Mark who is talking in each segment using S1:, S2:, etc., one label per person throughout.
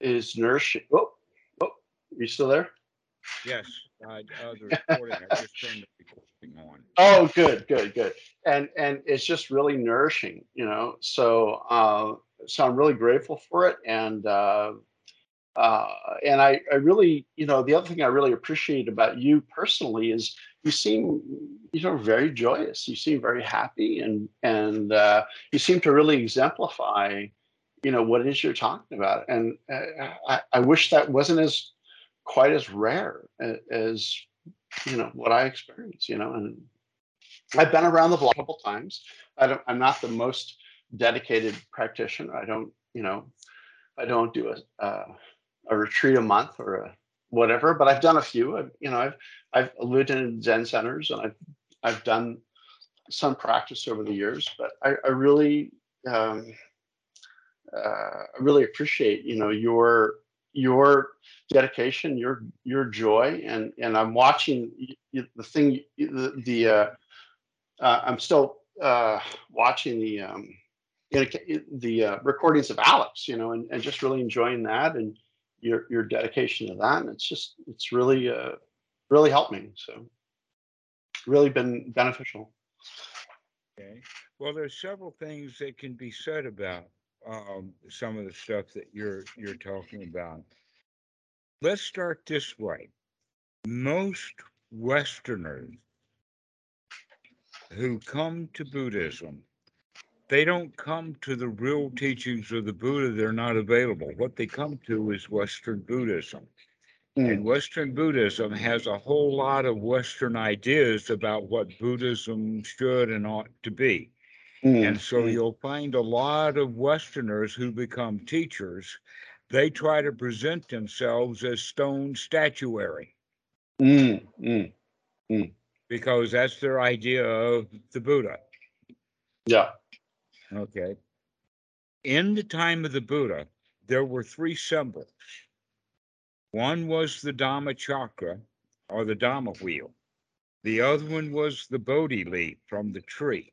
S1: is nourishing. Oh, oh, are you still there?
S2: Yes, uh, the recording, I just turned the recording on.
S1: Oh, good, good, good. And and it's just really nourishing, you know. So uh, so I'm really grateful for it, and uh, uh, and I I really, you know, the other thing I really appreciate about you personally is you seem you know very joyous. You seem very happy, and and uh, you seem to really exemplify, you know, what it is you're talking about. And uh, I, I wish that wasn't as quite as rare as you know what I experience. You know, and I've been around the block a couple times. I don't. I'm not the most dedicated practitioner. I don't. You know, I don't do a uh, a retreat a month or a whatever, but I've done a few. I've, you know, I've I've lived in Zen centers and I've I've done some practice over the years, but I, I really um, uh, I really appreciate you know your your dedication, your your joy, and and I'm watching the thing the the uh, uh, I'm still uh, watching the um, the uh, recordings of Alex, you know, and, and just really enjoying that and your your dedication to that, and it's just it's really uh, really helped me. So really been beneficial.
S2: Okay. Well, there's several things that can be said about um, some of the stuff that you're you're talking about. Let's start this way. Most Westerners who come to Buddhism, they don't come to the real teachings of the Buddha. They're not available. What they come to is Western Buddhism. And Western Buddhism has a whole lot of Western ideas about what Buddhism should and ought to be. And so
S1: Mm,
S2: you'll find a lot of Westerners who become teachers, they try to present themselves as stone statuary
S1: mm, mm, mm.
S2: because that's their idea of the Buddha.
S1: Yeah.
S2: Okay. In the time of the Buddha, there were three symbols. One was the Dhamma chakra or the Dhamma wheel. The other one was the Bodhi leaf from the tree.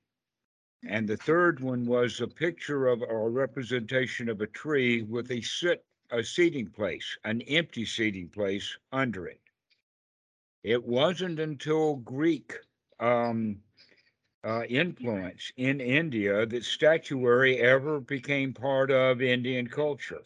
S2: And the third one was a picture of or a representation of a tree with a sit a seating place, an empty seating place under it. It wasn't until Greek um, uh, influence in India that statuary ever became part of Indian culture,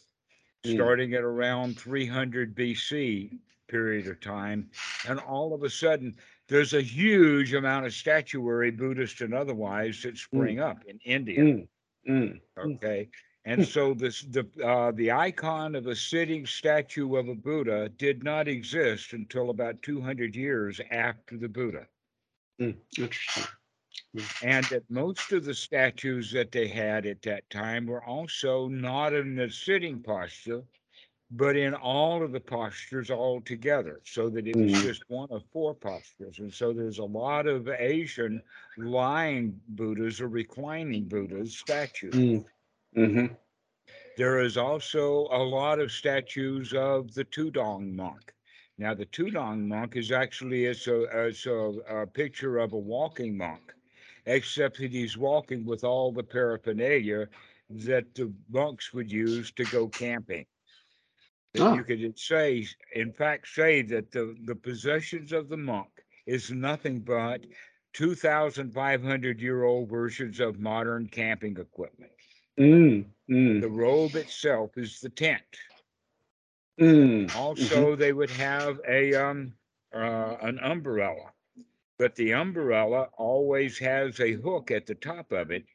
S1: Mm.
S2: starting at around 300 BC period of time, and all of a sudden there's a huge amount of statuary, Buddhist and otherwise, that spring up in India.
S1: Mm, mm, mm.
S2: Okay. And so this the uh, the icon of a sitting statue of a Buddha did not exist until about 200 years after the Buddha.
S1: mm. Interesting.
S2: And that most of the statues that they had at that time were also not in the sitting posture, but in all of the postures all together, so that it was
S1: Mm.
S2: just one of four postures. And so there's a lot of Asian lying Buddhas or reclining Buddhas statues.
S1: Mm. Mm-hmm.
S2: There is also a lot of statues of the Tudong monk. Now, the Tudong monk is actually it's a, it's a, a picture of a walking monk, except that he's walking with all the paraphernalia that the monks would use to go camping. That
S1: Oh.
S2: You could say, in fact, say that the, the possessions of the monk is nothing but 2,500 year old versions of modern camping equipment.
S1: Mm. Mm.
S2: The robe itself is the tent.
S1: Mm.
S2: Also, they would have a um uh, an umbrella, but the umbrella always has a hook at the top of it,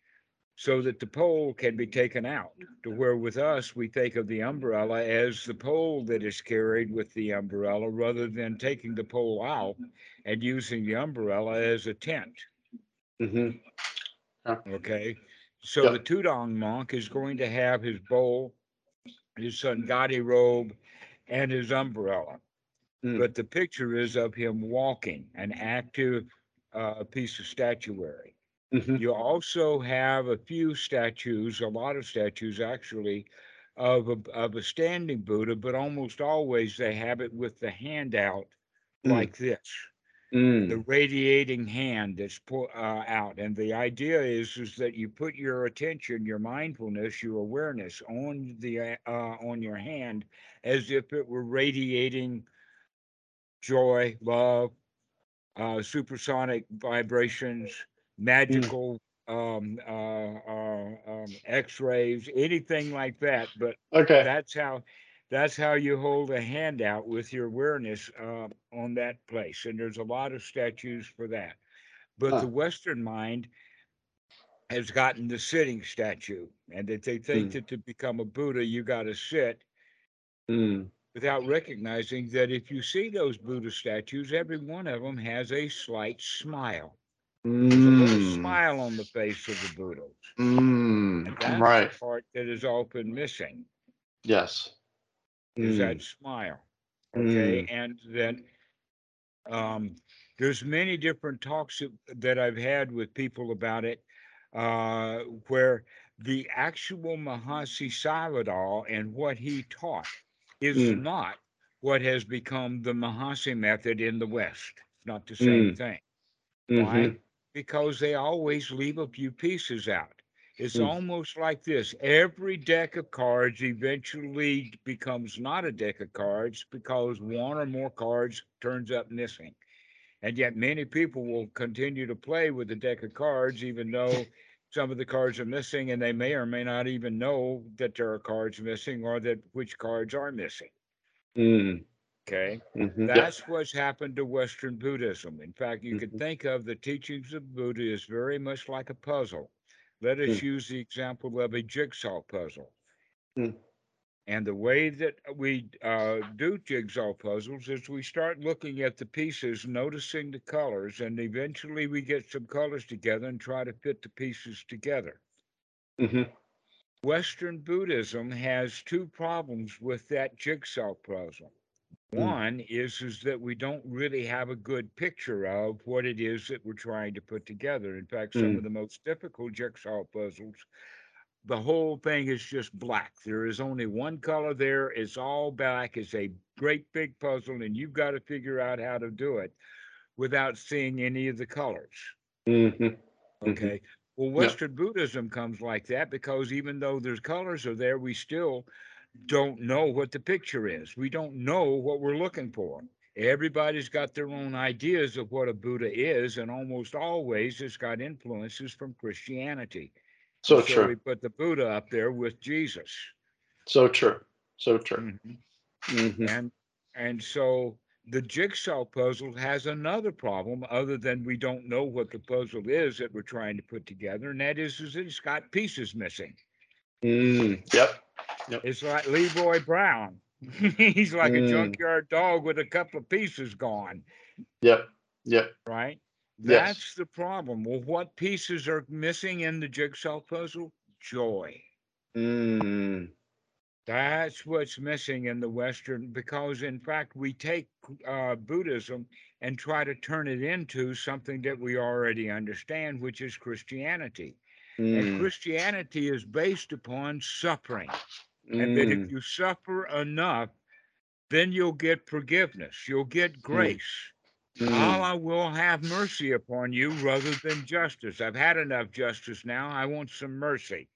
S2: so that the pole can be taken out. To where with us, we think of the umbrella as the pole that is carried with the umbrella, rather than taking the pole out and using the umbrella as a tent.
S1: Mm-hmm.
S2: Okay. So
S1: Yep.
S2: the Tudong monk is going to have his bowl, his Sanghati robe, and his umbrella.
S1: Mm.
S2: But the picture is of him walking, an active uh, piece of statuary.
S1: Mm-hmm.
S2: You also have a few statues, a lot of statues actually, of a, of a standing Buddha, but almost always they have it with the hand out
S1: Mm.
S2: like this.
S1: Mm.
S2: the radiating hand that's pu- uh, out. And the idea is is that you put your attention, your mindfulness, your awareness on the uh, uh, on your hand as if it were radiating joy, love, uh, supersonic vibrations, magical um, uh, uh, um, X-rays, anything like that. But
S1: Okay.
S2: that's how that's how you hold a hand out with your awareness uh, on that place and there's a lot of statues for that but
S1: Huh.
S2: the western mind has gotten the sitting statue and that they think
S1: Mm.
S2: that to become a buddha you got to sit
S1: Mm.
S2: without recognizing that if you see those buddha statues every one of them has a slight smile little
S1: Mm.
S2: smile on the face of the buddha
S1: Mm.
S2: that's
S1: Right.
S2: the part that is often missing
S1: Yes.
S2: is
S1: Mm.
S2: that smile. Okay. And then um, there's many different talks that, I've had with people about it, uh, where the actual Mahasi Sayadaw and what he taught is
S1: Mm.
S2: not what has become the Mahasi method in the West. It's not the same
S1: Mm.
S2: thing.
S1: Mhm.
S2: Why? Because they always leave a few pieces out. It's
S1: Mm.
S2: almost like this. Every deck of cards eventually becomes not a deck of cards because one or more cards turns up missing. And yet many people will continue to play with the deck of cards, even though some of the cards are missing, and they may or may not even know that there are cards missing or that which cards are missing.
S1: Mm.
S2: Okay.
S1: Mhm. Yep.
S2: That's what's happened to Western Buddhism. In fact, you could
S1: Mhm.
S2: think of the teachings of Buddha as very much like a puzzle. Let us
S1: Mm.
S2: use the example of a jigsaw puzzle.
S1: Mm.
S2: And the way that we uh, do jigsaw puzzles is we start looking at the pieces, noticing the colors, and eventually we get some colors together and try to fit the pieces together.
S1: Mhm.
S2: Western Buddhism has two problems with that jigsaw puzzle.
S1: Mm.
S2: One is is that we don't really have a good picture of what it is that we're trying to put together. In fact, some
S1: Mm.
S2: of the most difficult jigsaw puzzles, the whole thing is just black. There is only one color there. It's all black. It's a great big puzzle, and you've got to figure out how to do it without seeing any of the colors.
S1: Mhm. Mhm.
S2: Okay. Well, Western Buddhism comes like that because even though there's colors are there, we still don't know what the picture is. We don't know what we're looking for. Everybody's got their own ideas of what a Buddha is, and almost always it's got influences from Christianity.
S1: So
S2: so we
S1: true.
S2: put the Buddha up there with Jesus.
S1: So true. So true.
S2: Mhm.
S1: Mhm.
S2: And and so the jigsaw puzzle has another problem other than we don't know what the puzzle is that we're trying to put together, and that is, is it's got pieces missing.
S1: Mm. Yep.
S2: It's like Leroy Brown. He's like a
S1: Mm.
S2: junkyard dog with a couple of pieces gone,
S1: Yep. Yep.
S2: right?
S1: Yes.
S2: That's the problem. Well, what pieces are missing in the jigsaw puzzle? Joy.
S1: Mm.
S2: That's what's missing in the Western, because in fact, we take uh, Buddhism and try to turn it into something that we already understand, which is Christianity. And
S1: Mm.
S2: Christianity is based upon suffering. And that if
S1: Mm.
S2: you suffer enough, then you'll get forgiveness, you'll get grace.
S1: Mm.
S2: Allah will have mercy upon you rather than justice. I've had enough justice now. I want some mercy,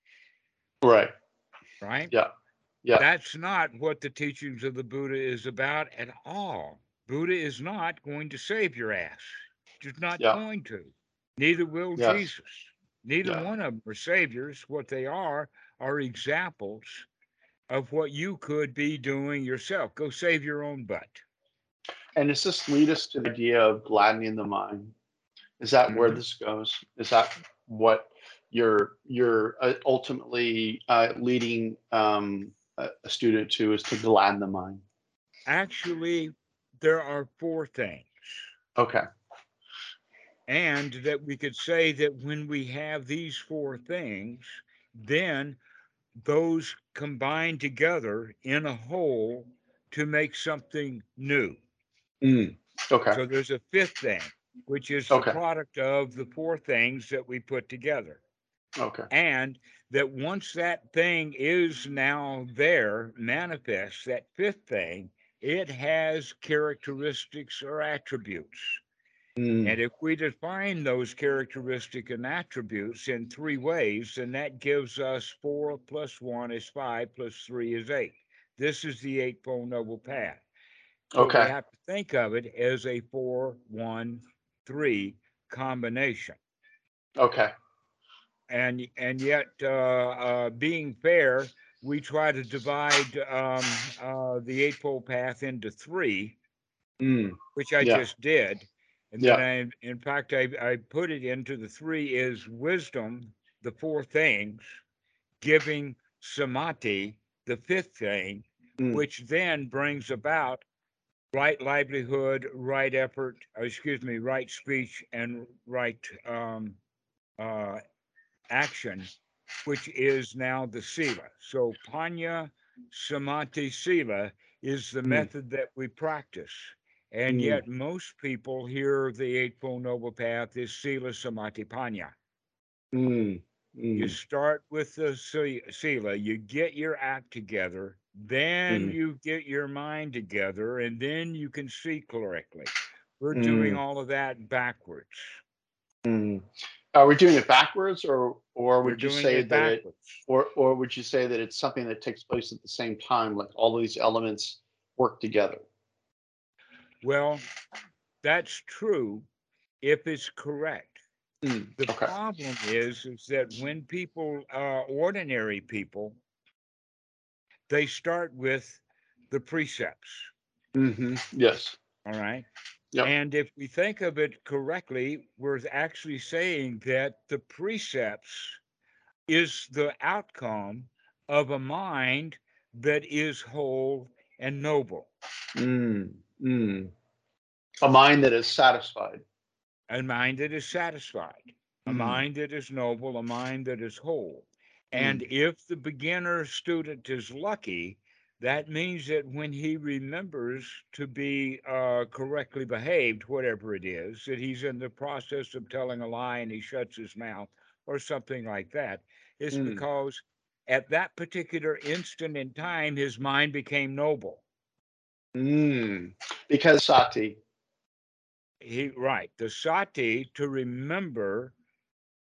S1: Right.
S2: right?
S1: Yeah. Yeah.
S2: That's not what the teachings of the Buddha is about at all. Buddha is not going to save your ass. Just not
S1: Yeah.
S2: going to. Neither will
S1: Yes.
S2: Jesus. Neither
S1: Yeah.
S2: one of them are saviors. What they are are examples of what you could be doing yourself. Go save your own butt.
S1: And does this lead us to the idea of gladdening the mind? Is that where
S2: Mhm.
S1: this goes? Is that what you're you're uh, ultimately uh, leading um, a, a student to is to gladden the mind?
S2: Actually, there are four things.
S1: Okay.
S2: And that we could say that when we have these four things, then those combine together in a whole to make something new.
S1: Mm. Okay.
S2: So there's a fifth thing, which is
S1: Okay.
S2: the product of the four things that we put together.
S1: Okay.
S2: And that once that thing is now there, manifest, that fifth thing, it has characteristics or attributes.
S1: Mm,
S2: And if we define those characteristic and attributes in three ways, then that gives us four plus one is five plus three is eight. This is the Eightfold Noble Path. So we have to think of it as a four, one, three combination.
S1: Okay.
S2: And and yet, uh, uh, being fair, we try to divide um, uh, the Eightfold Path into three,
S1: Mm,
S2: which I
S1: Yeah.
S2: just did. And
S1: Yeah.
S2: then I, in fact, I, I put it into the three is wisdom, the four things, giving samadhi, the fifth thing,
S1: Mm.
S2: which then brings about right livelihood, right effort, uh, excuse me, right speech and right um, uh, action, which is now the sila. So panya, samadhi, sila is the
S1: Mm.
S2: method that we practice. And
S1: Mm.
S2: yet most people hear the Eightfold Noble Path is sila, samadhi, panya.
S1: mm,
S2: You
S1: mm,
S2: start with the sila, you get your act together, then
S1: Mhm.
S2: you get your mind together, and then you can see correctly. We're doing
S1: Mm.
S2: all of that backwards.
S1: mm. Are we doing it backwards, or or
S2: We're
S1: would you say
S2: it
S1: that it, or or would you say that it's something that takes place at the same time, like all of these elements work together?
S2: Well, that's true if it's correct.
S1: Mm,
S2: The
S1: Okay.
S2: problem is, is that when people, uh, ordinary people, they start with the precepts.
S1: hmm Yes.
S2: All right.
S1: Yep.
S2: And if we think of it correctly, we're actually saying that the precepts is the outcome of a mind that is whole and noble,
S1: Mm, mm. A mind that is satisfied.
S2: a mind that is satisfied, a
S1: Mm.
S2: mind that is noble, a mind that is whole. And if the beginner student is lucky, that means that when he remembers to be uh, correctly behaved, whatever it is, that he's in the process of telling a lie and he shuts his mouth or something like that, is
S1: Mm.
S2: because at that particular instant in time, his mind became noble.
S1: Mm. Because sati.
S2: He right, the sati to remember,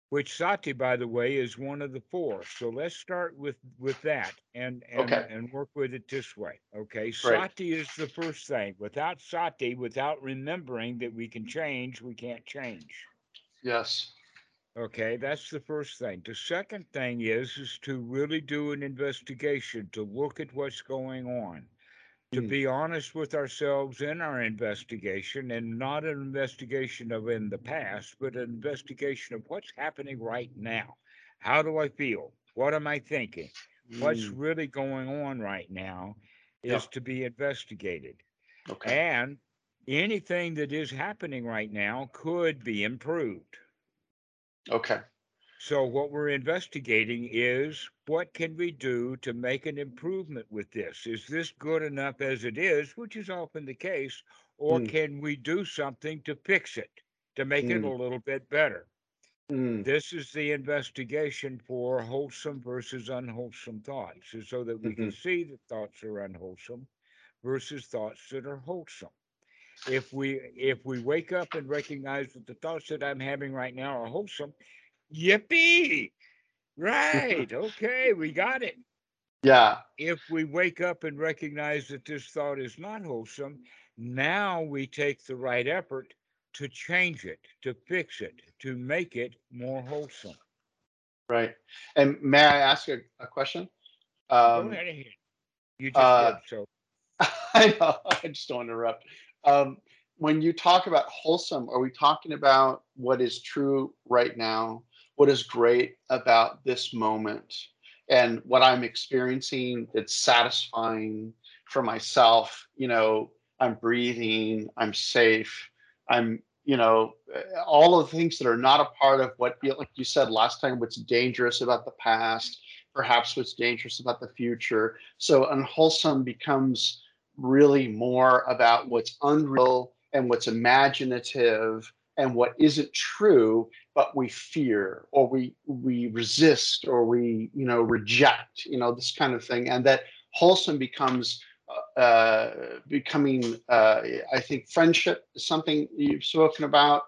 S2: which sati, by the way, is one of the four. So let's start with with that and and
S1: Okay.
S2: and work with it this way. Okay,
S1: Great.
S2: sati is the first thing. Without sati, without remembering that we can change, we can't change.
S1: Yes.
S2: Okay, that's the first thing. The second thing is is to really do an investigation, to look at what's going on, to
S1: Mm.
S2: be honest with ourselves in our investigation, and not an investigation of in the past, but an investigation of what's happening right now. How do I feel? What am I thinking? What's
S1: Mm.
S2: really going on right now is
S1: Yep.
S2: to be investigated.
S1: Okay.
S2: And anything that is happening right now could be improved.
S1: Okay.
S2: So what we're investigating is what can we do to make an improvement with this? Is this good enough as it is, which is often the case, or
S1: Mm.
S2: can we do something to fix it, to make it a
S1: Mm.
S2: little bit better?
S1: Mm.
S2: This is the investigation for wholesome versus unwholesome thoughts, so that we can see that thoughts are unwholesome versus thoughts that are wholesome. If we if we wake up and recognize that the thoughts that I'm having right now are wholesome, yippee! Right. Okay, we got it.
S1: Yeah.
S2: If we wake up and recognize that this thought is not wholesome, now we take the right effort to change it, to fix it, to make it more wholesome.
S1: Right. And may I ask a, a question?
S2: Go
S1: Um,
S2: ahead ahead. You just
S1: uh,
S2: did so.
S1: I know. I just don't interrupt. Um, when you talk about wholesome, are we talking about what is true right now? What is great about this moment? And what I'm experiencing that's satisfying for myself? You know, I'm breathing, I'm safe, I'm, you know, all of the things that are not a part of what, like you said last time, what's dangerous about the past, perhaps what's dangerous about the future. So unwholesome becomes really more about what's unreal and what's imaginative and what isn't true but we fear or we we resist or we you know reject you know this kind of thing. And that wholesome becomes uh, becoming, uh, I think friendship is something you've spoken about,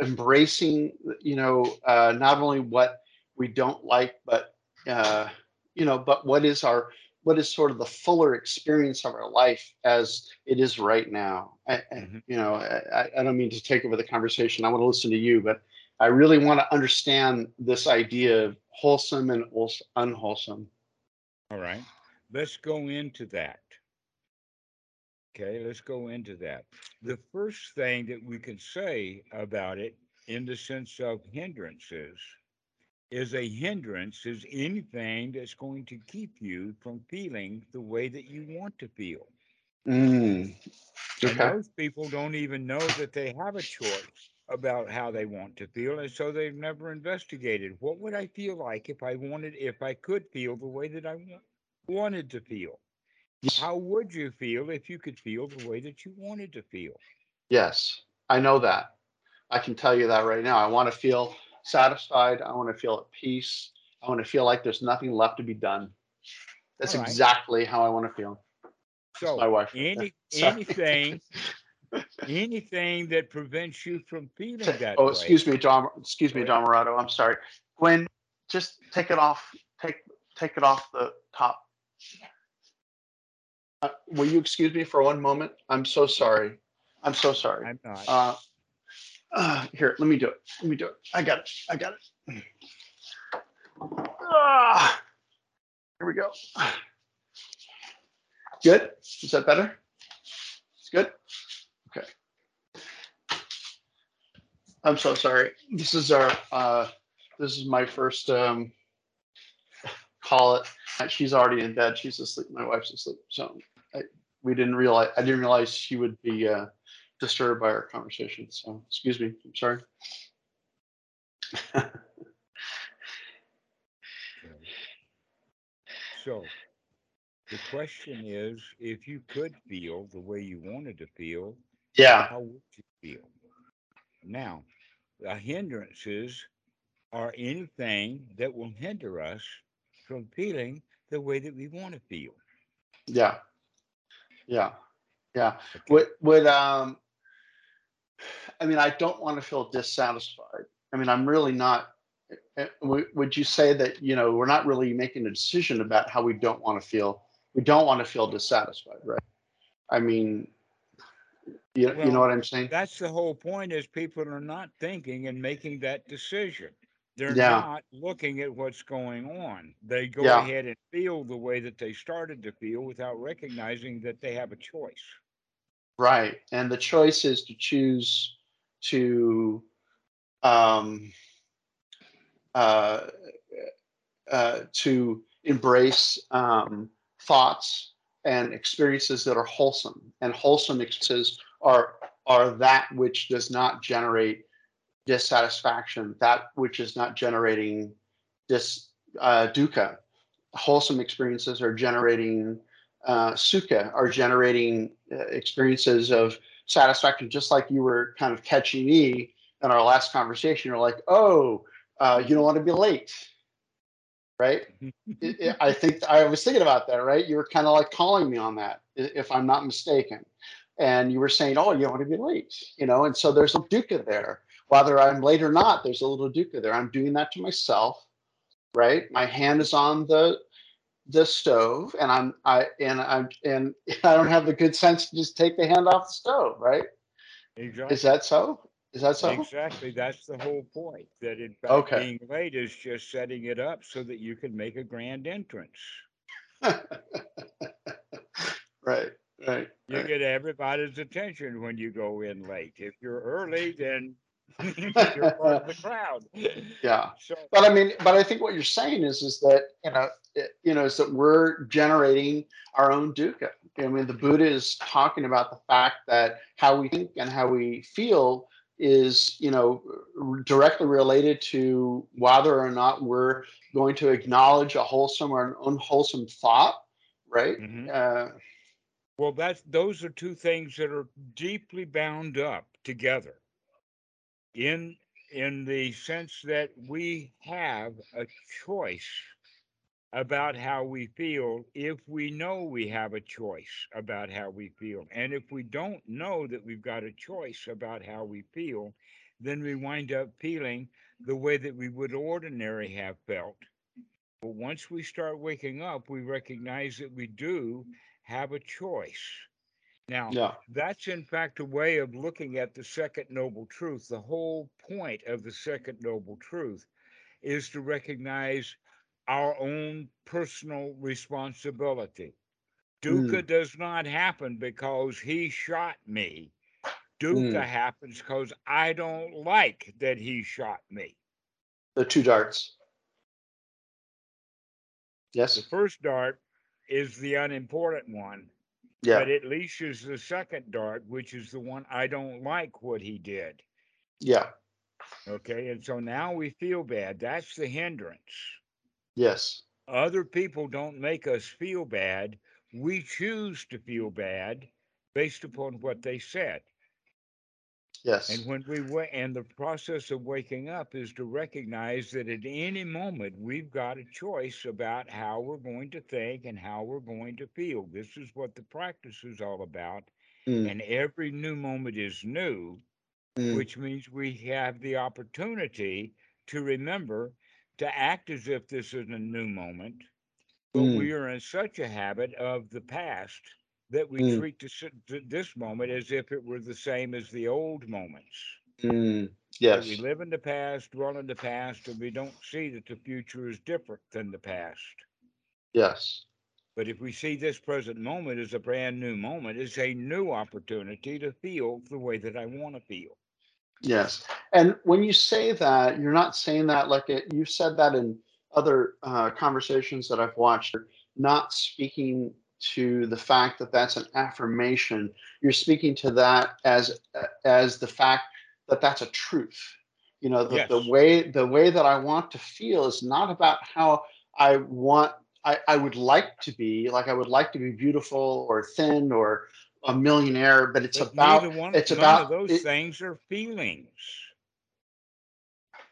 S1: embracing, you know, uh, not only what we don't like, but, uh, you know, but what is our, what is sort of the fuller experience of our life as it is right now. I,
S2: Mhm.
S1: you know, I, I don't mean to take over the conversation. I want to listen to you, but I really want to understand this idea of wholesome and unwholesome.
S2: All right, let's go into that. Okay, let's go into that. The first thing that we can say about it in the sense of hindrances is a hindrance is anything that's going to keep you from feeling the way that you want to feel.
S1: Mm,
S2: And most people don't even know that they have a choice about how they want to feel. And so they've never investigated what would I feel like if I wanted, if I could feel the way that I wa- wanted to feel. How would you feel if you could feel the way that you wanted to feel?
S1: Yes, I know that. I can tell you that right now. I want to feel satisfied. I want to feel at peace. I want to feel like there's nothing left to be done. That's
S2: right.
S1: exactly how I want to feel.
S2: So
S1: my wife
S2: any anything anything that prevents you from feeling that
S1: Oh,
S2: way.
S1: excuse me, John, excuse me, Dhammarato. I'm sorry. Gwen, just take it off, take, take it off the top. Uh, Will you excuse me for one moment? I'm so sorry. I'm so sorry.
S2: I'm not.
S1: Uh, uh, here, let me do it. Let me do it. I got it. I got it. Ah, here we go. Good. Is that better? It's good. Okay. I'm so sorry. This is our. Uh, this is my first. Um, call it. She's already in bed. She's asleep. My wife's asleep. So I, we didn't realize. I didn't realize she would be. Uh, disturbed by our conversation. So excuse me. I'm sorry.
S2: So the question is if you could feel the way you wanted to feel,
S1: Yeah.
S2: how would you feel? Now, the hindrances are anything that will hinder us from feeling the way that we want to feel.
S1: Yeah. Yeah. Yeah.
S2: Okay?
S1: Would would um I mean I don't want to feel dissatisfied. I mean I'm really not uh, would would you say that you know we're not really making a decision about how we don't want to feel we don't want to feel dissatisfied right i mean you, you know what i'm saying
S2: That's the whole point is people are not thinking and making that decision. They're
S1: Yeah.
S2: not looking at what's going on. They go
S1: Yeah.
S2: ahead and feel the way that they started to feel without recognizing that they have a choice.
S1: Right. And the choice is to choose to um uh, uh to embrace um thoughts and experiences that are wholesome. And wholesome experiences are are that which does not generate dissatisfaction that which is not generating dis uh, dukkha. Wholesome experiences are generating uh, sukha are generating experiences of satisfaction just like you were kind of catching me in our last conversation you're like oh uh, you don't want to be late right I- think I was thinking about that, right? You were kind of like calling me on that, if I'm not mistaken. And you were saying, "Oh, you don't want to be late," you know. And so there's a dukkha there, whether I'm late or not. There's a little dukkha there. I'm doing that to myself, right? My hand is on the the stove, and I'm I and I'm and I don't have the good sense to just take the hand off the stove, right?
S2: Exactly.
S1: Is that so? Is that so?
S2: Exactly. That's the whole point. That in fact,
S1: Okay.
S2: being late is just setting it up so that you can make a grand entrance.
S1: right, right,
S2: You
S1: right.
S2: get everybody's attention when you go in late. If you're early, then you're part of the crowd.
S1: Yeah.
S2: So
S1: But I mean, but I think what you're saying is, is that you know, it, you know, is that we're generating our own dukkha. I mean, the Buddha is talking about the fact that how we think and how we feel is, you know, directly related to whether or not we're going to acknowledge a wholesome or an unwholesome thought, right?
S2: Mhm.
S1: Uh,
S2: Well, that's those are two things that are deeply bound up together. In in the sense that we have a choice about how we feel if we know we have a choice about how we feel. And if we don't know that we've got a choice about how we feel, then we wind up feeling the way that we would ordinarily have felt. But once we start waking up, we recognize that we do have a choice. Now,
S1: Yeah.
S2: that's in fact a way of looking at the second noble truth. The whole point of the second noble truth is to recognize our own personal responsibility. Dukkha mm. does not happen because he shot me. Dukkha mm. happens because I don't like that he shot me.
S1: The two darts. Yes.
S2: The first dart is the unimportant one,
S1: Yeah.
S2: but it leashes the second dart, which is the one I don't like what he did.
S1: Yeah.
S2: Okay. And so now we feel bad. That's the hindrance.
S1: Yes.
S2: Other people don't make us feel bad. We choose to feel bad based upon what they said.
S1: Yes.
S2: And when we wa- and the process of waking up is to recognize that at any moment we've got a choice about how we're going to think and how we're going to feel. This is what the practice is all about.
S1: Mm,
S2: And every new moment is new,
S1: mm,
S2: which means we have the opportunity to remember to act as if this is a new moment. But
S1: Mm.
S2: we are in such a habit of the past that we
S1: Mm.
S2: treat this, this moment as if it were the same as the old moments.
S1: mm,
S2: That
S1: yes.
S2: we live in the past, dwell in the past, and we don't see that the future is different than the past.
S1: Yes.
S2: But if we see this present moment as a brand new moment, it's a new opportunity to feel the way that I want to feel.
S1: Yes. And when you say that, you're not saying that like it, you've said that in other uh, conversations that I've watched, not speaking to the fact that that's an affirmation. You're speaking to that as as the fact that that's a truth. You know, the
S2: Yes.
S1: way the way that I want to feel is not about how I want I, I would like to be, like I would like to be beautiful or thin or a millionaire, but it's
S2: But
S1: about
S2: one,
S1: it's about
S2: those
S1: it-
S2: things are feelings.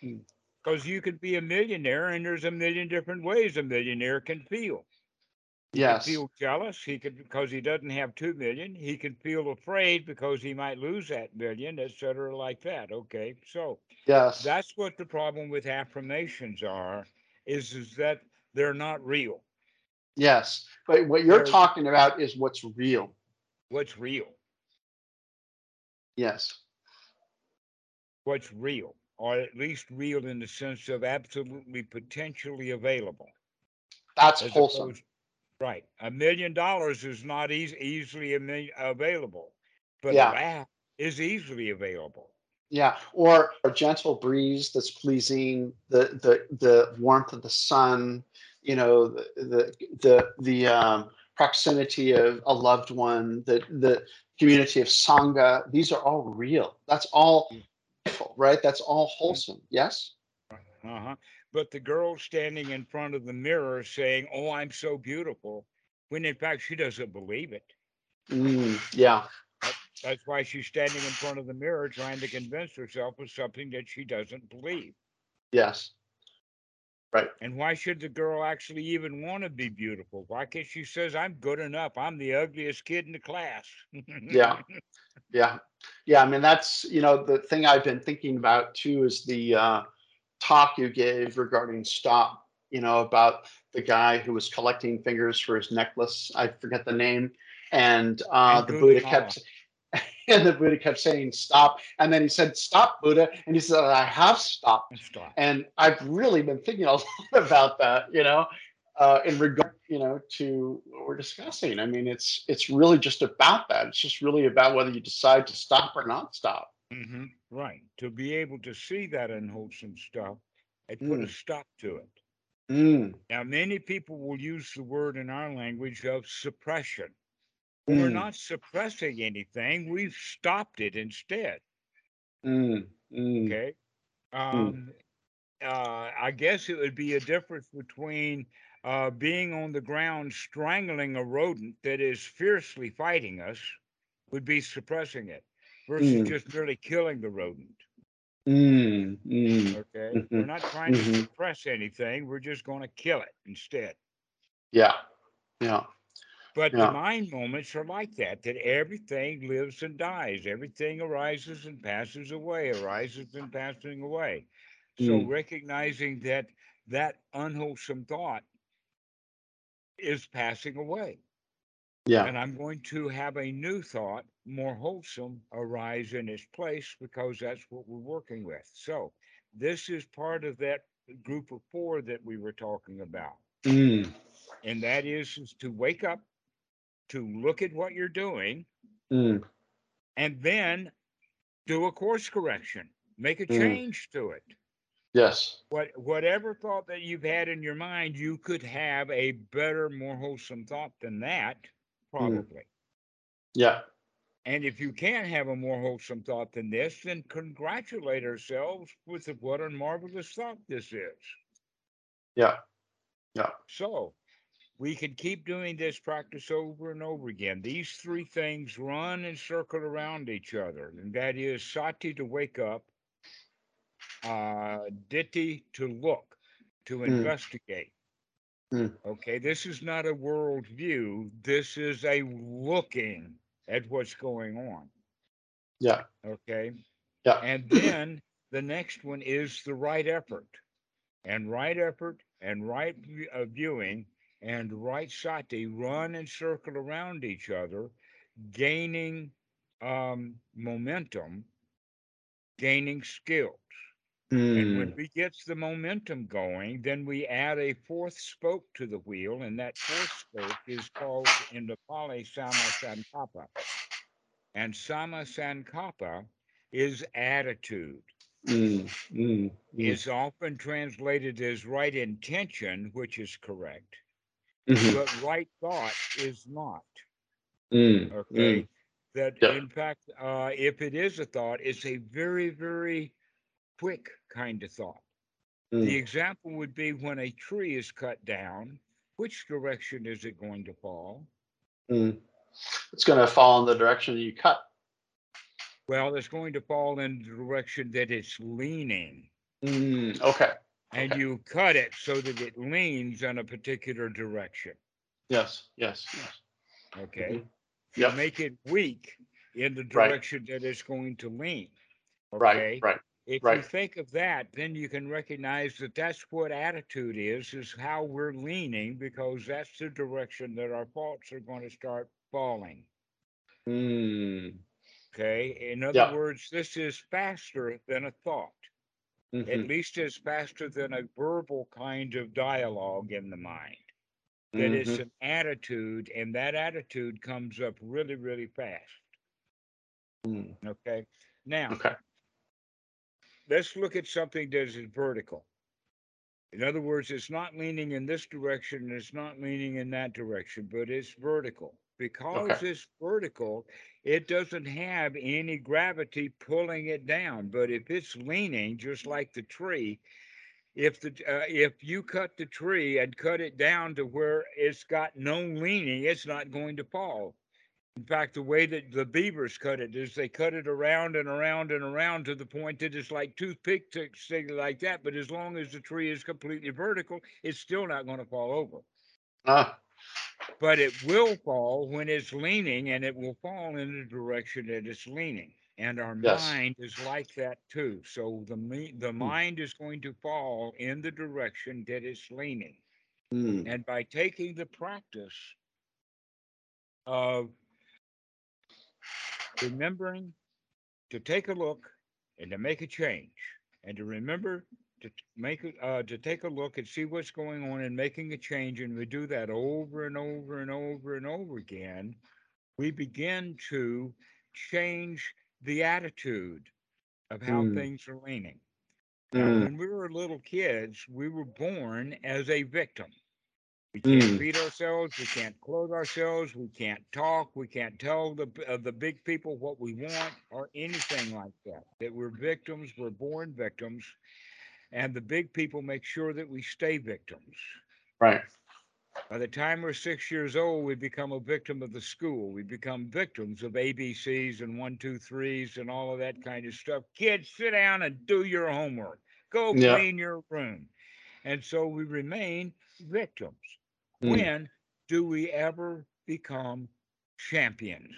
S1: Hmm.
S2: Because you could be a millionaire, and there's a million different ways a millionaire can feel. He
S1: yes.
S2: feel jealous. He could because he doesn't have two million. He can feel afraid because he might lose that million, et cetera, like that. Okay, so
S1: Yes.
S2: that's what the problem with affirmations are, is is that they're not real.
S1: Yes. But what you're
S2: They're-
S1: talking about is what's real.
S2: What's real?
S1: Yes.
S2: What's real, or at least real in the sense of absolutely potentially available.
S1: That's wholesome.
S2: opposed- Right. A million dollars is not eas- easily million, available, but
S1: Yeah.
S2: laugh is easily available.
S1: Yeah. Or a gentle breeze that's pleasing, the the the warmth of the sun, you know, the the the, the um, proximity of a loved one, the the community of sangha. These are all real. That's all
S2: Mm.
S1: right? That's all wholesome. Yes.
S2: Uh-huh. But the girl standing in front of the mirror saying, Oh, I'm so beautiful, when in fact she doesn't believe it.
S1: Mm, yeah.
S2: That's why she's standing in front of the mirror trying to convince herself of something that she doesn't believe.
S1: Yes. Right.
S2: And why should the girl actually even want to be beautiful? Why can't she says, I'm good enough. I'm the ugliest kid in the class.
S1: Yeah. Yeah. Yeah. I mean, that's, you know, the thing I've been thinking about too is the uh, talk you gave regarding stop, you know, about the guy who was collecting fingers for his necklace. I forget the name. And uh, the Buddha kept, and the Buddha kept saying stop. And then he said, stop, Buddha. And he said, I have stopped.
S2: Stop.
S1: And I've really been thinking a lot about that, you know, uh, in regard, you know, to what we're discussing. I mean, it's it's really just about that. It's just really about whether you decide to stop or not stop.
S2: Hmm Right. To be able to see that unwholesome stuff and put a
S1: Mm.
S2: stop to it.
S1: Mm,
S2: Now, many people will use the word in our language of suppression. Well, We're
S1: mm,
S2: not suppressing anything, we've stopped it instead.
S1: mm, mm,
S2: Okay. Um, uh, I guess it would be a difference between uh, being on the ground strangling a rodent that is fiercely fighting us, would be suppressing it, versus
S1: Mm.
S2: just merely killing the rodent.
S1: mm, mm.
S2: Okay. We're
S1: Mhm,
S2: not trying to
S1: mhm.
S2: suppress anything. We're just going to kill it instead.
S1: Yeah. Yeah.
S2: But
S1: Yeah.
S2: the mind moments are like that, that everything lives and dies. Everything arises and passes away, arises and passing away. So
S1: Mm.
S2: recognizing that that unwholesome thought is passing away.
S1: Yeah.
S2: And I'm going to have a new thought, more wholesome, arise in its place because that's what we're working with. So this is part of that group of four that we were talking about.
S1: Mm.
S2: And that is, is to wake up, to look at what you're doing,
S1: Mm.
S2: and then do a course correction, make a
S1: Mm.
S2: change to it.
S1: Yes.
S2: What whatever thought that you've had in your mind, you could have a better, more wholesome thought than that, probably.
S1: Yeah.
S2: And if you can't have a more wholesome thought than this, then congratulate ourselves with what a marvelous thought this is.
S1: Yeah. Yeah.
S2: So we can keep doing this practice over and over again. These three things run and circle around each other, and that is sati to wake up, uh, ditthi to look, to
S1: Mm.
S2: investigate.
S1: Mm.
S2: Okay, this is not a world view. This is a looking at what's going on.
S1: Yeah.
S2: Okay.
S1: Yeah.
S2: And then the next one is the right effort. And right effort and right uh, viewing and right sati run and circle around each other, gaining um, momentum, gaining skills. And when
S1: Mm.
S2: we get the momentum going, then we add a fourth spoke to the wheel, and that fourth spoke is called in the Pali Samma Sankappa. And Samma Sankappa is attitude.
S1: Mm. Mm. Mm.
S2: Is often translated as right intention, which is correct,
S1: Mhm.
S2: but right thought is not.
S1: Mm.
S2: Okay.
S1: Mm.
S2: That
S1: Yeah.
S2: in fact, uh, if it is a thought, it's a very, very quick kind of thought. The
S1: Mm.
S2: example would be when a tree is cut down, which direction is it going to fall?
S1: Mm. It's going to fall in the direction you cut.
S2: Well, it's going to fall in the direction that it's leaning.
S1: Mm. Okay.
S2: And
S1: Okay.
S2: you cut it so that it leans in a particular direction.
S1: Yes. Yes. Yes.
S2: Okay. You
S1: Yep.
S2: make it weak in the
S1: Right.
S2: direction that it's going to lean.
S1: Right. Right.
S2: If you think of that, then you can recognize that that's what attitude is, is how we're leaning because that's the direction that our thoughts are going to start falling.
S1: Mm.
S2: Okay. In other
S1: Yeah.
S2: words, this is faster than a thought, at
S1: Mhm.
S2: least it's faster than a verbal kind of dialogue in the mind. That it's
S1: Mhm.
S2: an attitude, and that attitude comes up really, really fast.
S1: Mm.
S2: Okay. Now,
S1: Okay.
S2: Let's look at something that is vertical. In other words, it's not leaning in this direction, and it's not leaning in that direction, but it's vertical. Because
S1: Okay.
S2: it's vertical, it doesn't have any gravity pulling it down. But if it's leaning, just like the tree, if the uh, if you cut the tree and cut it down to where it's got no leaning, it's not going to fall. In fact, the way that the beavers cut it is they cut it around and around and around to the point that it's like toothpick sticks, things like that. But as long as the tree is completely vertical, it's still not going to fall over.
S1: Ah.
S2: But it will fall when it's leaning, and it will fall in the direction that it's leaning. And our
S1: Yes.
S2: mind is like that too. So the the
S1: Hmm.
S2: mind is going to fall in the direction that it's leaning.
S1: Mm.
S2: And by taking the practice of remembering to take a look and to make a change, and to remember to make a- uh, to take a look and see what's going on and making a change, and we do that over and over and over and over again, we begin to change the attitude of how
S1: Mm.
S2: things are leaning.
S1: Mm.
S2: when we were little kids, we were born as a victim. We can't
S1: Mm.
S2: feed ourselves. We can't clothe ourselves. We can't talk. We can't tell the uh, the big people what we want or anything like that. That we're victims. We're born victims, and the big people make sure that we stay victims.
S1: Right.
S2: By the time we're six years old, we become a victim of the school. We become victims of ABCs and one, two, threes and all of that kind of stuff. Kids, sit down and do your homework. Go
S1: Yeah.
S2: clean your room. And so we remain victims.
S1: Mm.
S2: When do we ever become champions?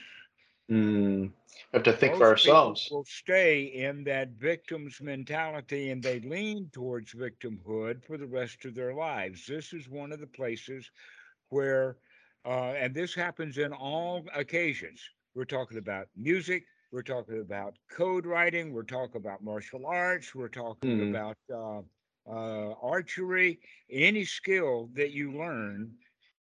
S1: Mm. We have to think
S2: Most
S1: for
S2: people
S1: ourselves.
S2: Will stay in that victim's mentality and they lean towards victimhood for the rest of their lives. This is one of the places where, uh, and this happens in all occasions. We're talking about music, we're talking about code writing, we're talking about martial arts, we're talking
S1: Mm.
S2: about uh, uh, archery, any skill that you learn,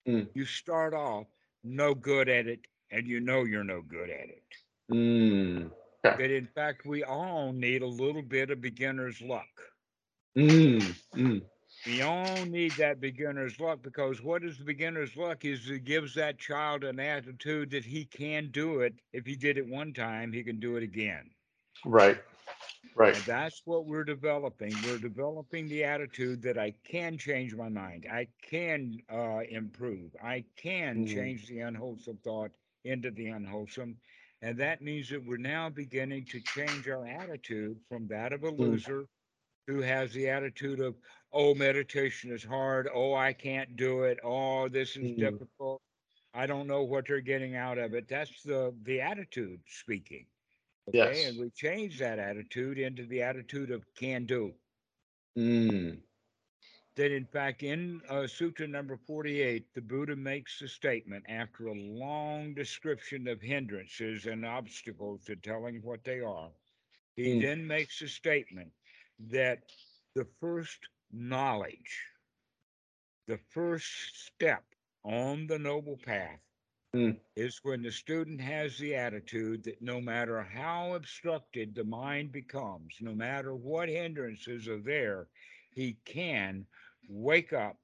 S1: Mm.
S2: you start off no good at it and you know you're no good at it.
S1: Mm.
S2: That in fact, we all need a little bit of beginner's luck.
S1: Mm. Mm.
S2: We all need that beginner's luck because what is the beginner's luck is it gives that child an attitude that he can do it. If he did it one time, he can do it again.
S1: Right. Right.
S2: And that's what we're developing. We're developing the attitude that I can change my mind. I can uh, improve. I can
S1: Mm.
S2: change the unwholesome thought into the unwholesome. And that means that we're now beginning to change our attitude from that of a
S1: Mm.
S2: loser who has the attitude of, oh, meditation is hard. Oh, I can't do it. Oh, this is
S1: Mm.
S2: difficult. I don't know what they're getting out of it. That's the the attitude speaking. Okay. And we change that attitude into the attitude of can do.
S1: Mm.
S2: That in fact, in uh, Sutra number 48, the Buddha makes the statement after a long description of hindrances and obstacles to telling what they are. He
S1: Mm.
S2: then makes a statement that the first knowledge, the first step on the noble path
S1: Mm.
S2: is when the student has the attitude that no matter how obstructed the mind becomes, no matter what hindrances are there, he can wake up,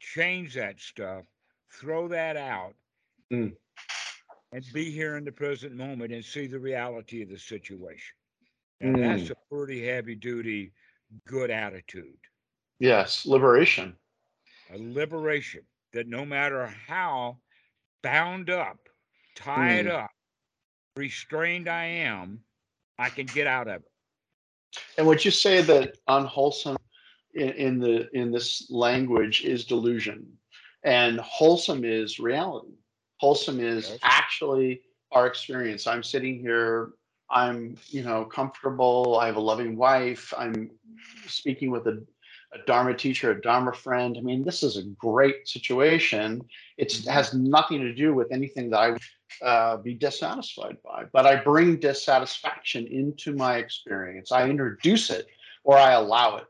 S2: change that stuff, throw that out,
S1: Mm.
S2: and be here in the present moment and see the reality of the situation. And that's
S1: Mm.
S2: a pretty heavy duty, good attitude,
S1: Yes. Liberation.
S2: a liberation that no matter how bound up, tied
S1: Mm.
S2: up, restrained I am, I can get out of it.
S1: And would you say that unwholesome in, in the in this language is delusion, and wholesome is reality? Wholesome is
S2: Yes.
S1: actually our experience. I'm sitting here. I'm you know comfortable. I have a loving wife. I'm speaking with a, a Dharma teacher, a Dharma friend. I mean, this is a great situation. It has nothing to do with anything that I would uh, be dissatisfied by, but I bring dissatisfaction into my experience. I introduce it or I allow it.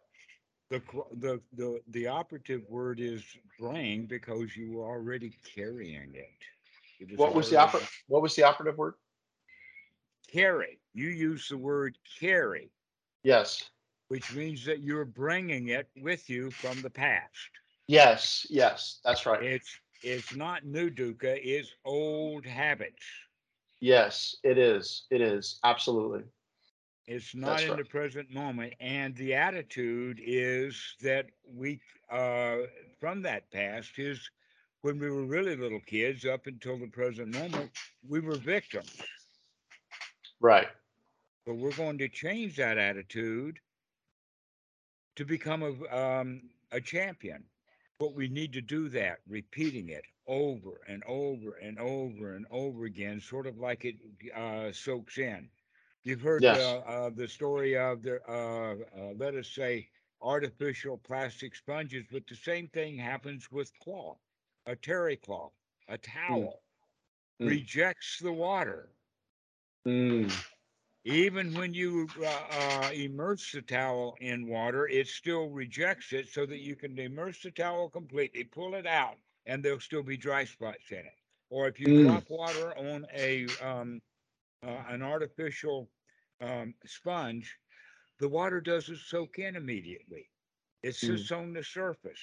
S2: The, the the the operative word is bring because you were already carrying it. It
S1: What was the oper- What was the operative word?
S2: carry? You use the word carry,
S1: Yes,
S2: which means that you're bringing it with you from the past.
S1: yes, yes. That's right.
S2: It's it's not new dukkha, it's old habits.
S1: Yes, it is. It is absolutely.
S2: It's not
S1: That's
S2: in
S1: right.
S2: the present moment. And the attitude is that we, uh, from that past, is when we were really little kids up until the present moment, we were victims.
S1: Right.
S2: But we're going to change that attitude to become a, um, a champion. But we need to do that, repeating it over and over and over and over again, sort of like it uh, soaks in. You've heard
S1: Yes.
S2: the, uh, the story of the, uh, uh, let us say, artificial plastic sponges, but the same thing happens with cloth, a terry cloth, a towel,
S1: Mm.
S2: rejects the water.
S1: Mm.
S2: Even when you uh, uh, immerse the towel in water, it still rejects it so that you can immerse the towel completely, pull it out, and there'll still be dry spots in it. Or if you
S1: Mm.
S2: drop water on a um, uh, an artificial um, sponge, the water doesn't soak in immediately. It sits on the surface.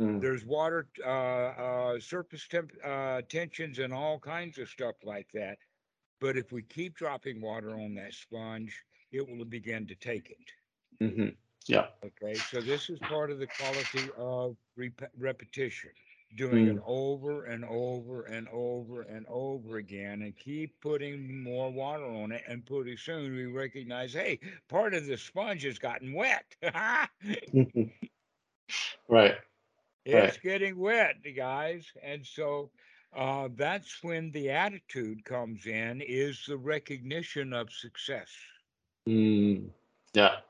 S1: Mm.
S2: There's water, uh, uh, surface temp, uh, tensions, and all kinds of stuff like that. But if we keep dropping water on that sponge, it will begin to take it.
S1: Mhm. Yeah.
S2: Okay, so this is part of the quality of rep- repetition, doing it over and over and over and over again, and keep putting more water on it. And pretty soon we recognize, hey, part of the sponge has gotten wet.
S1: right.
S2: It's
S1: Right.
S2: getting wet, guys. And so uh, that's when the attitude comes in is the recognition of success.
S1: Mm. Yeah.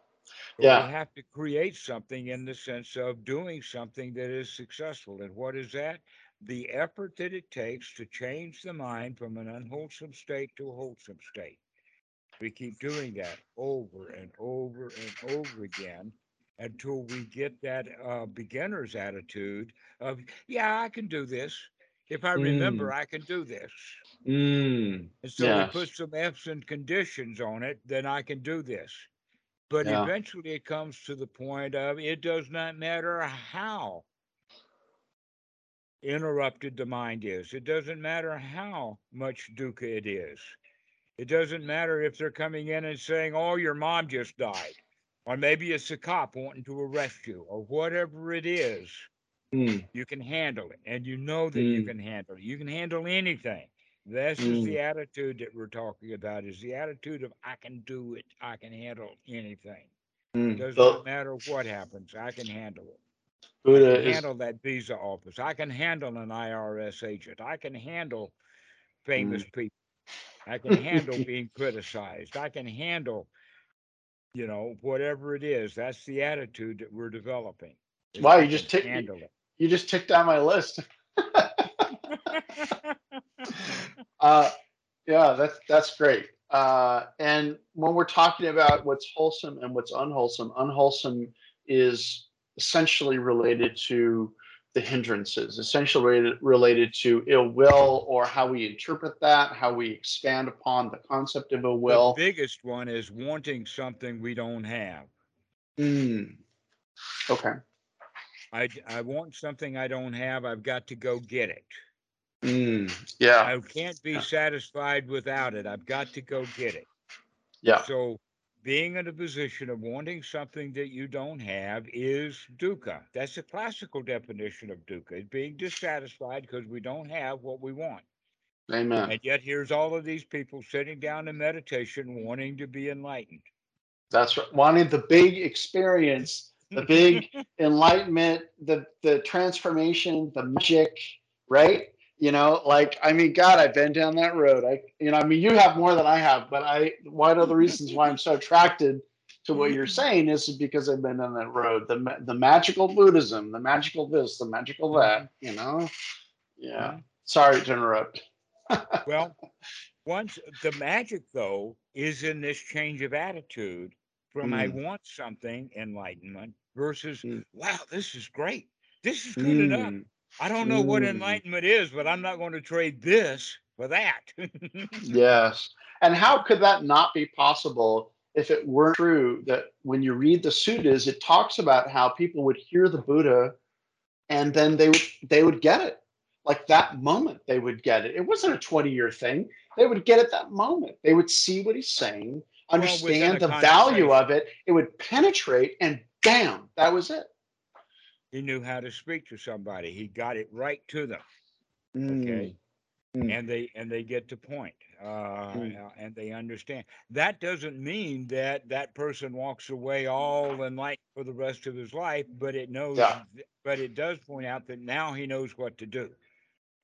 S2: But
S1: Yeah.
S2: we have to create something in the sense of doing something that is successful. And what is that? The effort that it takes to change the mind from an unwholesome state to a wholesome state. We keep doing that over and over and over again until we get that uh, beginner's attitude of, yeah, I can do this. If I remember,
S1: Mm.
S2: I can do this.
S1: Mm.
S2: And so we put some F's and conditions on it, then I can do this. But
S1: Yeah.
S2: eventually it comes to the point of it does not matter how interrupted the mind is. It doesn't matter how much dukkha it is. It doesn't matter if they're coming in and saying, oh, your mom just died. Or maybe it's a cop wanting to arrest you, or whatever it is,
S1: Mm.
S2: you can handle it. And you know that you
S1: Mm.
S2: can handle it. You can handle anything. This is the attitude that we're talking about, is the attitude of I can do it, I can handle anything.
S1: Mm.
S2: Does
S1: The
S2: not matter what happens, I can handle it. I can
S1: is
S2: handle that visa office. I can handle an IRS agent. I can handle famous
S1: Mm.
S2: people. I can handle being criticized. I can handle, you know, whatever it is. That's the attitude that we're developing. is
S1: Wow, you just
S2: can
S1: tick-
S2: handle
S1: you just ticked down my list. Uh, yeah, that's that's great. Uh, and when we're talking about what's wholesome and what's unwholesome, unwholesome is essentially related to the hindrances, essentially related, related to ill will or how we interpret that, how we expand upon the concept of ill will.
S2: The biggest one is wanting something we don't have.
S1: Mm. Okay.
S2: I, I want something I don't have. I've got to go get it.
S1: Mm. Yeah.
S2: I can't be
S1: Yeah.
S2: satisfied without it. I've got to go get it.
S1: Yeah.
S2: So being in a position of wanting something that you don't have is dukkha. That's the classical definition of dukkha. It's being dissatisfied because we don't have what we want.
S1: Amen.
S2: And yet here's all of these people sitting down in meditation wanting to be enlightened.
S1: That's right. Wanting the big experience, the big enlightenment, the the transformation, the magic, right? You know, like I mean, God, I've been down that road. I, you know, I mean, you have more than I have, but I one of the reasons why I'm so attracted to what you're saying is because I've been down that road. The the magical Buddhism, the magical this, the magical mm-hmm. that. You know, yeah. Sorry to interrupt.
S2: Well, once the magic though is in this change of attitude from I
S1: Mm.
S2: want something enlightenment versus
S1: Mm.
S2: wow, this is great. This is good enough.
S1: Mm,
S2: I don't know what
S1: Mm.
S2: enlightenment is, but I'm not going to trade this for that.
S1: Yes. And how could that not be possible if it weren't true that when you read the suttas, it talks about how people would hear the Buddha and then they would they would get it. Like that moment they would get it. It wasn't a 20 year thing. They would get it that moment. They would see what he's saying, understand
S2: a
S1: the value of it. It would penetrate and bam, that was it.
S2: he knew how to speak to somebody. He got it right to them.
S1: Mm,
S2: Okay.
S1: Mm.
S2: and they and they get the point uh,
S1: Mm.
S2: uh, and they understand that doesn't mean that that person walks away all enlightened for the rest of his life but it knows
S1: Yeah.
S2: but it does point out that now he knows what to do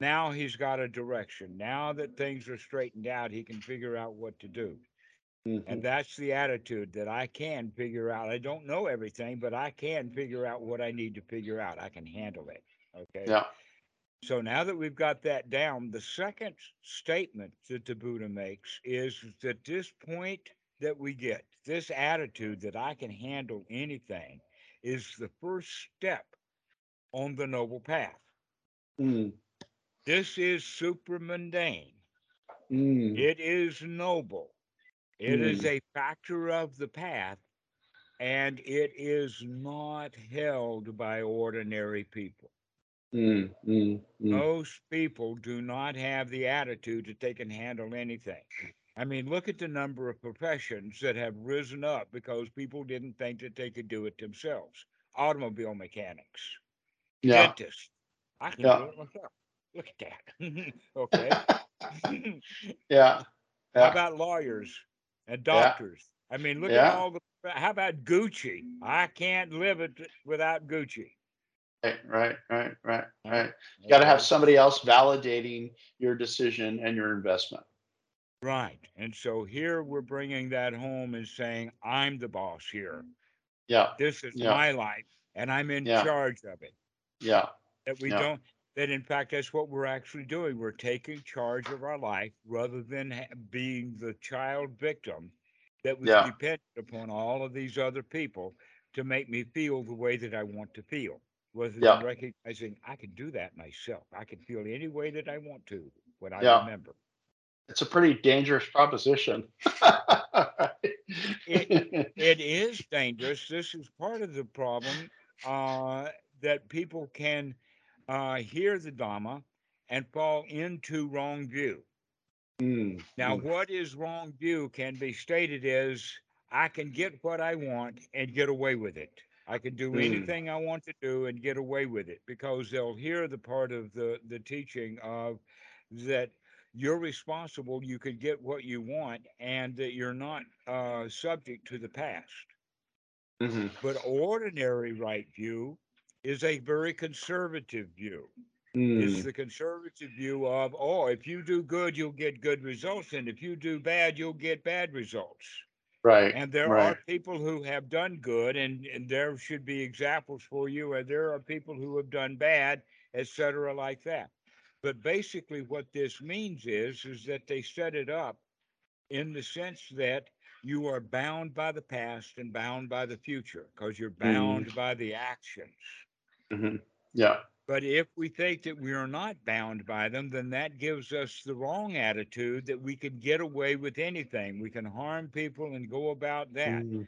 S2: now he's got a direction now that things are straightened out he can figure out what to do
S1: mhm.
S2: and that's the attitude that i can figure out i don't know everything but i can figure out what i need to figure out i can handle it okay
S1: Yeah.
S2: so now that we've got that down, the second statement that the Buddha makes is that this point that we get, this attitude that I can handle anything, is the first step on the noble path.
S1: Mm,
S2: This is super mundane.
S1: mm,
S2: It is noble. It is
S1: Mm.
S2: a factor of the path, and it is not held by ordinary people.
S1: mm, mm, mm.
S2: Most people do not have the attitude that they can handle anything. I mean, look at the number of professions that have risen up because people didn't think that they could do it themselves. Automobile mechanics,
S1: Yeah.
S2: dentists. I can
S1: Yeah.
S2: do it myself. Look at that. okay.
S1: Yeah.
S2: How about lawyers and
S1: Yeah.
S2: doctors? I mean, look
S1: Yeah.
S2: at all the. How about Gucci? I can't live it without Gucci.
S1: Right, right, right, right, right. You got to have somebody else validating your decision and your investment.
S2: Right. And so here we're bringing that home and saying, I'm the boss here.
S1: Yeah,
S2: This is
S1: Yeah.
S2: my life and I'm in
S1: Yeah.
S2: charge of it.
S1: yeah,
S2: That we
S1: Yeah.
S2: don't, that in fact, that's what we're actually doing. We're taking charge of our life rather than ha- being the child victim that was
S1: Yeah.
S2: dependent upon all of these other people to make me feel the way that I want to feel. Rather
S1: Yeah.
S2: than recognizing I can do that myself. I can feel any way that I want to when I
S1: Yeah.
S2: remember.
S1: it's a pretty dangerous proposition.
S2: It is dangerous. This is part of the problem uh, that people can uh, hear the Dhamma and fall into wrong view.
S1: Mm,
S2: Now,
S1: mm,
S2: what is wrong view can be stated as I can get what I want and get away with it. I can do
S1: Mm.
S2: anything I want to do and get away with it because they'll hear the part of the, the teaching of that you're responsible, you can get what you want, and that you're not uh, subject to the past.
S1: mhm,
S2: But ordinary right view is a very conservative view. It's
S1: mm,
S2: the conservative view of, oh, if you do good, you'll get good results, and if you do bad, you'll get bad results.
S1: Right,
S2: And there
S1: right.
S2: are people who have done good, and, and there should be examples for you, and there are people who have done bad, et cetera, like that. But basically, what this means is, is that they set it up in the sense that you are bound by the past and bound by the future because you're bound by the actions.
S1: Mhm, Yeah,
S2: But if we think that we are not bound by them, then that gives us the wrong attitude that we can get away with anything. We can harm people and go about that.
S1: mm,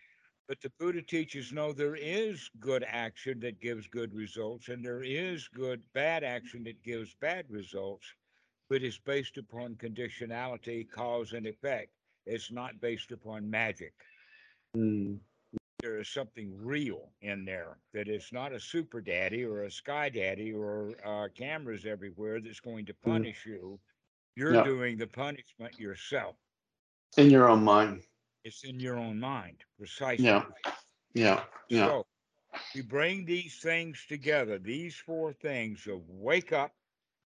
S2: But the Buddha teaches no, there is good action that gives good results, and there is good bad action that gives bad results, but it's based upon conditionality, cause and effect. It's not based upon magic.
S1: mm,
S2: There is something real in there that it's not a super daddy or a sky daddy or uh, cameras everywhere that's going to punish you. You're
S1: Yeah.
S2: doing the punishment yourself.
S1: in your own mind.
S2: It's in your own mind, precisely.
S1: Yeah, yeah, yeah.
S2: So we bring these things together, these four things of wake up,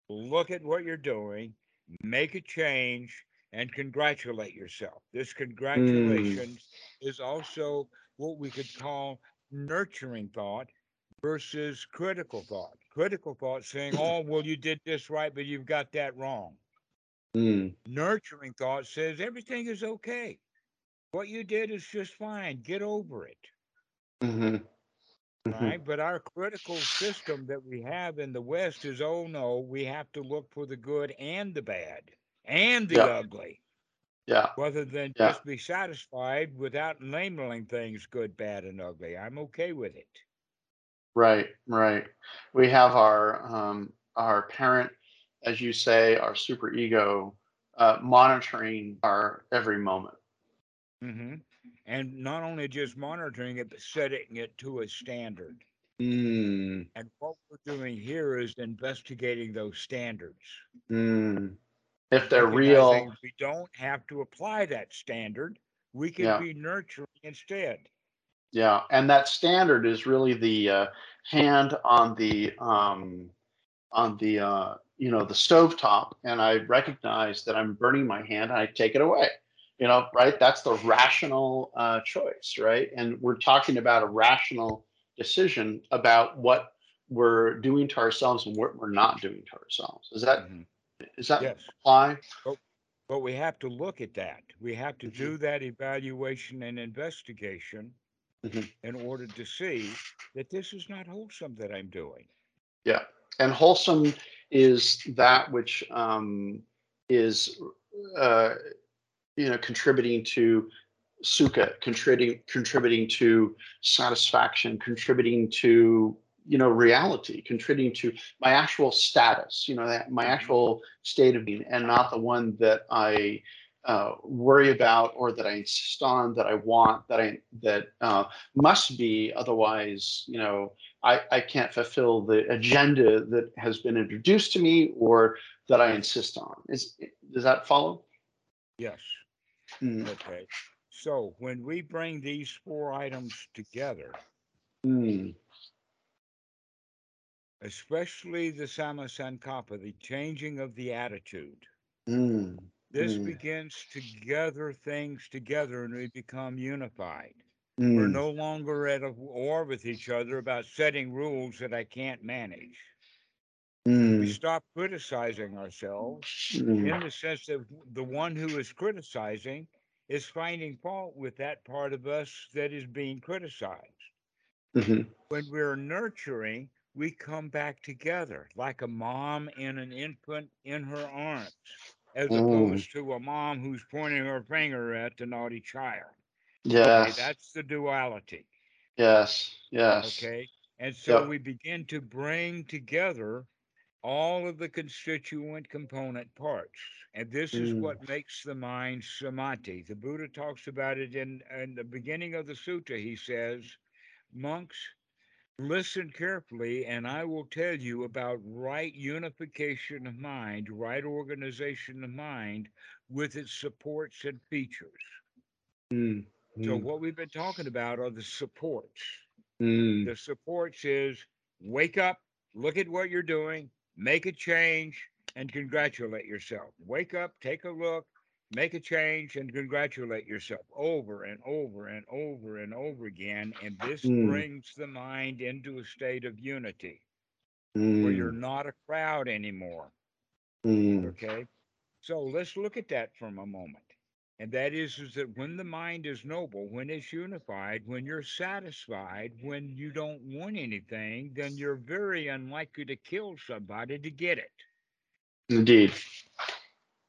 S2: look at what you're doing, make a change, and congratulate yourself. This congratulation is also what we could call nurturing thought versus critical thought. Critical thought saying, oh, well, you did this right, but you've got that wrong.
S1: Mm,
S2: Nurturing thought says everything is okay. What you did is just fine. Get over it.
S1: mhm, mhm.
S2: right? But our critical system that we have in the West is oh no, we have to look for the good and the bad and the
S1: Yeah.
S2: ugly,
S1: Yeah,
S2: rather than
S1: Yeah.
S2: just be satisfied without labeling things good, bad, and ugly. I'm okay with it.
S1: right, right. We have our um, our parent, as you say, our super ego, uh, monitoring our every moment.
S2: Mm-hmm. And not only just monitoring it, but setting it to a standard.
S1: Mm,
S2: And what we're doing here is investigating those standards.
S1: mm. If they're real,
S2: We don't have to apply that standard. We can
S1: Yeah.
S2: be nurturing instead.
S1: Yeah, and that standard is really the uh, hand on the um, on the uh, you know the stove top, and I recognize that I'm burning my hand, and I take it away. You know, right? That's the rational uh, choice, right? And we're talking about a rational decision about what we're doing to ourselves and what we're not doing to ourselves. Is that
S2: Mhm.
S1: Is that
S2: Yes.
S1: why?
S2: But we have to look at that. We have to
S1: Mhm.
S2: do that evaluation and investigation
S1: Mhm.
S2: in order to see that this is not wholesome that I'm doing.
S1: Yeah, and wholesome is that which um, is uh, you know contributing to sukha, contributing contributing to satisfaction, contributing to you know reality, contributing to my actual status, you know that my
S2: Mhm.
S1: actual state of being, and not the one that I uh, worry about or that I insist on, that I want, that I that uh, must be otherwise, you know, I, I can't fulfill the agenda that has been introduced to me or that I insist on. Is does that follow?
S2: Yes.
S1: Mm,
S2: Okay. So when we bring these four items together,
S1: mm,
S2: especially the Samma Sankappa, the changing of the attitude.
S1: Mm.
S2: This
S1: Mm.
S2: begins to gather things together and we become unified. We're
S1: Mm.
S2: no longer at a war with each other about setting rules that I can't manage. We
S1: Mm.
S2: stop criticizing ourselves
S1: Mm.
S2: in the sense that the one who is criticizing is finding fault with that part of us that is being criticized.
S1: Mhm.
S2: When we're nurturing, we come back together like a mom and an infant in her arms, as
S1: Mm.
S2: opposed to a mom who's pointing her finger at the naughty child. Okay,
S1: Yes.
S2: that's the duality.
S1: Yes. Yes.
S2: Okay. And so
S1: Yep.
S2: we begin to bring together all of the constituent component parts. And this is
S1: Mm.
S2: what makes the mind samadhi. The Buddha talks about it in, in the beginning of the sutta. He says, Monks, listen carefully, and I will tell you about right unification of mind, right organization of mind with its supports and features.
S1: Mm.
S2: So,
S1: Mm.
S2: what we've been talking about are the supports.
S1: Mm.
S2: The supports is wake up, look at what you're doing, make a change, and congratulate yourself. Wake up, take a look, make a change, and congratulate yourself over and over and over and over again. And this
S1: Mm.
S2: brings the mind into a state of unity where you're
S1: Mm.
S2: not a crowd anymore.
S1: Mm.
S2: Okay. So let's look at that for a moment. And that is, is that when the mind is noble, when it's unified, when you're satisfied, when you don't want anything, then you're very unlikely to kill somebody to get it.
S1: Indeed.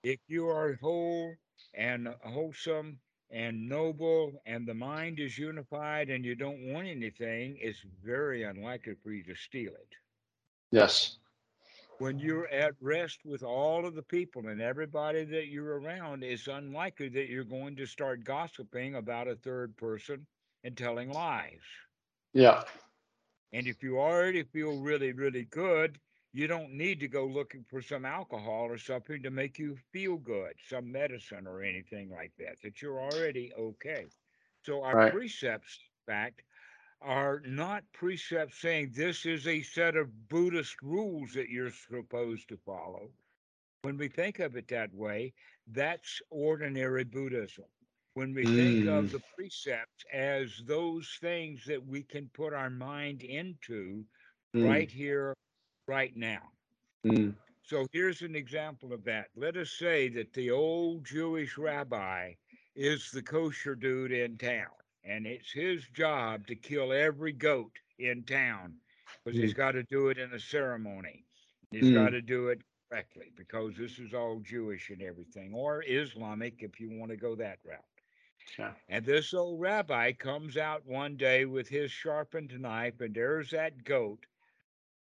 S2: If you are whole and wholesome and noble and the mind is unified and you don't want anything, it's very unlikely for you to steal it.
S1: Yes.
S2: when you're at rest with all of the people and everybody that you're around, it's unlikely that you're going to start gossiping about a third person and telling lies.
S1: Yeah.
S2: And if you already feel really, really good, you don't need to go looking for some alcohol or something to make you feel good, some medicine or anything like that, that you're already okay. So our
S1: Right.
S2: precepts, in fact, are not precepts saying this is a set of Buddhist rules that you're supposed to follow. When we think of it that way, that's ordinary Buddhism. When we think of
S1: Mm.
S2: the precepts as those things that we can put our mind into
S1: Mm.
S2: right here, right now.
S1: Mm.
S2: So here's an example of that. Let us say that the old Jewish rabbi is the kosher dude in town, and it's his job to kill every goat in town because he's got to do it in a ceremony. He's
S1: Mm.
S2: got to do it correctly because this is all Jewish and everything, or Islamic if you want to go that route.
S1: Yeah.
S2: And this old rabbi comes out one day with his sharpened knife, and there's that goat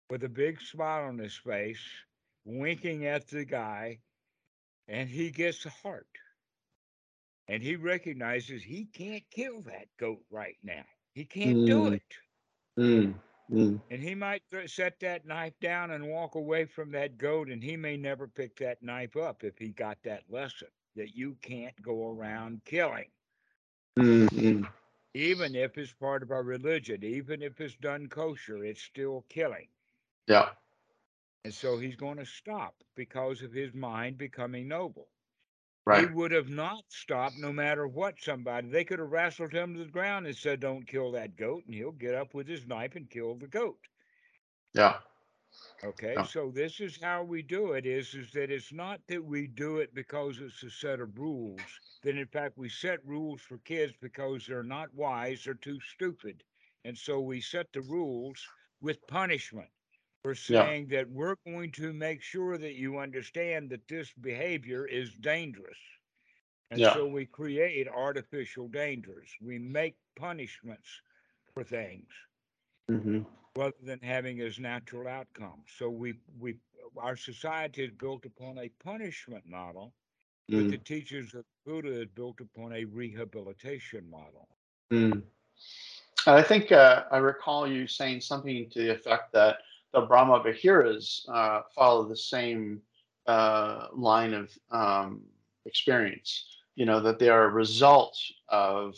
S2: with a big smile on his face, winking at the guy, and he gets a heart. And he recognizes he can't kill that goat right now. He can't do
S1: Mm.
S2: it.
S1: Mm. Mm.
S2: And he might th- set that knife down and walk away from that goat, and he may never pick that knife up if he got that lesson that you can't go around killing.
S1: Mm. Mm.
S2: Even if it's part of our religion, even if it's done kosher, it's still killing.
S1: Yeah.
S2: And so he's going to stop because of his mind becoming noble.
S1: Right.
S2: He would have not stopped no matter what somebody. They could have wrestled him to the ground and said, Don't kill that goat. And he'll get up with his knife and kill the goat.
S1: Yeah.
S2: Okay.
S1: Yeah.
S2: So this is how we do it is, is that it's not that we do it because it's a set of rules. Then, in fact we set rules for kids because they're not wise, they're too stupid. And so we set the rules with punishment. We're
S1: Yeah.
S2: saying that we're going to make sure that you understand that this behavior is dangerous. And
S1: Yeah.
S2: so we create artificial dangers. We make punishments for things
S1: hmm
S2: rather than having as natural outcomes. So we we our society is built upon a punishment model, but the
S1: Mm.
S2: teachers of Buddha is built upon a rehabilitation model.
S1: Mm. And I think uh, I recall you saying something to the effect that the Brahma Viharas uh, follow the same uh, line of um, experience. You know that they are a result of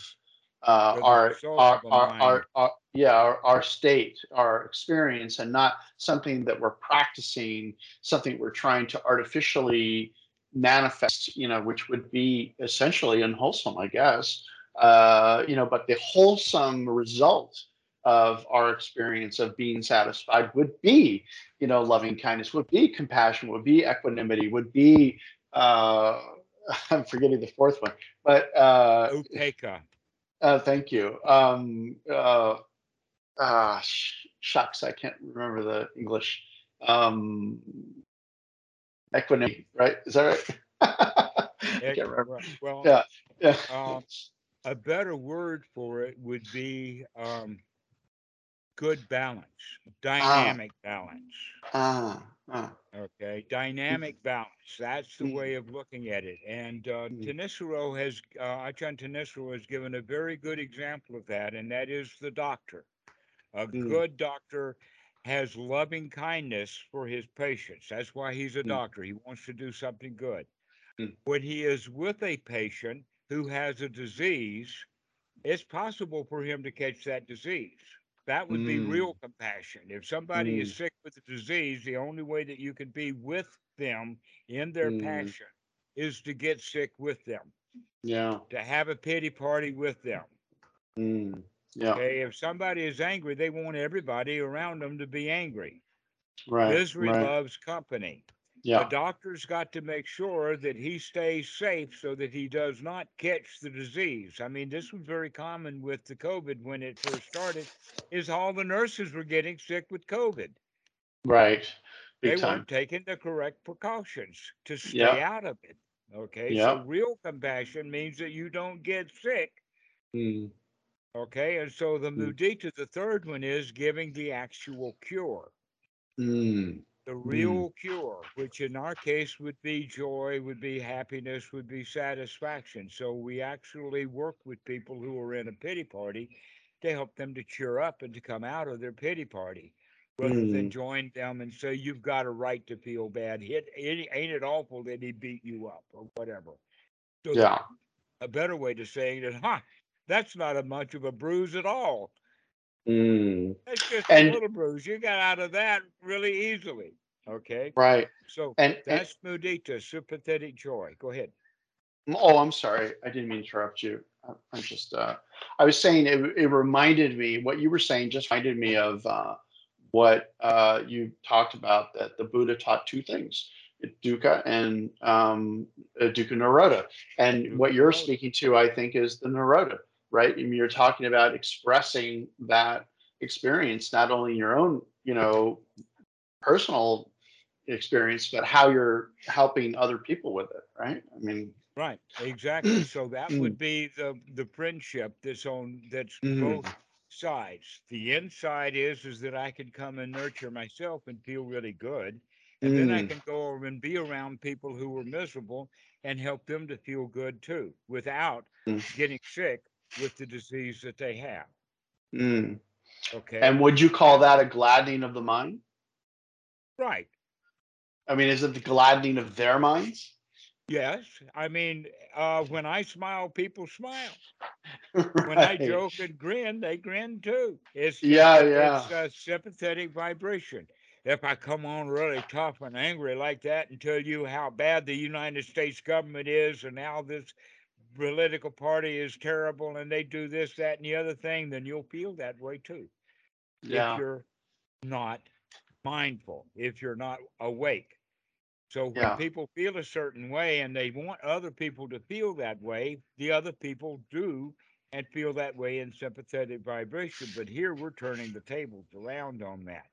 S1: uh, our, our, our, our, our, yeah, our, our state, our experience, and not something that we're practicing, something we're trying to artificially manifest, you know, which would be essentially unwholesome, I guess. Uh, you know, but the wholesome result of our experience of being satisfied would be, you know, loving kindness, would be compassion, would be equanimity, would be, uh, I'm forgetting the fourth one, but uh,
S2: Upekkha.
S1: uh, thank you. Um, uh, uh, sh- shucks, I can't remember the English. Um, equanimity, right? Is that right? I can't remember.
S2: Well,
S1: Yeah, yeah.
S2: um, a better word for it would be um, good balance, dynamic balance.
S1: Ah, ah.
S2: Okay, dynamic balance. That's the
S1: Mm.
S2: way of looking at it. And uh,
S1: Mm.
S2: Thanissaro has, uh, Ajahn Thanissaro has given a very good example of that, and that is the doctor. A
S1: Mm.
S2: good doctor has loving kindness for his patients. That's why he's a
S1: Mm.
S2: doctor. He wants to do something good.
S1: Mm.
S2: When he is with a patient who has a disease, it's possible for him to catch that disease. That would be
S1: Mm.
S2: real compassion. If somebody is
S1: Mm.
S2: sick with a disease, the only way that you can be with them in their
S1: Mm.
S2: passion is to get sick with them,
S1: Yeah.
S2: to have a pity party with them.
S1: Mm. Yeah.
S2: Okay, if somebody is angry, they want everybody around them to be angry.
S1: Right.
S2: Misery
S1: right.
S2: loves company. The
S1: Yeah.
S2: doctor's got to make sure that he stays safe so that he does not catch the disease. I mean, this was very common with the COVID when it first started, is all the nurses were getting sick with COVID.
S1: Right.
S2: They
S1: time.
S2: weren't taking the correct precautions to stay
S1: Yeah.
S2: out of it. Okay,
S1: Yeah.
S2: so real compassion means that you don't get sick.
S1: Mm.
S2: Okay, and so the
S1: Mm.
S2: mudita, the third one, is giving the actual cure.
S1: Mm.
S2: The real cure, which in our case would be joy, would be happiness, would be satisfaction. So we actually work with people who are in a pity party to help them to cheer up and to come out of their pity party rather than
S1: Mm.
S2: join them and say, You've got a right to feel bad. It, it, ain't it awful that he beat you up or whatever? So
S1: Yeah.
S2: a better way to saying it, huh, that's not a much of a bruise at all.
S1: Mm.
S2: That's just
S1: And-
S2: a little bruise. You got out of that really easily. Okay.
S1: Right.
S2: So
S1: And, and
S2: that's mudita, sympathetic joy. Go ahead.
S1: oh, I'm sorry. I didn't mean to interrupt you. I- I'm just. Uh, I was saying it. It reminded me what you were saying. Just reminded me of uh, what uh, you talked about that the Buddha taught two things: dukkha and um, uh, dukkha nirodha. And what you're speaking to, I think, is the nirodha, right? I mean, you're talking about expressing that experience, not only in your own, you know, personal experience, but how you're helping other people with it, right? I mean,
S2: Right. Exactly. So that
S1: Mm.
S2: would be the the friendship that's on that's
S1: Mm.
S2: both sides. The inside is is that I can come and nurture myself and feel really good. And then I
S1: Mm.
S2: can go over and be around people who are miserable and help them to feel good too, without
S1: Mm.
S2: getting sick with the disease that they have.
S1: mm.
S2: Okay.
S1: and would you call that a gladdening of the mind?
S2: right.
S1: I mean, is it the gladdening of their minds?
S2: Yes. I mean, uh, when I smile, people smile. When I joke and grin, they grin too. It's
S1: Yeah,
S2: a-
S1: yeah.
S2: It's a sympathetic vibration. If I come on really tough and angry like that and tell you how bad the United States government is and how this political party is terrible and they do this, that, and the other thing, then you'll feel that way too.
S1: Yeah.
S2: If you're not mindful, if you're not awake. So when
S1: Yeah.
S2: people feel a certain way and they want other people to feel that way, the other people do and feel that way in sympathetic vibration. But here we're turning the tables around on that.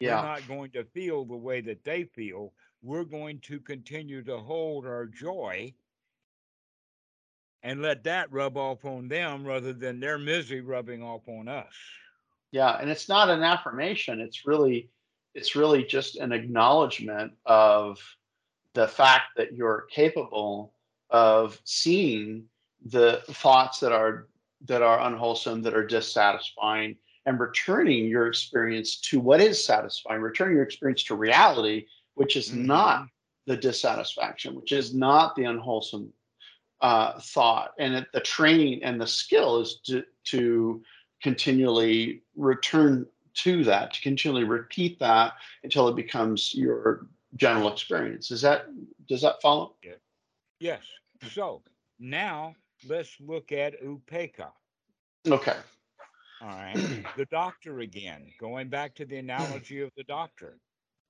S2: We're not going to feel the way that they feel. We're going to continue to hold our joy and let that rub off on them rather than their misery rubbing off on us.
S1: Yeah. And it's not an affirmation. It's really, it's really just an acknowledgement of the fact that you're capable of seeing the thoughts that are that are unwholesome, that are dissatisfying, and returning your experience to what is satisfying, returning your experience to reality, which is not
S2: Mhm.
S1: the dissatisfaction, which is not the unwholesome uh, thought, and the training and the skill is to to continually return to that, to continually repeat that until it becomes your general experience. Is that does that follow? yeah.
S2: Yes. So now let's look at Upekkha.
S1: Okay.
S2: All right. the doctor again, going back to the analogy of the doctor.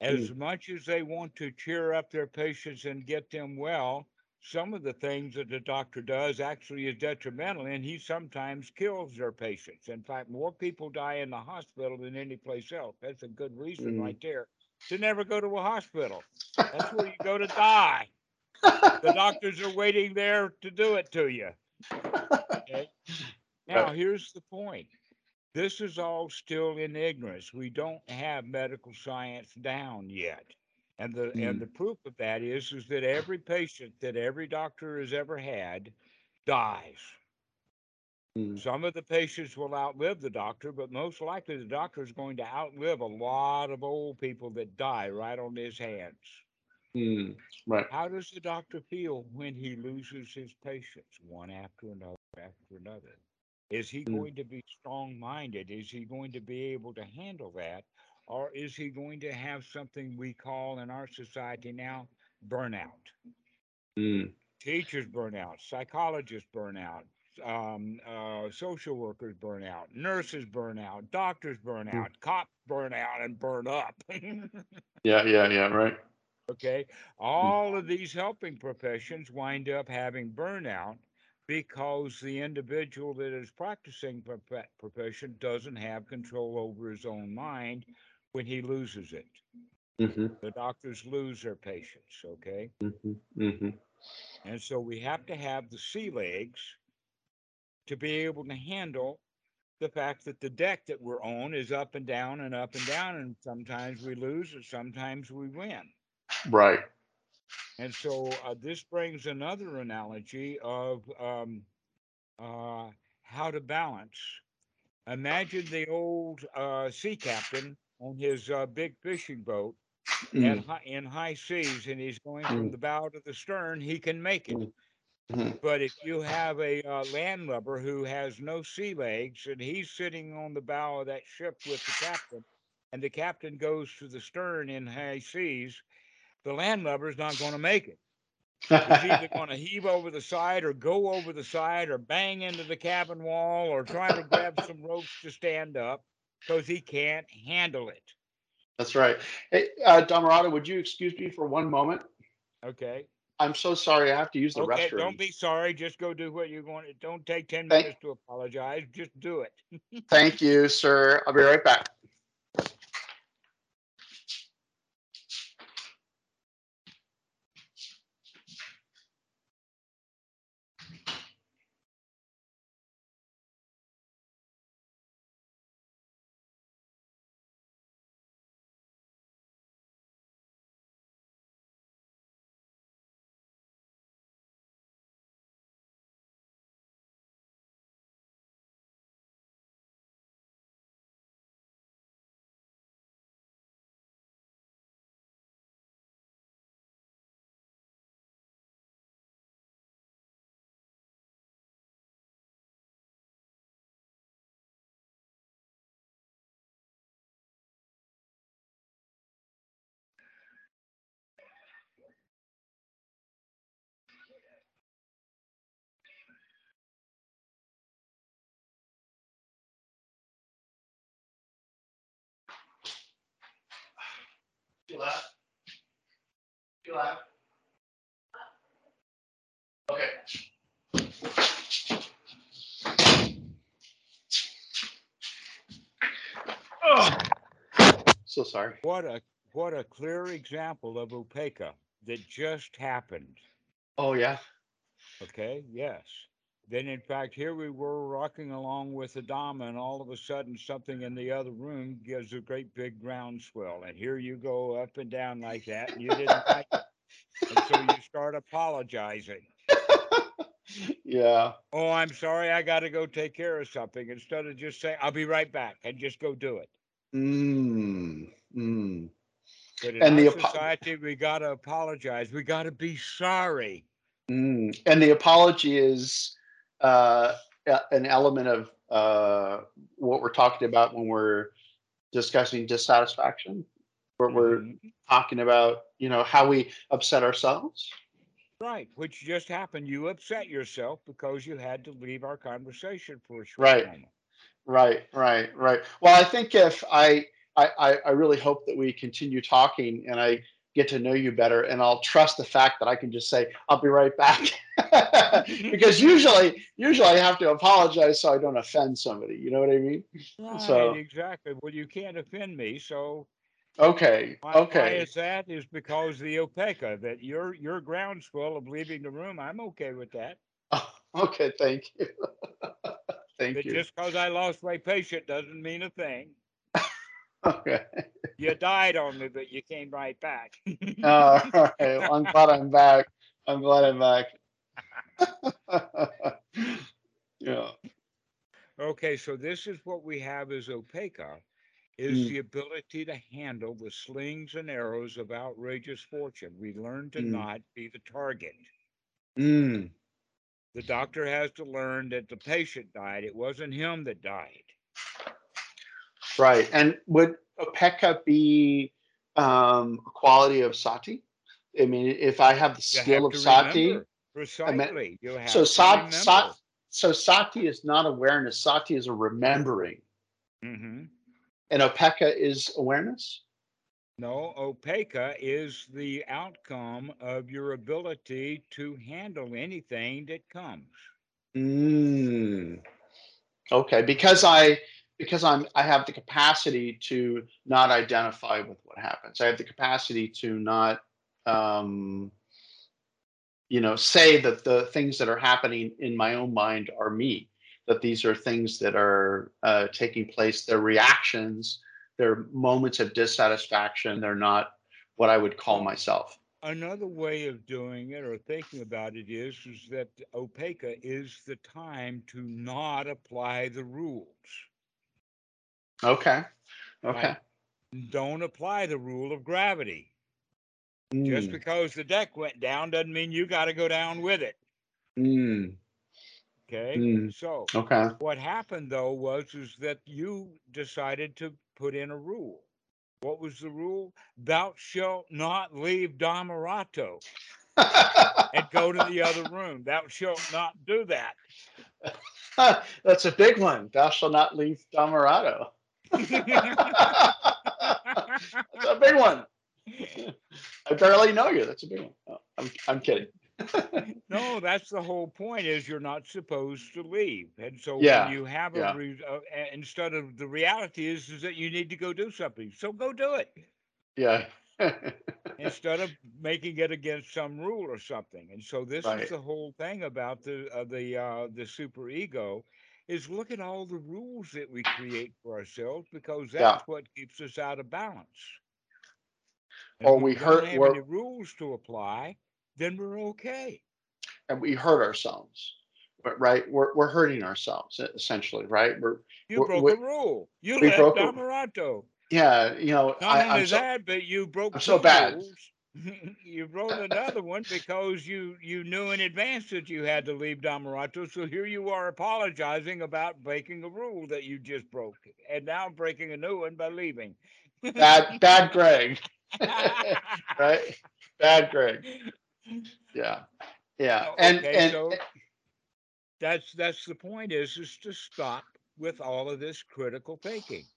S2: As much as they want to cheer up their patients and get them well, some of the things that the doctor does actually is detrimental and he sometimes kills their patients. In fact, more people die in the hospital than any place else. That's a good reason
S1: Mm.
S2: right there to never go to a hospital. That's where you go to die. The doctors are waiting there to do it to you. Okay. Now, here's the point. This is all still in ignorance. We don't have medical science down yet. And the
S1: Mm.
S2: and the proof of that is is that every patient that every doctor has ever had dies.
S1: Mm.
S2: Some of the patients will outlive the doctor, but most likely the doctor is going to outlive a lot of old people that die right on his hands.
S1: Mm. Right.
S2: How does the doctor feel when he loses his patients one after another after another? Is he
S1: Mm.
S2: going to be strong minded? Is he going to be able to handle that? Or is he going to have something we call in our society now burnout?
S1: Mm.
S2: Teachers burnout, psychologists burnout, um, uh, social workers burnout, nurses burnout, doctors burnout,
S1: Mm.
S2: out, cops burn out and burn up.
S1: Yeah. Yeah. Yeah. Right.
S2: Okay. All of these helping professions wind up having burnout because the individual that is practicing prof- profession doesn't have control over his own mind when he loses it.
S1: Mm-hmm.
S2: The doctors lose their patients. Okay.
S1: Mm-hmm. Mm-hmm.
S2: And so we have to have the sea legs to be able to handle the fact that the deck that we're on is up and down and up and down. And sometimes we lose and sometimes we win.
S1: Right.
S2: And so uh, this brings another analogy of um, uh, how to balance. Imagine the old uh, sea captain on his uh, big fishing boat
S1: Mm.
S2: high, in high seas, and he's going from
S1: Mm.
S2: the bow to the stern. He can make it.
S1: Mm.
S2: But if you have a uh, landlubber who has no sea legs and he's sitting on the bow of that ship with the captain, and the captain goes to the stern in high seas, the landlubber is not going to make it. He's either going to heave over the side or go over the side or bang into the cabin wall or try to grab some ropes to stand up because he can't handle it.
S1: That's right. Hey, uh, Dhammarato, would you excuse me for one moment?
S2: Okay.
S1: I'm so sorry. I have to use the
S2: Okay.
S1: restroom.
S2: Don't be sorry. Just go do what you're going to. Don't take 10
S1: Thank-
S2: minutes to apologize. Just do it.
S1: Thank you, sir. I'll be right back. You left? You left? Okay. Oh, so sorry.
S2: What a what a clear example of Upekkha that just happened.
S1: Oh yeah.
S2: Okay, yes. Then in fact, here we were rocking along with the Dhamma, and all of a sudden something in the other room gives a great big groundswell. And here you go up and down like that, and you didn't like it. And so you start apologizing.
S1: yeah.
S2: Oh, I'm sorry, I gotta go take care of something. Instead of just saying, I'll be right back and just go do it.
S1: Mm. Mm.
S2: But in
S1: And the apo-
S2: society, we gotta apologize. We gotta be sorry.
S1: Mm, And the apology is uh, an element of uh, what we're talking about when we're discussing dissatisfaction, where we're
S2: Mhm.
S1: talking about, you know, how we upset ourselves.
S2: Right, which just happened. You upset yourself because you had to leave our conversation for a short
S1: Right.
S2: moment.
S1: Right, right, right. Well, I think if I, I I really hope that we continue talking and I get to know you better, and I'll trust the fact that I can just say I'll be right back, mm-hmm. because usually, usually I have to apologize so I don't offend somebody. You know what I mean?
S2: Right,
S1: So-
S2: exactly. Well, you can't offend me, so
S1: Okay,
S2: why, why
S1: okay,
S2: is that? Is because the Upekkha that your your groundswell of leaving the room. I'm okay with that.
S1: okay. Thank you, thank
S2: But
S1: you.
S2: just because I lost my patient doesn't mean a thing.
S1: Okay.
S2: You died on me, but you came right back.
S1: All right. Well, I'm glad I'm back. I'm glad I'm back. yeah.
S2: Okay, so this is what we have as Upekkha is
S1: Mm.
S2: the ability to handle the slings and arrows of outrageous fortune. We learn to
S1: Mm.
S2: not be the target.
S1: Mm.
S2: The doctor has to learn that the patient died. It wasn't him that died.
S1: Right. And would Upekkha be um, a quality of sati? I mean, if I have the skill
S2: have
S1: of sati,
S2: remember. Precisely. You have
S1: so
S2: to
S1: sat, so sati is not awareness. Sati is a remembering,
S2: Mm-hmm.
S1: and Upekkha is awareness.
S2: No, Upekkha is the outcome of your ability to handle anything that comes.
S1: Mm. Okay, because I because I'm I have the capacity to not identify with what happens. I have the capacity to not um you know say that the things that are happening in my own mind are me that these are things that are uh, taking place they're reactions they're moments of dissatisfaction they're not what i would call myself
S2: Another way of doing it or thinking about it is, is that Upekkha is the time to not apply the rules.
S1: Okay okay
S2: Like, don't apply the rule of gravity. Just
S1: Mm,
S2: because the deck went down doesn't mean you got to go down with it.
S1: mm,
S2: Okay.
S1: Mm.
S2: So
S1: okay
S2: what happened though was is that you decided to put in a rule. What was the rule? Thou shalt not leave Dhammarato and go to the other room. Thou shalt not do that.
S1: that's a big one thou shall not leave Dhammarato. That's a big one i barely know you that's a big one Oh, i'm, I'm kidding
S2: no, that's the whole point. Is you're not supposed to leave, and so
S1: Yeah,
S2: when you have
S1: yeah.
S2: a re- uh, instead of the reality is is that you need to go do something. So go do it
S1: yeah
S2: instead of making it against some rule or something. And so this
S1: Right.
S2: is the whole thing about the uh, the uh, the super ego is look at all the rules that we create for ourselves because
S1: Yeah.
S2: that's what keeps us out of balance. And
S1: Or we
S2: don't
S1: hurt-
S2: have
S1: we're-
S2: any rules to apply, then we're okay.
S1: and we hurt ourselves but right we're, we're hurting ourselves essentially right we're
S2: You
S1: we-
S2: broke
S1: we-
S2: a rule. You left
S1: broke a-
S2: Dhammarato.
S1: yeah you know
S2: Not
S1: I,
S2: only
S1: I'm so,
S2: that, but you broke
S1: I'm so bad.
S2: you wrote another one because you you knew in advance that you had to leave Dhammarato. So here you are apologizing about breaking a rule that you just broke, and now breaking a new one by leaving.
S1: bad bad greg right bad greg yeah yeah
S2: Oh,
S1: and
S2: okay,
S1: and
S2: so that's that's the point is is to stop with all of this critical thinking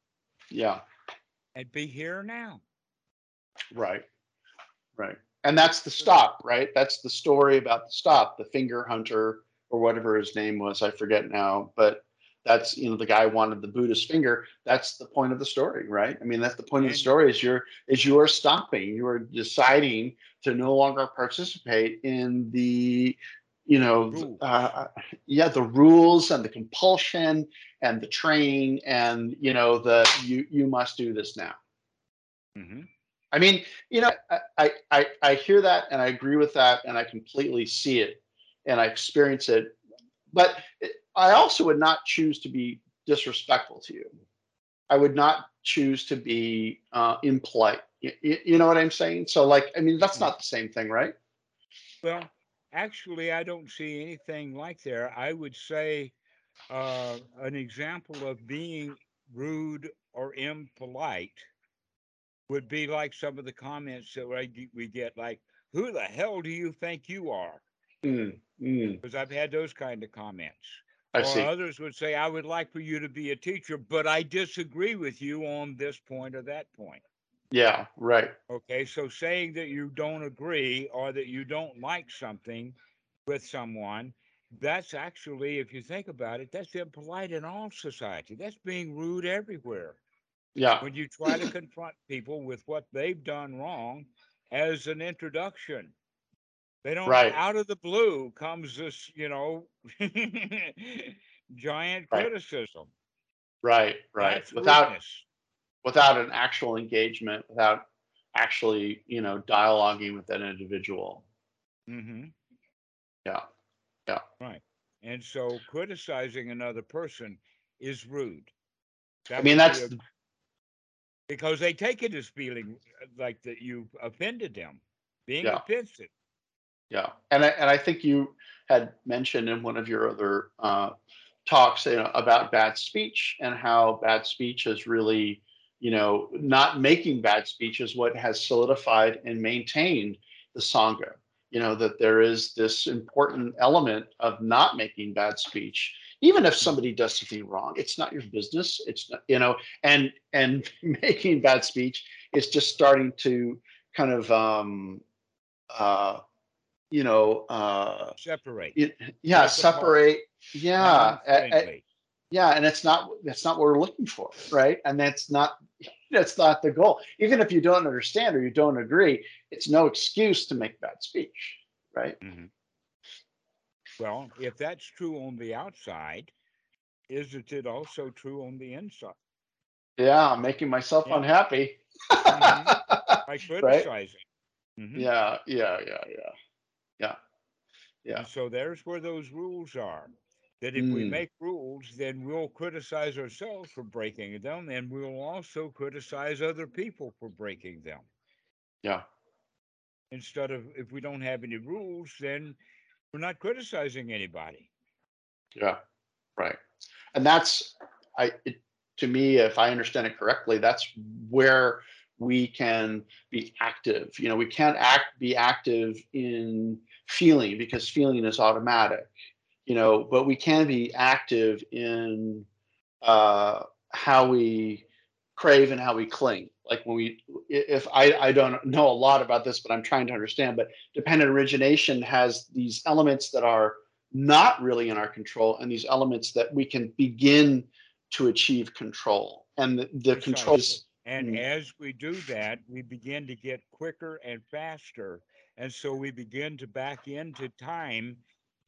S1: yeah
S2: and be here now.
S1: right right. And that's the stop right? That's the story about the stop the finger hunter or whatever his name was i forget now but that's you know the guy wanted the buddhist finger. That's the point of the story right? I mean that's the point of the story is you're is you are stopping. You are deciding to no longer participate in the you know uh, yeah the rules and the compulsion and the training and you know the you you must do this now.
S2: Mhm.
S1: I mean, you know, I, I, I, hear that and I agree with that and I completely see it and I experience it. But I also would not choose to be disrespectful to you. I would not choose to be uh, impolite. You, you know what I'm saying? So, like, I mean, that's not the same thing, right?
S2: Well, actually, I don't see anything like there. I would say uh, an example of being rude or impolite would be like some of the comments that I we get, like, "Who the hell do you think you are?"
S1: Mm, mm,
S2: Because I've had those kind of comments.
S1: I
S2: or
S1: see.
S2: others would say, "I would like for you to be a teacher, but I disagree with you on this point or that point."
S1: Yeah, right.
S2: Okay, so saying that you don't agree or that you don't like something with someone, that's actually, if you think about it, that's impolite in all society. That's being rude everywhere.
S1: Yeah,
S2: When you try to confront people with what they've done wrong as an introduction, they don't,
S1: Right.
S2: out of the blue comes this, you know, giant
S1: Right.
S2: criticism.
S1: right, right.
S2: That's
S1: Without
S2: rudeness.
S1: without an actual engagement, without actually, you know, dialoguing with that individual.
S2: Mm-hmm.
S1: Yeah. Yeah.
S2: Right. And so criticizing another person is rude.
S1: I mean, that's
S2: a- because they take it as feeling uh, like that you've offended them, being
S1: Yeah.
S2: offensive.
S1: Yeah, and I, and I think you had mentioned in one of your other uh, talks you know, about bad speech and how bad speech is really, you know, not making bad speech is what has solidified and maintained the sangha. You know that there is this important element of not making bad speech, even if somebody does something wrong. It's not your business. It's not, you know, and and making bad speech is just starting to kind of um, uh, you know, uh,
S2: Separate.
S1: it, yeah,
S2: apart.
S1: separate. Yeah, a- a-
S2: non-friendly.
S1: yeah, and it's not that's not what we're looking for, right? And that's not that's not the goal. Even if you don't understand or you don't agree, it's no excuse to make bad speech, right?
S2: Mhm. Well, if that's true on the outside, isn't it also true on the inside?
S1: Yeah, I'm making myself
S2: Yeah.
S1: unhappy.
S2: Mhm. By
S1: right?
S2: criticizing. Mhm.
S1: Yeah, yeah, yeah, yeah, yeah, yeah.
S2: And so there's where those rules are. That if we
S1: Mm.
S2: make rules, then we'll criticize ourselves for breaking them, and we'll also criticize other people for breaking them.
S1: Yeah.
S2: Instead of if we don't have any rules, then we're not criticizing anybody.
S1: Yeah, right. And that's I it, to me, if I understand it correctly, that's where we can be active. You know, we can't act be active in feeling because feeling is automatic. You know, but we can be active in uh, how we crave and how we cling. Like when we, if I, I don't know a lot about this, but I'm trying to understand. But dependent origination has these elements that are not really in our control and these elements that we can begin to achieve control and the, the control is
S2: And
S1: Mm.
S2: as we do that, we begin to get quicker and faster. And so we begin to back into time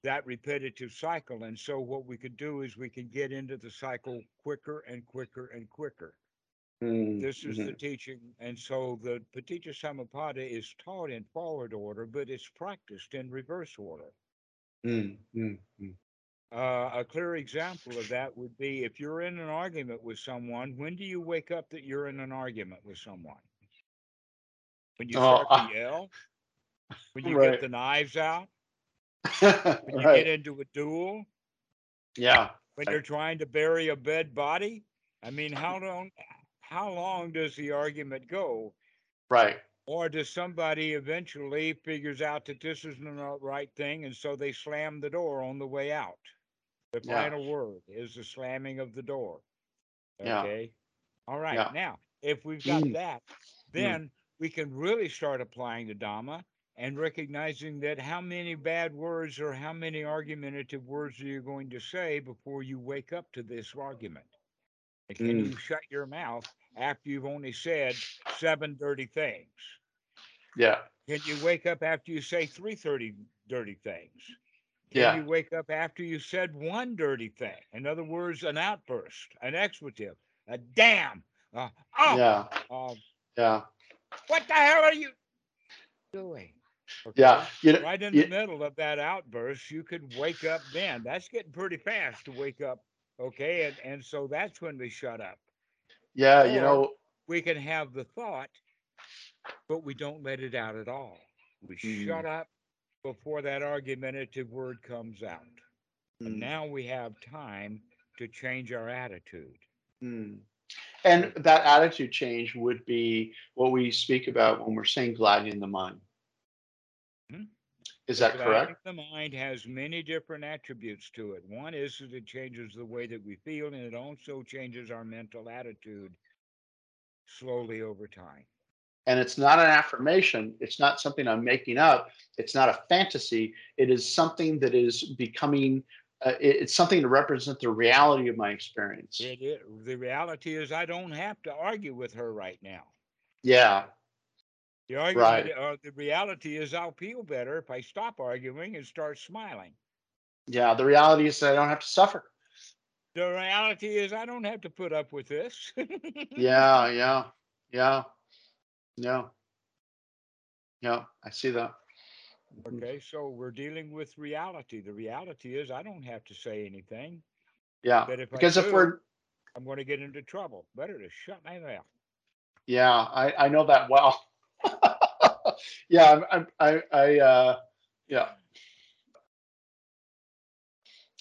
S2: that repetitive cycle. And so what we could do is we can get into the cycle quicker and quicker and quicker.
S1: Mm,
S2: This is the teaching. And so the Paticca Samuppada is taught in forward order, but it's practiced in reverse order.
S1: mm, mm, mm.
S2: Uh, a clear example of that would be if you're in an argument with someone, when do you wake up that you're in an argument with someone? When you
S1: Oh,
S2: start
S1: uh,
S2: to yell? When you
S1: right.
S2: get the knives out? When you
S1: right.
S2: get into a duel?
S1: Yeah.
S2: When you're trying to bury a dead body? I mean, how long, how long does the argument go?
S1: Right.
S2: Or does somebody eventually figures out that this isn't the right thing and so they slam the door on the way out? The
S1: Yeah.
S2: final word is the slamming of the door.
S1: Yeah.
S2: Okay. All right.
S1: Yeah.
S2: Now, if we've got
S1: Mm.
S2: that, then we can really start applying the Dhamma and recognizing that how many bad words or how many argumentative words are you going to say before you wake up to this argument? And can
S1: Mm.
S2: you shut your mouth after you've only said seven dirty things?
S1: Yeah.
S2: Can you wake up after you say three thirty dirty things? Can
S1: Yeah.
S2: you wake up after you said one dirty thing? In other words, an outburst, an expletive, a damn, uh, oh,
S1: Yeah.
S2: uh,
S1: Yeah.
S2: what the hell are you doing?
S1: Yeah. You know,
S2: Right in
S1: you-
S2: the middle of that outburst, you could wake up then. That's getting pretty fast to wake up. Okay. And, and so that's when we shut up.
S1: Yeah. You know,
S2: We can have the thought, but we don't let it out at all. We
S1: Mm.
S2: shut up before that argumentative word comes out. And
S1: Mm,
S2: now we have time to change our attitude.
S1: mm. And that attitude change would be what we speak about when we're saying gladdening the mind. Is that
S2: Gladdening
S1: correct?
S2: The mind has many different attributes to it. One is that it changes the way that we feel, and it also changes our mental attitude slowly over time.
S1: And it's not an affirmation. It's not something I'm making up. It's not a fantasy. It is something that is becoming. Uh, it- it's something to represent the reality of my experience.
S2: It, it, the reality is, I don't have to argue with her right now.
S1: Yeah,
S2: The argument,
S1: Right.
S2: uh, the reality is, I'll feel better if I stop arguing and start smiling.
S1: yeah. The reality is I don't have to suffer.
S2: The reality is, I don't have to put up with this.
S1: Yeah, yeah, yeah, yeah, yeah. I see that. Mhm.
S2: Okay, so we're dealing with reality. The reality is, I don't have to say anything.
S1: Yeah,
S2: But if I
S1: because if we're
S2: I'm going to get into trouble. Better to shut my mouth.
S1: Yeah, I, I know that well. Yeah, I'm, I'm, I, I, uh, yeah.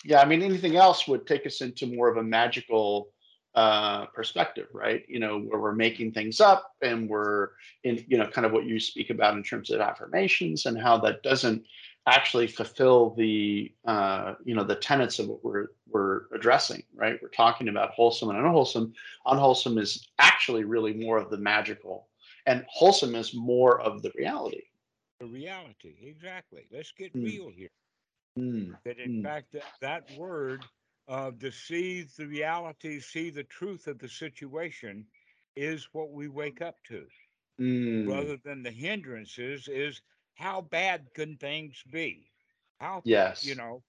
S1: Yeah, I mean, anything else would take us into more of a magical uh, perspective, right? You know, where we're making things up and we're in, you know, kind of what you speak about in terms of affirmations and how that doesn't actually fulfill the, uh, you know, the tenets of what we're we're addressing, right? We're talking about wholesome and unwholesome, unwholesome is actually really more of the magical and wholesome is more of the reality
S2: The reality, exactly. Let's get
S1: Hmm.
S2: real here.
S1: Mm,
S2: That in
S1: Hmm.
S2: fact, that, that word uh, to see the reality, see the truth of the situation, is what we wake up to,
S1: mm,
S2: rather than the hindrances. Is how bad can things be? How
S1: yes
S2: you know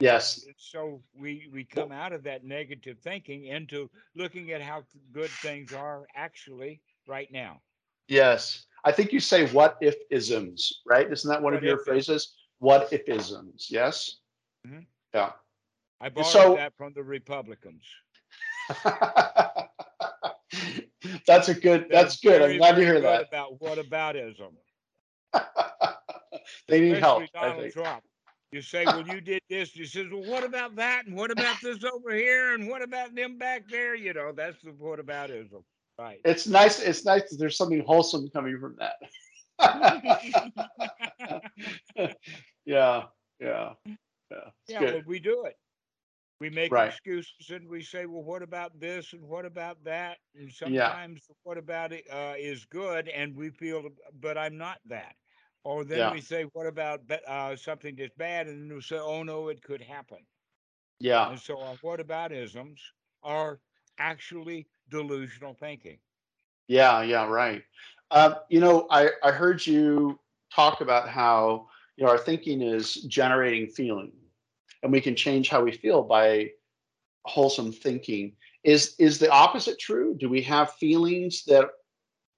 S1: yes
S2: so we we come out of that negative thinking into looking at how good things are actually right now
S1: yes. I think you say what if isms right? Isn't that one of your phrases? What if isms yes?
S2: Mhm.
S1: yeah.
S2: I borrowed
S1: so-
S2: that from the republicans.
S1: That's a good that's good. I'm glad to hear that.
S2: about what aboutism
S1: they need help
S2: especially
S1: I
S2: donald
S1: think.
S2: trump. You say well you did this. He says well what about that? And what about this over here? And what about them back there? You know that's the what aboutism right
S1: it's nice it's nice that there's something wholesome coming from that yeah yeah yeah
S2: Yeah, we do it. We make
S1: Right.
S2: excuses and we say, well, what about this and what about that? And sometimes what about it uh, is good and we feel, but I'm not that. Or then
S1: Yeah.
S2: we say, what about uh, something that's bad? And then we say, oh no, it could happen.
S1: yeah
S2: And so our what about isms are actually delusional thinking.
S1: Yeah, yeah, right. Um, you know, I, I heard you talk about how you know our thinking is generating feeling, and we can change how we feel by wholesome thinking. Is is the opposite true? Do we have feelings that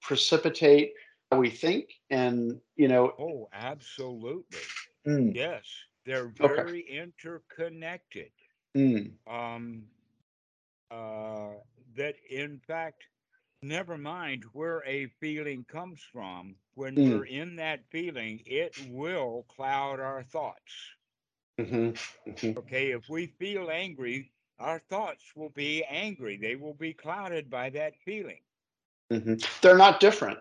S1: precipitate how we think? And you know,
S2: Oh, absolutely.
S1: mm,
S2: Yes, they're
S1: Okay.
S2: very interconnected.
S1: mm,
S2: um, uh, that in fact, never mind where a feeling comes from, when
S1: Mm.
S2: we're in that feeling, it will cloud our thoughts.
S1: mhm, mhm,
S2: Okay, if we feel angry, our thoughts will be angry. They will be clouded by that feeling.
S1: mhm. they're not different.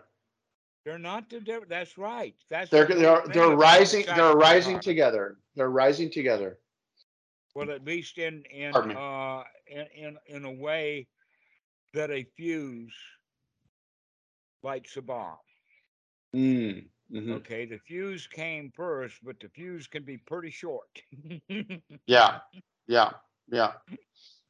S2: They're not the different. That's right. That's
S1: They're they're they're rising they're rising together. They're rising together.
S2: Well, at least in in uh in, in in a way that a fuse lights a bomb.
S1: Mm, mhm.
S2: Okay, the fuse came first, but the fuse can be pretty short.
S1: Yeah, yeah, yeah,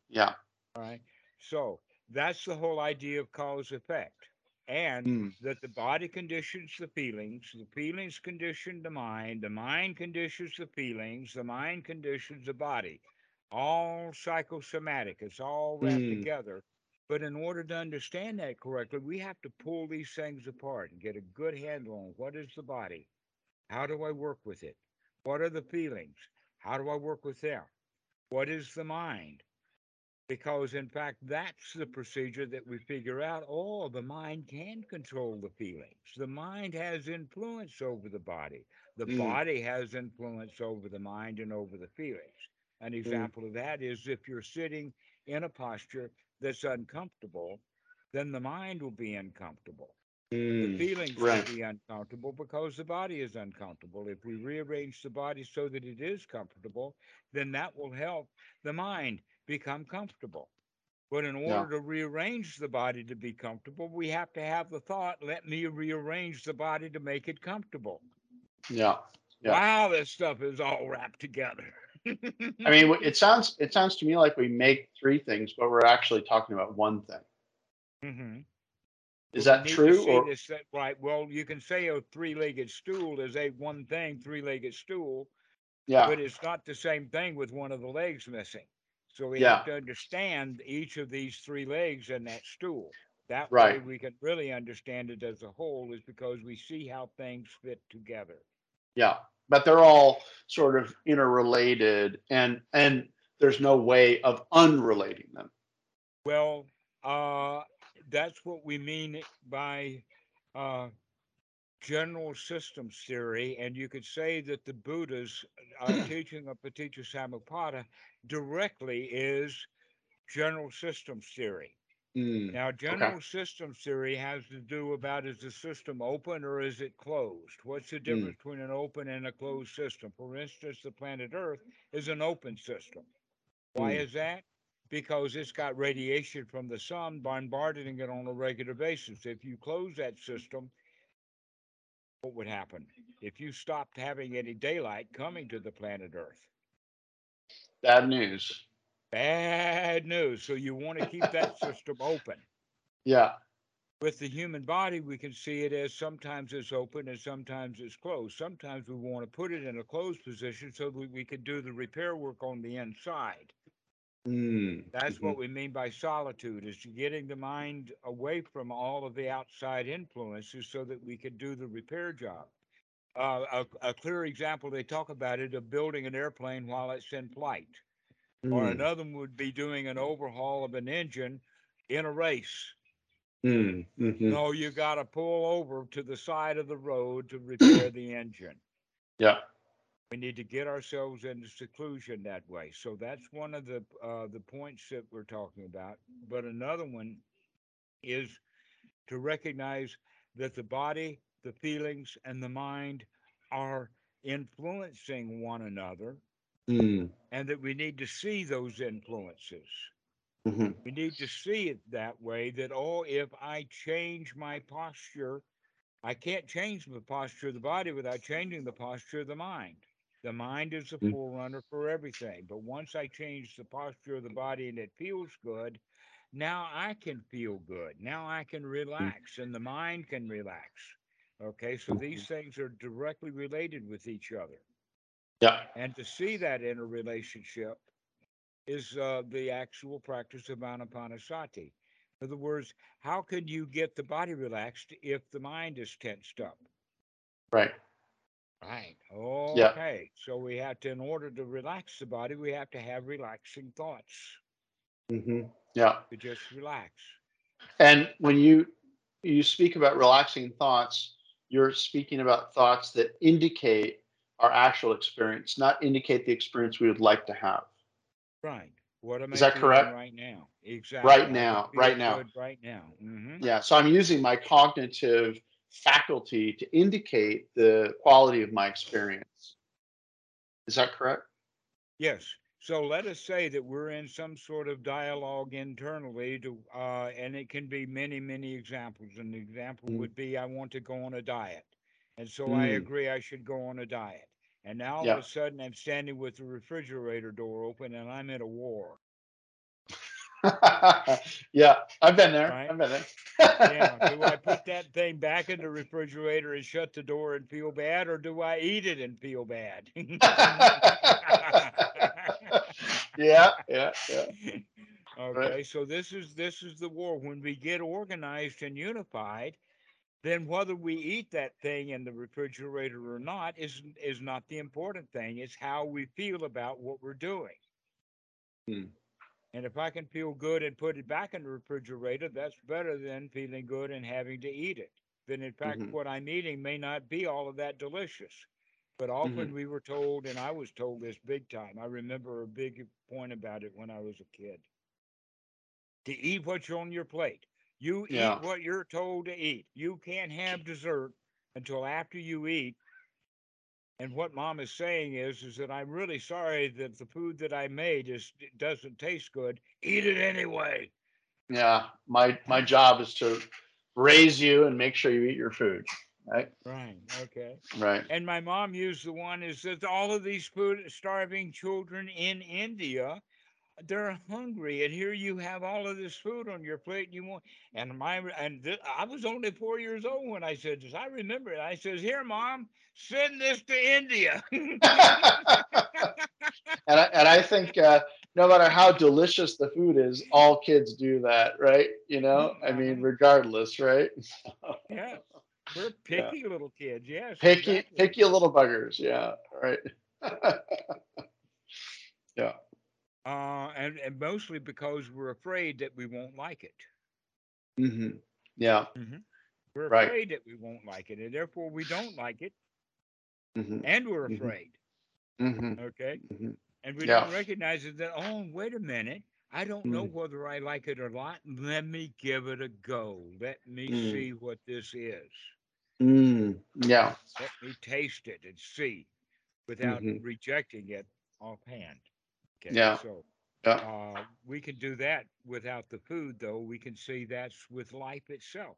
S1: yeah.
S2: All right. So that's the whole idea of cause effect. And
S1: Mm,
S2: that the body conditions the feelings, the feelings condition the mind, the mind conditions the feelings, the mind conditions the body. All psychosomatic, it's all wrapped
S1: Mm.
S2: together. But in order to understand that correctly, we have to pull these things apart and get a good handle on what is the body? How do I work with it? What are the feelings? How do I work with them? What is the mind? because in fact that's the procedure that we figure out oh the mind can control the feelings the mind has influence over the body the
S1: Mm.
S2: body has influence over the mind and over the feelings an
S1: Mm.
S2: example of that is if you're sitting in a posture that's uncomfortable then the mind will be uncomfortable the
S1: Mm,
S2: feelings
S1: right.
S2: will be uncomfortable because the body is uncomfortable. If we rearrange the body so that it is comfortable, then that will help the mind become comfortable. But in
S1: Yeah.
S2: order to rearrange the body to be comfortable, we have to have the thought, let me rearrange the body to make it comfortable.
S1: Yeah. Yeah.
S2: Wow, this stuff is all wrapped together.
S1: I mean, it sounds it sounds to me like we make three things, but we're actually talking about one thing.
S2: Mm-hmm.
S1: Is
S2: Well,
S1: that true? Or
S2: this, right? Well, you can say a three-legged stool is a one thing, three-legged stool,
S1: yeah,
S2: but it's not the same thing with one of the legs missing. So we
S1: Yeah.
S2: have to understand each of these three legs in that stool. That way
S1: Right.
S2: we can really understand it as a whole is because we see how things fit together.
S1: yeah. But they're all sort of interrelated, and and there's no way of unrelating them.
S2: Well, uh, that's what we mean by uh, general systems theory, and you could say that the Buddha's uh, teaching of Paticca Samuppada directly is general systems theory.
S1: Mm,
S2: Now, general systems theory has to do about is the system open or is it closed? What's the difference between an open and a closed system? For instance, the planet Earth is an open system. Why
S1: Mm.
S2: is that? Because it's got radiation from the sun bombarding it on a regular basis. If you close that system, what would happen? If you stopped having any daylight coming to the planet Earth,
S1: Bad news.
S2: Bad news. So you want to keep that system open.
S1: Yeah.
S2: with the human body, we can see it as sometimes it's open and sometimes it's closed. Sometimes we want to put it in a closed position so that we can do the repair work on the inside.
S1: Mm,
S2: That's
S1: mhm.
S2: what we mean by solitude is getting the mind away from all of the outside influences so that we can do the repair job. Uh, a, a clear example, they talk about it of building an airplane while it's in flight, or
S1: Mm,
S2: another one would be doing an overhaul of an engine in a race.
S1: mm, mhm.
S2: No, you got to pull over to the side of the road to repair the engine.
S1: Yeah.
S2: We need to get ourselves into seclusion that way. So that's one of the uh, the points that we're talking about. But another one is to recognize that the body, the feelings, and the mind are influencing one another,
S1: Mm,
S2: and that we need to see those influences.
S1: mhm.
S2: We need to see it that way that, oh, if I change my posture, I can't change the posture of the body without changing the posture of the mind. The mind is the
S1: Mm.
S2: forerunner for everything. But once I change the posture of the body and it feels good, now I can feel good. Now I can relax and the mind can relax. Okay, so these things are directly related with each other.
S1: Yeah.
S2: And to see that interrelationship is uh, the actual practice of Anapanasati. In other words, how can you get the body relaxed if the mind is tensed up?
S1: Right.
S2: Right.
S1: Yeah.
S2: Okay. So we have to, in order to relax the body, we have to have relaxing thoughts
S1: Mm-hmm. Yeah.
S2: to just relax.
S1: And when you you speak about relaxing thoughts, you're speaking about thoughts that indicate our actual experience, not indicate the experience we would like to have.
S2: Right. What am
S1: Is
S2: I
S1: that correct?
S2: right now? Exactly. Can
S1: now, right now.
S2: Right now. hmm
S1: Yeah. So I'm using my cognitive faculty to indicate the quality of my experience. Is that correct?
S2: Yes. So let us say that we're in some sort of dialogue internally to, uh, and it can be many, many examples. An example
S1: Mm.
S2: would be I want to go on a diet. And so I
S1: Mm.
S2: agree I should go on a diet. And now all
S1: Yeah.
S2: of a sudden I'm standing with the refrigerator door open and I'm in a war.
S1: yeah, I've been there.
S2: Right.
S1: I've been there.
S2: Yeah. Do I put that thing back in the refrigerator and shut the door and feel bad, or do I eat it and feel bad?
S1: yeah, yeah, yeah.
S2: okay, so this is this is the war. When we get organized and unified, then whether we eat that thing in the refrigerator or not is is not the important thing. It's how we feel about what we're doing.
S1: Hmm.
S2: And if I can feel good and put it back in the refrigerator, that's better than feeling good and having to eat it. Then in fact,
S1: Mhm.
S2: what I'm eating may not be all of that delicious. But often we were told, and I was told this big time. I remember a big point about it when I was a kid. To eat what's on your plate. You
S1: Yeah.
S2: eat what you're told to eat. You can't have dessert until after you eat. And what mom is saying is, is that I'm really sorry that the food that I made is doesn't taste good. Eat it anyway.
S1: Yeah. My my job is to raise you and make sure you eat your food. Right.
S2: Right. Okay.
S1: Right.
S2: And my mom used the one is that all of these food starving children in India, they're hungry, and here you have all of this food on your plate. and You want, and my and th- I was only four years old when I said this. I remember it. I says, "Here, mom, send this to India."
S1: and I, and I think uh, no matter how delicious the food is, all kids do that, right? You know, I mean,
S2: Mhm.
S1: regardless, right?
S2: yeah, we're picky little kids. Yes,
S1: Picky,
S2: exactly.
S1: picky little buggers. Yeah, right. yeah.
S2: Uh, and and mostly because we're afraid that we won't like it.
S1: hmm Yeah.
S2: We're
S1: Right.
S2: afraid that we won't like it, and therefore we don't like it,
S1: hmm
S2: and we're
S1: Mhm.
S2: afraid.
S1: hmm
S2: Okay.
S1: hmm
S2: And we
S1: Yeah.
S2: don't recognize it that, oh, wait a minute. I don't know
S1: Mm.
S2: whether I like it or not. Let me give it a go. Let me
S1: Mm.
S2: see what this is.
S1: Mm. Yeah.
S2: Let me taste it and see without rejecting it offhand.
S1: Yeah.
S2: So
S1: Yeah.
S2: uh, we can do that without the food, though. We can see that's with life itself.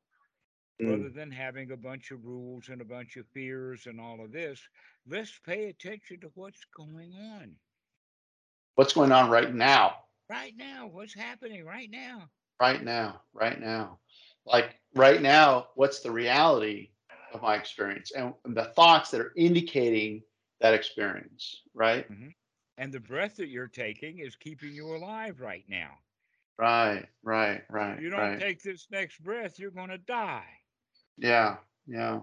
S1: Mm.
S2: Rather than having a bunch of rules and a bunch of fears and all of this, let's pay attention to what's going on
S1: What's going on right now?
S2: right now. What's happening right now?
S1: Right now. Right now. Like right now, what's the reality of my experience and the thoughts that are indicating that experience? Right.
S2: And the breath that you're taking is keeping you alive right now.
S1: Right. Right. Right.
S2: If you don't
S1: right.
S2: take this next breath, you're going to die.
S1: Yeah. Yeah.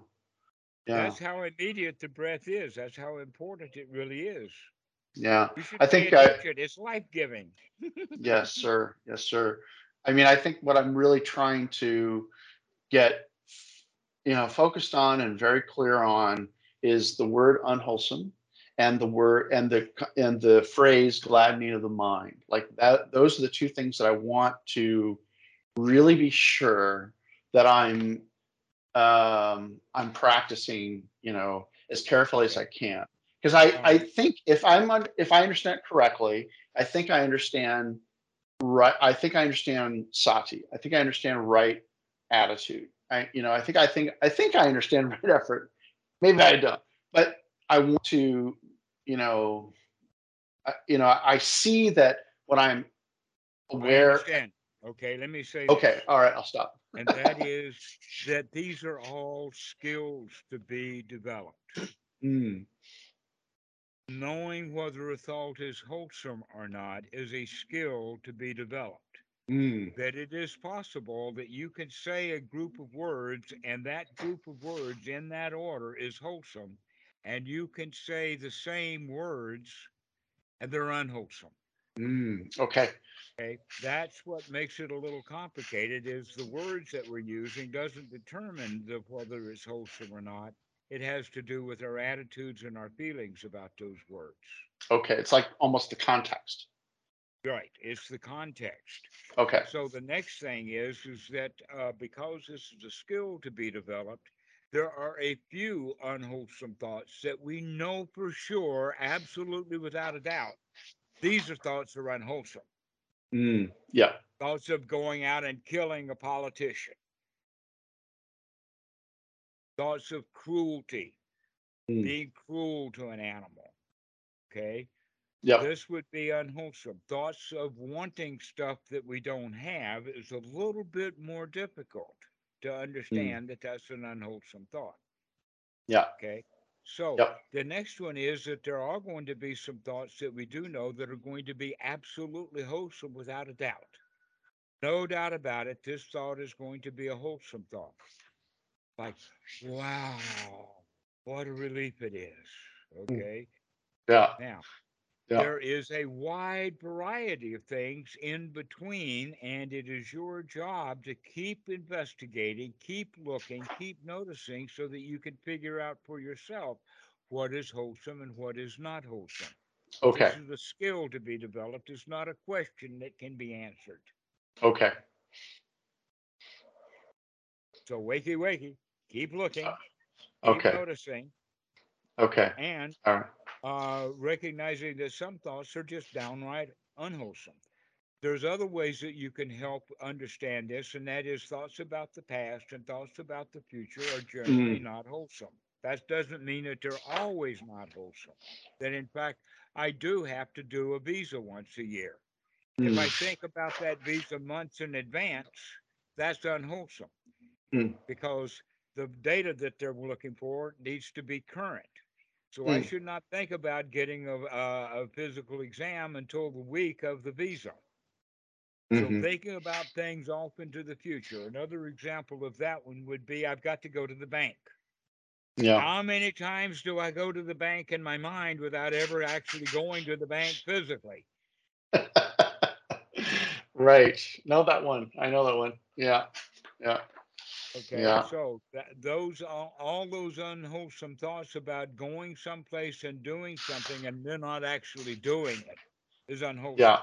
S1: Yeah.
S2: That's how immediate the breath is. That's how important it really is.
S1: Yeah. I think I-
S2: it's life giving.
S1: yes, sir. Yes, sir. I mean, I think what I'm really trying to get, you know, focused on and very clear on is the word unwholesome and the word and the and the phrase gladdening of the mind. Like that, those are the two things that I want to really be sure that I'm um, I'm practicing, you know, as carefully as I can. Because I, I think if I'm un- if I understand correctly, I think I understand right. I think I understand sati. I think I understand right attitude. I you know I think I think I think I understand right effort. Maybe I don't, but I want to you know I, you know I see that when I'm aware.
S2: Okay, let me say
S1: Okay,
S2: this.
S1: all right, I'll stop.
S2: and that is that these are all skills to be developed.
S1: Mm,
S2: Knowing whether a thought is wholesome or not is a skill to be developed.
S1: mm,
S2: That it is possible that you can say a group of words, and that group of words in that order is wholesome, and you can say the same words and they're unwholesome.
S1: mm. Okay.
S2: Okay, that's what makes it a little complicated. Is the words that we're using doesn't determine the, whether it's wholesome or not. It has to do with our attitudes and our feelings about those words.
S1: Okay. It's like almost the context.
S2: Right, it's the context.
S1: Okay.
S2: So the next thing is is that uh, because this is a skill to be developed, there are a few unwholesome thoughts that we know for sure, absolutely without a doubt, these are thoughts that are unwholesome.
S1: Mm, yeah.
S2: thoughts of going out and killing a politician, thoughts of cruelty,
S1: Mm.
S2: being cruel to an animal. Okay.
S1: Yeah.
S2: This would be unwholesome. Thoughts of wanting stuff that we don't have is a little bit more difficult to mm. understand that that's an unwholesome thought.
S1: Yeah.
S2: Okay. So
S1: Yep.
S2: the next one is that there are going to be some thoughts that we do know that are going to be absolutely wholesome without a doubt. No doubt about it. This thought is going to be a wholesome thought. Like, wow, what a relief it is. Mm. Okay.
S1: Yeah.
S2: Now,
S1: Yeah.
S2: There is a wide variety of things in between, and it is your job to keep investigating, keep looking, keep noticing so that you can figure out for yourself what is wholesome and what is not wholesome.
S1: Okay.
S2: This is a skill to be developed. It's not a question that can be answered.
S1: Okay.
S2: So wakey wakey, keep looking, uh, keep
S1: Okay.
S2: noticing,
S1: Okay.
S2: and
S1: All right.
S2: Uh, recognizing that some thoughts are just downright unwholesome. There's other ways that you can help understand this, and that is thoughts about the past and thoughts about the future are generally not wholesome. That doesn't mean that they're always not wholesome. That in fact, I do have to do a visa once a year. If I
S1: Mm,
S2: think about that visa months in advance, that's unwholesome
S1: Mm.
S2: because the data that they're looking for needs to be current. So I
S1: Mm.
S2: should not think about getting a, a, a physical exam until the week of the visa. So
S1: mhm.
S2: thinking about things off into the future. Another example of that one would be I've got to go to the bank.
S1: Yeah.
S2: How many times do I go to the bank in my mind without ever actually going to the bank physically?
S1: right. Know that one. I know that one. Yeah. Yeah.
S2: Okay,
S1: Yeah.
S2: so that, those all, all those unwholesome thoughts about going someplace and doing something and then not actually doing it is unwholesome.
S1: Yeah.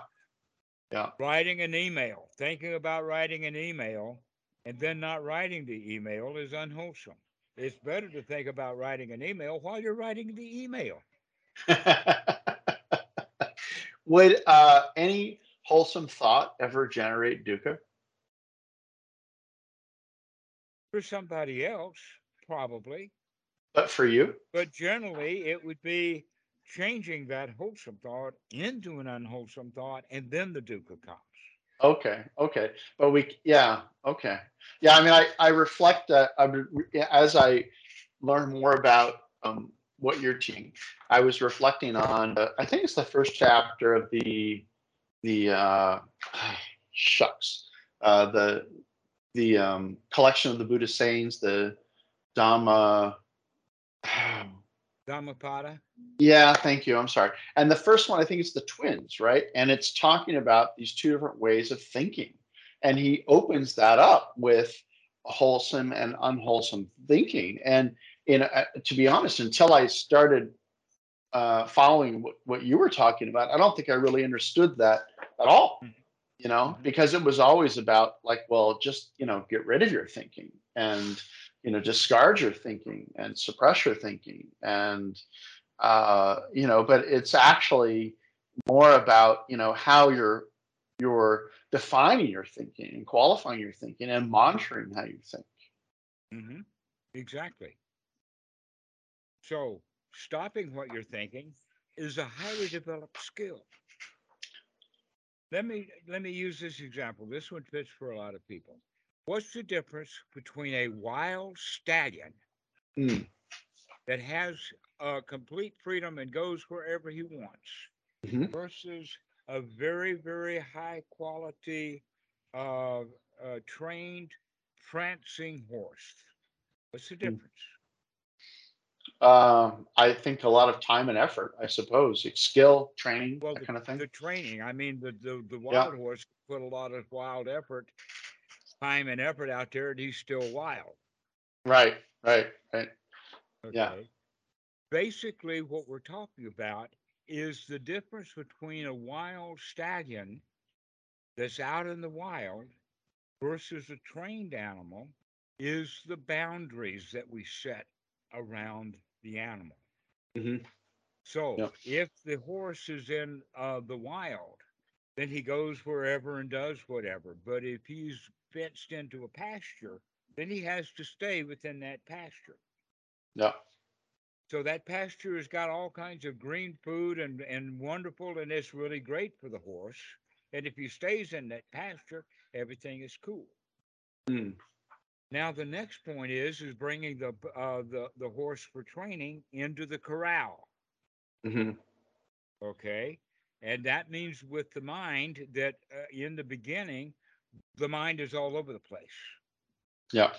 S1: Yeah.
S2: Writing an email, thinking about writing an email and then not writing the email is unwholesome. It's better to think about writing an email while you're writing the email.
S1: Would uh, any wholesome thought ever generate dukkha?
S2: For somebody else, probably,
S1: But for you?
S2: but generally it would be changing that wholesome thought into an unwholesome thought, and then the dukkha comes.
S1: Okay. Okay. But we, yeah. Okay. Yeah. I mean, I, I reflect that would- as I learn more about um, what you're teaching. I was reflecting on, uh, I think it's the first chapter of the, the, uh, shucks, uh, the, the um, collection of the Buddhist sayings, the Dhamma.
S2: Dhammapada.
S1: Yeah, thank you. I'm sorry. And the first one, I think it's the twins, right? And it's talking about these two different ways of thinking. And he opens that up with wholesome and unwholesome thinking. And in uh, to be honest, until I started uh, following what, what you were talking about, I don't think I really understood that at all.
S2: Mhm.
S1: You know, because it was always about like, well, just you know, get rid of your thinking and you know, discard your thinking and suppress your thinking and uh, you know, but it's actually more about you know how you're you're defining your thinking and qualifying your thinking and monitoring how you think.
S2: mm-hmm. Exactly. So stopping what you're thinking is a highly developed skill. Let me let me use this example. This one fits for a lot of people. What's the difference between a wild stallion
S1: Mm.
S2: that has uh, complete freedom and goes wherever he wants
S1: Mhm.
S2: versus a very very high quality uh, uh, trained prancing horse? What's the
S1: Mm.
S2: difference?
S1: Um, I think a lot of time and effort, I suppose, it's skill, training,
S2: Well,
S1: that
S2: the,
S1: kind of thing.
S2: the training. I mean, the the, the
S1: Yeah.
S2: wild horse put a lot of wild effort, time and effort out there, and he's still wild.
S1: Right, right, right.
S2: Okay.
S1: Yeah.
S2: Basically, what we're talking about is the difference between a wild stallion that's out in the wild versus a trained animal is the boundaries that we set around the animal.
S1: hmm
S2: So
S1: Yep.
S2: if the horse is in uh, the wild, then he goes wherever and does whatever. But if he's fenced into a pasture, then he has to stay within that pasture.
S1: Yeah.
S2: So that pasture has got all kinds of green food and, and wonderful, and it's really great for the horse. And if he stays in that pasture, everything is cool.
S1: Mm.
S2: Now the next point is is bringing the uh, the the horse for training into the corral.
S1: hmm
S2: Okay. And that means with the mind that uh, in the beginning, the mind is all over the place.
S1: Yeah.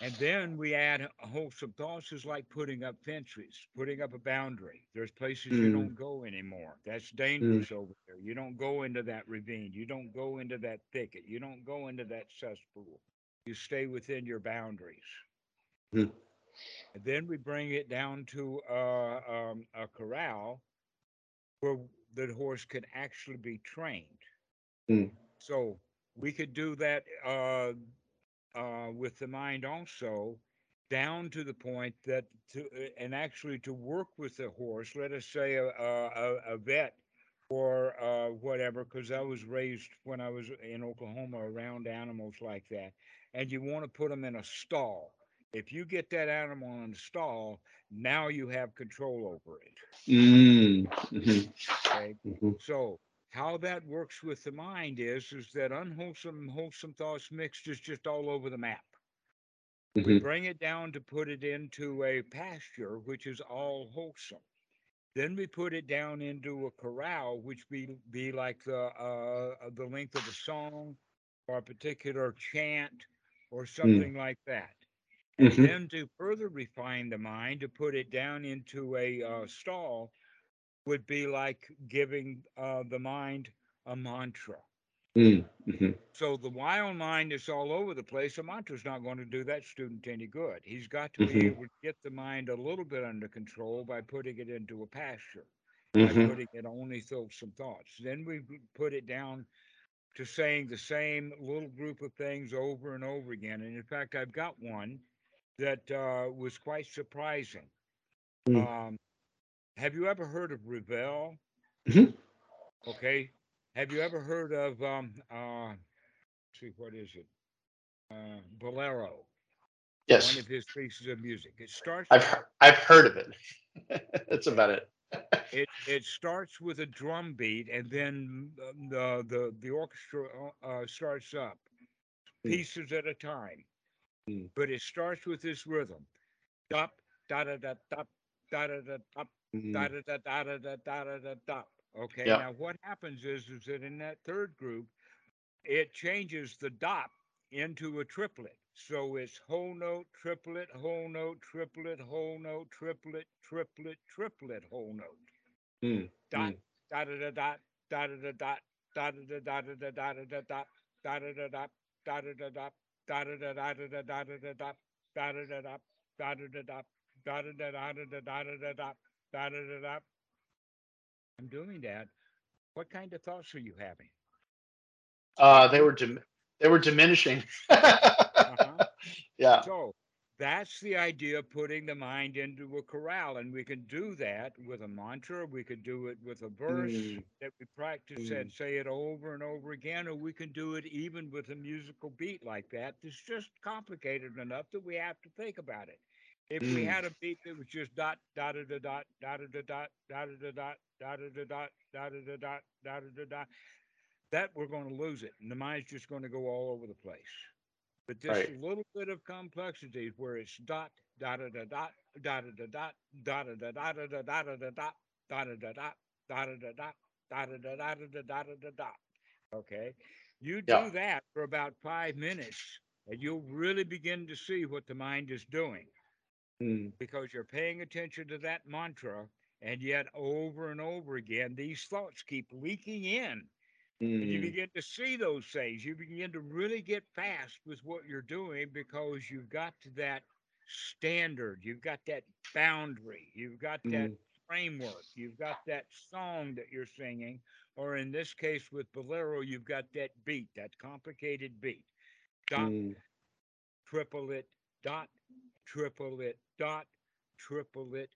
S2: And then we add wholesome thoughts is like putting up fences, putting up a boundary. There's places you
S1: Mm.
S2: don't go anymore. That's dangerous over there. You don't go into that ravine. You don't go into that thicket. You don't go into that cesspool. You stay within your boundaries.
S1: Mm.
S2: And then we bring it down to uh, um, a corral where the horse can actually be trained.
S1: Mm.
S2: So we could do that uh, uh, with the mind also, down to the point that to uh, and actually to work with the horse. Let us say a a, a- a vet or uh, whatever, because I was raised when I was in Oklahoma around animals like that, and you want to put them in a stall. If you get that animal in a stall, now you have control over it.
S1: Mm,
S2: Okay.
S1: mhm,
S2: So how that works with the mind is is that unwholesome wholesome thoughts mixed is just all over the map. We
S1: mhm,
S2: bring it down to put it into a pasture which is all wholesome. Then we put it down into a corral, which be be like the uh, the length of a song, or a particular chant, or something like that. And
S1: mhm,
S2: then to further refine the mind, to put it down into a uh, stall, would be like giving uh, the mind a mantra.
S1: mm, mhm,
S2: So the wild mind is all over the place. A mantra's not going to do that student any good. He's got to be
S1: Mhm.
S2: able to get the mind a little bit under control by putting it into a pasture, by
S1: mhm,
S2: putting it only through some thoughts. Then we put it down to saying the same little group of things over and over again. And in fact, I've got one that uh, was quite surprising.
S1: Mm.
S2: Um, have you ever heard of Ravel?
S1: Mhm.
S2: Okay. Have you ever heard of um uh let's see what is it? Uh Bolero,
S1: Yes.
S2: one of his pieces of music. It starts
S1: I've I've heard of it. That's about it.
S2: It it starts with a drum beat and then um, the the the orchestra uh, uh, starts up
S1: Mm.
S2: pieces at a time.
S1: Mm.
S2: But it starts with this rhythm. Dop da da da dop da da da dop da
S1: Mm,
S2: da da da da da da da da dop. Okay.
S1: Yeah.
S2: Now what happens is is that in that third group it changes the dot into a triplet. So it's whole note, triplet, whole note, triplet, whole note, triplet, triplet, triplet, whole note.
S1: mm,
S2: Dot,
S1: mm,
S2: da da da dot, da da da dot, da da da da da da da da dot, da da da dot, da da da dot, da da da da da da da da da dot, da da da dot, da da da dot, da da da da da da da da da dot, da da da dot. I'm doing that. What kind of thoughts are you having?
S1: Uh, they were dim- they were diminishing.
S2: Uh-huh.
S1: Yeah.
S2: So that's the idea of putting the mind into a corral. And we can do that with a mantra. We could do it with a verse
S1: Mm,
S2: that we practice
S1: mm,
S2: and say it over and over again, or we can do it even with a musical beat like that. It's just complicated enough that we have to think about it. If we
S1: Mm.
S2: had a beat that was just dot, dot, dot, dot, dot, dot, da, dot, dot, da, dot, dot, da, dot, dot, da, dot, that we're going to lose it. And the mind's just going to go all over the place. But this
S1: Right.
S2: little bit of complexity where it's dot, dot, da, da, dot, dot, da, dot, dot, da, dot, da, dot, da, da, dot, dot, da, dot, dot, da, dot, dot, da, da, dot, da, dot, da, dot. Okay. You do that for about five minutes and you'll really begin to see what the mind is doing
S1: Mm,
S2: because you're paying attention to that mantra. And yet, over and over again, these thoughts keep leaking in and you
S1: mm,
S2: begin to see those things. You begin to really get fast with what you're doing because you've got that standard, you've got that boundary, you've got that
S1: mm,
S2: framework, you've got that song that you're singing, or in this case with Bolero, you've got that beat, that complicated beat. Dot,
S1: mm,
S2: triple it, dot, triple it, dot, triple it,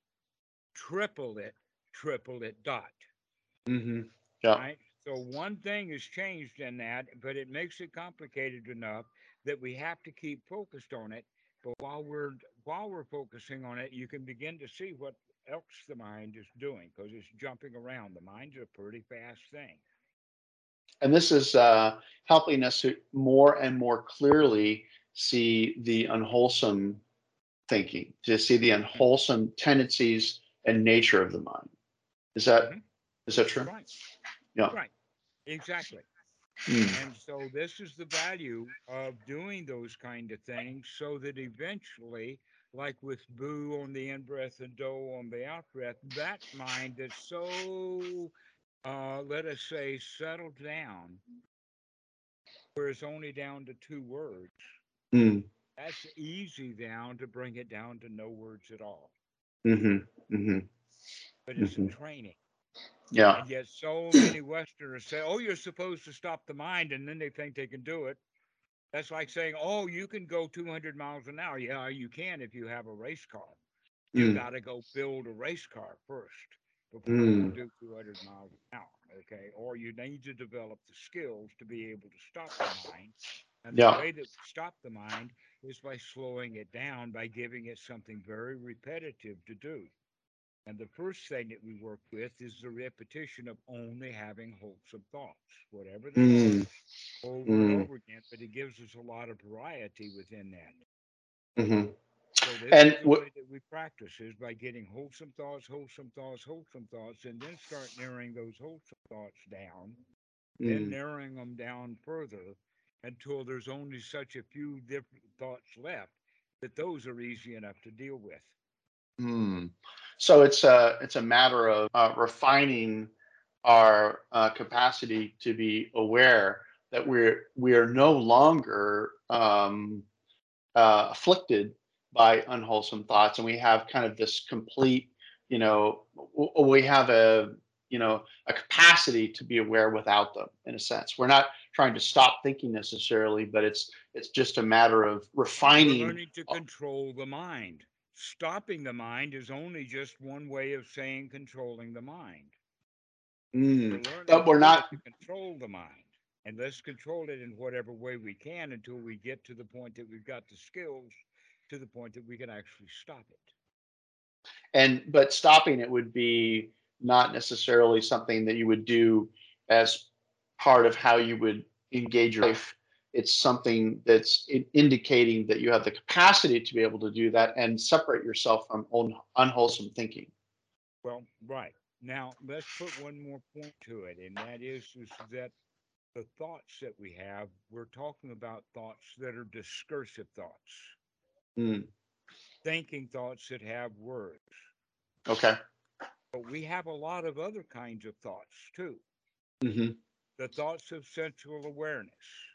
S2: triple it, triple it, dot
S1: Mm-hmm. Yeah.
S2: right? So one thing has changed in that, but it makes it complicated enough that we have to keep focused on it. But while we're while we're focusing on it, you can begin to see what else the mind is doing because it's jumping around. The mind's a pretty fast thing.
S1: And this is uh, helping us to more and more clearly see the unwholesome thinking, to see the unwholesome tendencies and nature of the mind. Is that
S2: Mhm.
S1: is that true?
S2: Right.
S1: Yeah.
S2: Right. Exactly.
S1: Mm.
S2: And so this is the value of doing those kind of things so that eventually, like with boo on the in breath and do on the out breath, that mind that's so, uh, let us say, settled down, where it's only down to two words,
S1: Mm.
S2: that's easy down to bring it down to no words at all.
S1: Mm-hmm. Mm-hmm.
S2: But it's
S1: Mhm.
S2: a training.
S1: Yeah.
S2: And yet, so many Westerners say, "Oh, you're supposed to stop the mind," and then they think they can do it. That's like saying, "Oh, you can go 200 miles an hour." Yeah, you can if you have a race car. You
S1: Mm.
S2: got to go build a race car first before you
S1: Mm.
S2: can do 200 miles an hour. Okay, or you need to develop the skills to be able to stop the mind. And
S1: Yeah.
S2: the way to stop the mind is by slowing it down, by giving it something very repetitive to do. And the first thing that we work with is the repetition of only having wholesome thoughts, whatever they
S1: Mm.
S2: are, over and
S1: Mm.
S2: over again. But it gives us a lot of variety within that.
S1: Mm-hmm.
S2: So this
S1: And
S2: is the
S1: wh-
S2: way that we practice is by getting wholesome thoughts, wholesome thoughts, wholesome thoughts, and then start narrowing those wholesome thoughts down, then
S1: Mm.
S2: narrowing them down further until there's only such a few different thoughts left that those are easy enough to deal with.
S1: Mm. So it's a it's a matter of uh, refining our uh, capacity to be aware that we're we are no longer um, uh, afflicted by unwholesome thoughts, and we have kind of this complete, you know, we have a you know a capacity to be aware without them in a sense. We're not trying to stop thinking necessarily, but it's it's just a matter of
S2: We're
S1: refining.
S2: learning to control the mind. Stopping the mind is only just one way of saying controlling the mind. We're
S1: Mm. But we're not
S2: to control the mind. And let's control it in whatever way we can until we get to the point that we've got the skills to the point that we can actually stop it.
S1: and but stopping it would be not necessarily something that you would do as part of how you would engage your life it's something that's indicating that you have the capacity to be able to do that and separate yourself from un- unwholesome thinking
S2: Well, right. Now, let's put one more point to it, and that is, is that the thoughts that we have, we're talking about thoughts that are discursive thoughts,
S1: Mm,
S2: thinking thoughts that have words.
S1: okay
S2: But we have a lot of other kinds of thoughts too.
S1: hmm
S2: The thoughts of sensual awareness.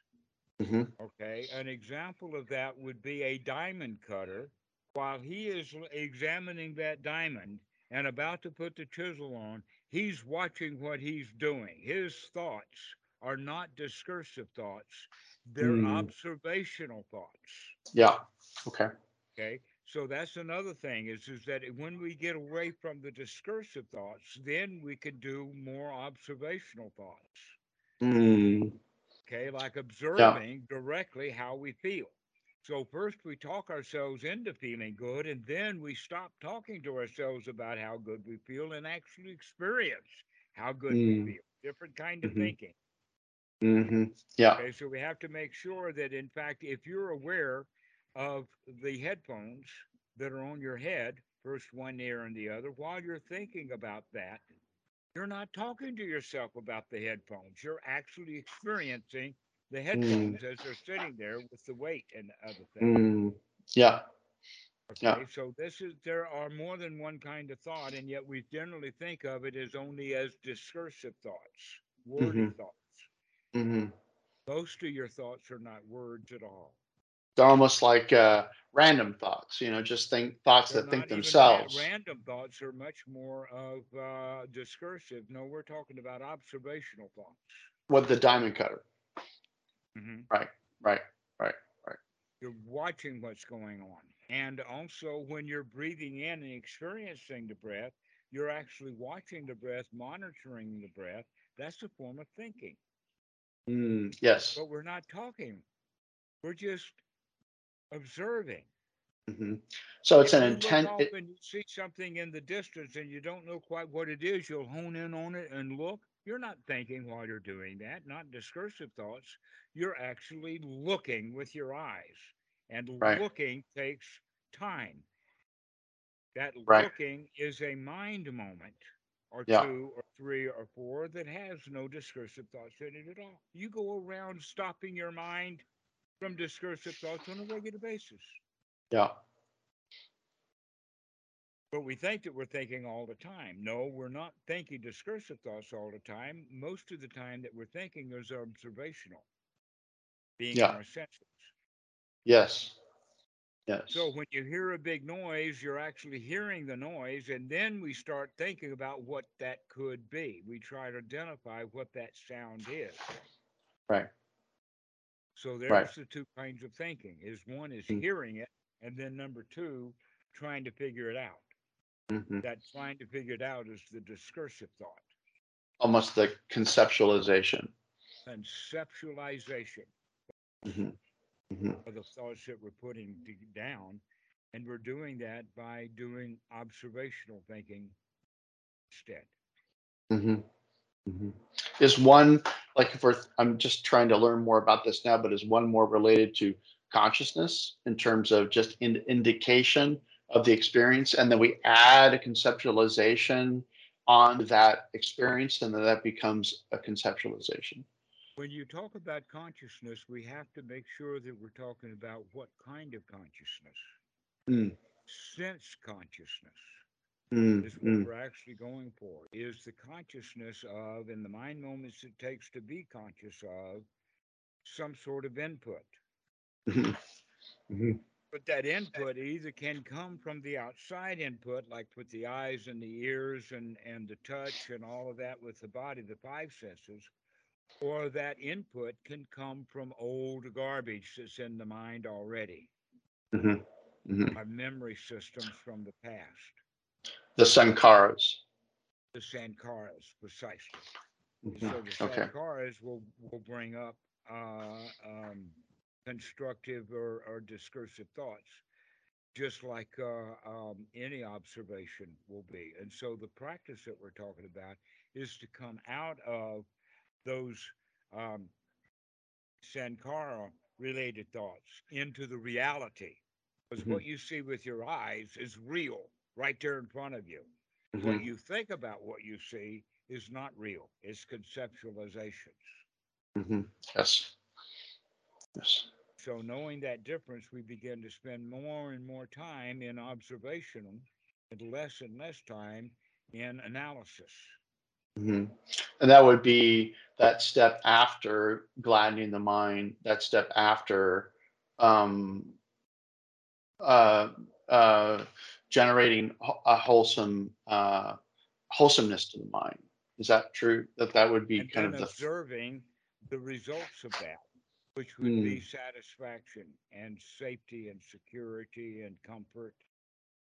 S1: Hmm
S2: Okay. An example of that would be a diamond cutter. While he is examining that diamond and about to put the chisel on, he's watching what he's doing. His thoughts are not discursive thoughts, they're
S1: Mm.
S2: observational thoughts.
S1: yeah okay
S2: Okay. So that's another thing is, is that when we get away from the discursive thoughts, then we can do more observational thoughts.
S1: Mm,
S2: Okay. Like observing directly how we feel. So first we talk ourselves into feeling good, and then we stop talking to ourselves about how good we feel and actually experience how good
S1: Mm.
S2: we feel. Different kind of
S1: Mhm.
S2: thinking.
S1: hmm yeah
S2: Okay, so we have to make sure that, in fact, if you're aware of the headphones that are on your head, first one ear and the other, while you're thinking about that, you're not talking to yourself about the headphones. You're actually experiencing the headphones as they're sitting there with the weight and the other things.
S1: Mm, yeah yeah.
S2: Okay, so this is there are more than one kind of thought, and yet we generally think of it as only as discursive thoughts, wordy
S1: Mhm.
S2: thoughts.
S1: hmm
S2: Most of your thoughts are not words at all.
S1: They're almost like uh, random thoughts you know just think thoughts
S2: They're
S1: that think themselves
S2: random thoughts are much more of uh, discursive. No, we're talking about observational thoughts.
S1: with the diamond cutter
S2: hmm
S1: Right, right, right right
S2: You're watching what's going on. And also, when you're breathing in and experiencing the breath, you're actually watching the breath, monitoring the breath. That's a form of thinking.
S1: Mm, yes
S2: But we're not talking, we're just observing.
S1: hmm so it's
S2: if
S1: an intent it,
S2: and you see something in the distance and you don't know quite what it is, you'll hone in on it and look. You're not thinking while you're doing that, not discursive thoughts. You're actually looking with your eyes. And
S1: Right.
S2: looking takes time. That
S1: Right.
S2: looking is a mind moment or
S1: Yeah.
S2: two or three or four that has no discursive thoughts in it at all. You go around stopping your mind from discursive thoughts on a regular basis.
S1: Yeah.
S2: But we think that we're thinking all the time. No, we're not thinking discursive thoughts all the time. Most of the time that we're thinking is observational, being
S1: Yeah.
S2: in our senses.
S1: Yes. Yes.
S2: So when you hear a big noise, you're actually hearing the noise, and then we start thinking about what that could be. We try to identify what that sound is.
S1: Right.
S2: So there's
S1: Right.
S2: the two kinds of thinking. Is one is
S1: Mm.
S2: hearing it, and then number two, trying to figure it out.
S1: Mhm.
S2: That trying to figure it out is the discursive thought.
S1: Almost the conceptualization.
S2: Conceptualization
S1: Mhm. Mhm.
S2: of the thoughts that we're putting down, and we're doing that by doing observational thinking instead.
S1: Mhm. Mhm. Is one like if we're I'm just trying to learn more about this now, but is one more related to consciousness in terms of just in, indication of the experience, and then we add a conceptualization on that experience, and then that becomes a conceptualization.
S2: When you talk about consciousness, we have to make sure that we're talking about what kind of consciousness.
S1: Mm.
S2: Sense consciousness
S1: Mm,
S2: is what
S1: mm,
S2: we're actually going for, is the consciousness of, in the mind moments it takes to be conscious of, some sort of input.
S1: mhm, mhm,
S2: But that input either can come from the outside input, like with the eyes and the ears and, and the touch and all of that with the body, the five senses, or that input can come from old garbage that's in the mind already,
S1: mhm, mhm.
S2: our memory systems from the past,
S1: The sankharas.
S2: the sankharas, precisely. And
S1: Mhm,
S2: so the
S1: Okay.
S2: sankharas will, will bring up uh, um, constructive or, or discursive thoughts, just like uh, um, any observation will be. And so the practice that we're talking about is to come out of those um, sankhara related thoughts into the reality. Because
S1: Mhm.
S2: what you see with your eyes is real right there in front of you. What
S1: Mhm,
S2: you think about what you see is not real, it's conceptualizations.
S1: mhm. Yes. Yes.
S2: So, knowing that difference, we begin to spend more and more time in observation and less and less time in analysis.
S1: Mhm. And that would be that step after gladdening the mind, that step after um, uh, uh, generating a wholesome uh, wholesomeness to the mind. Is that true? That that would be
S2: And
S1: kind of the
S2: observing the results of that, which would be
S1: Mm.
S2: satisfaction and safety and security and comfort,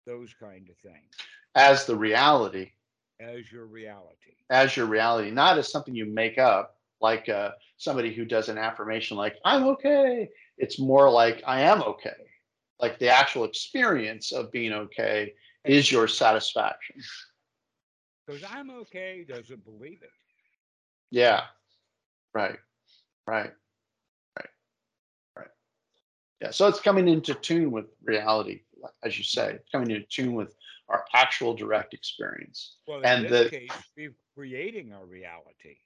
S2: those kind of things,
S1: as the reality,
S2: as your reality.
S1: as your reality, not as something you make up, like uh, somebody who does an affirmation like "I'm okay." It's more like "I am okay." Like the actual experience of being okay is your satisfaction.
S2: Because I'm okay doesn't believe it.
S1: Yeah. Right. Right. Right. Right. Yeah. So it's coming into tune with reality, as you say, it's coming into tune with our actual direct experience.
S2: Well, in
S1: And
S2: this
S1: the-
S2: case, we're creating our reality.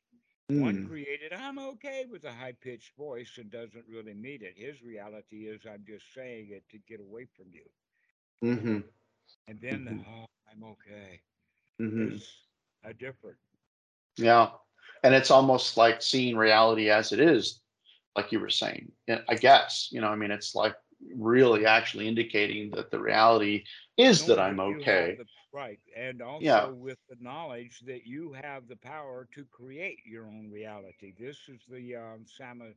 S2: One
S1: Mm,
S2: created, I'm okay with a high pitched voice and doesn't really mean it. His reality is, I'm just saying it to get away from you.
S1: mhm,
S2: And then, the,
S1: Mhm.
S2: oh, I'm okay
S1: mhm.
S2: is a different.
S1: Yeah. And it's almost like seeing reality as it is, like you were saying. I guess, you know, I mean, it's like really actually indicating that the reality is that I'm okay.
S2: Right. And also
S1: Yeah.
S2: with the knowledge that you have the power to create your own reality. This is the um, Samma,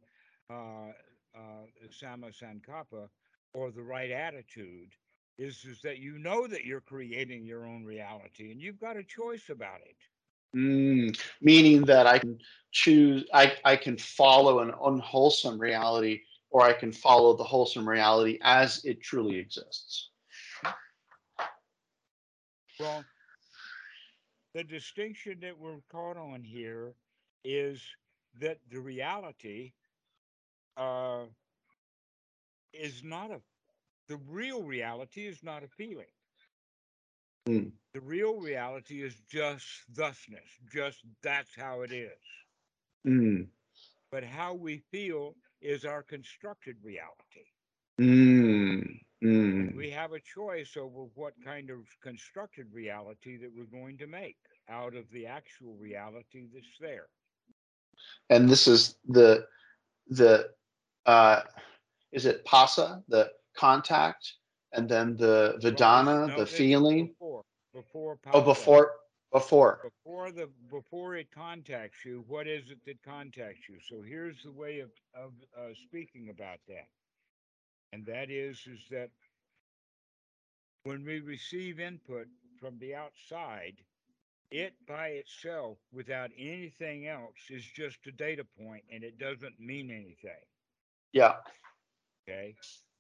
S2: uh, uh, Samma Sankappa, or the right attitude, is, is that you know that you're creating your own reality and you've got a choice about it.
S1: Mm, meaning that I can choose, I, I can follow an unwholesome reality or I can follow the wholesome reality as it truly exists.
S2: Well, the distinction that we're caught on here is that the reality uh, is not a, the real reality is not a feeling.
S1: Mm.
S2: The real reality is just thusness, just that's how it is.
S1: Mm.
S2: But how we feel is our constructed reality.
S1: Mm. Mm.
S2: We have a choice over what kind of constructed reality that we're going to make out of the actual reality that's there.
S1: And this is the the uh, is it phassa the contact, and then the vedana
S2: no,
S1: the feeling.
S2: Before, before.
S1: Oh, before before.
S2: before the before it contacts you what is it that contacts you so here's the way of of uh, speaking about that and that is is that when we receive input from the outside it by itself without anything else is just a data point and it doesn't mean anything
S1: Yeah.
S2: Okay.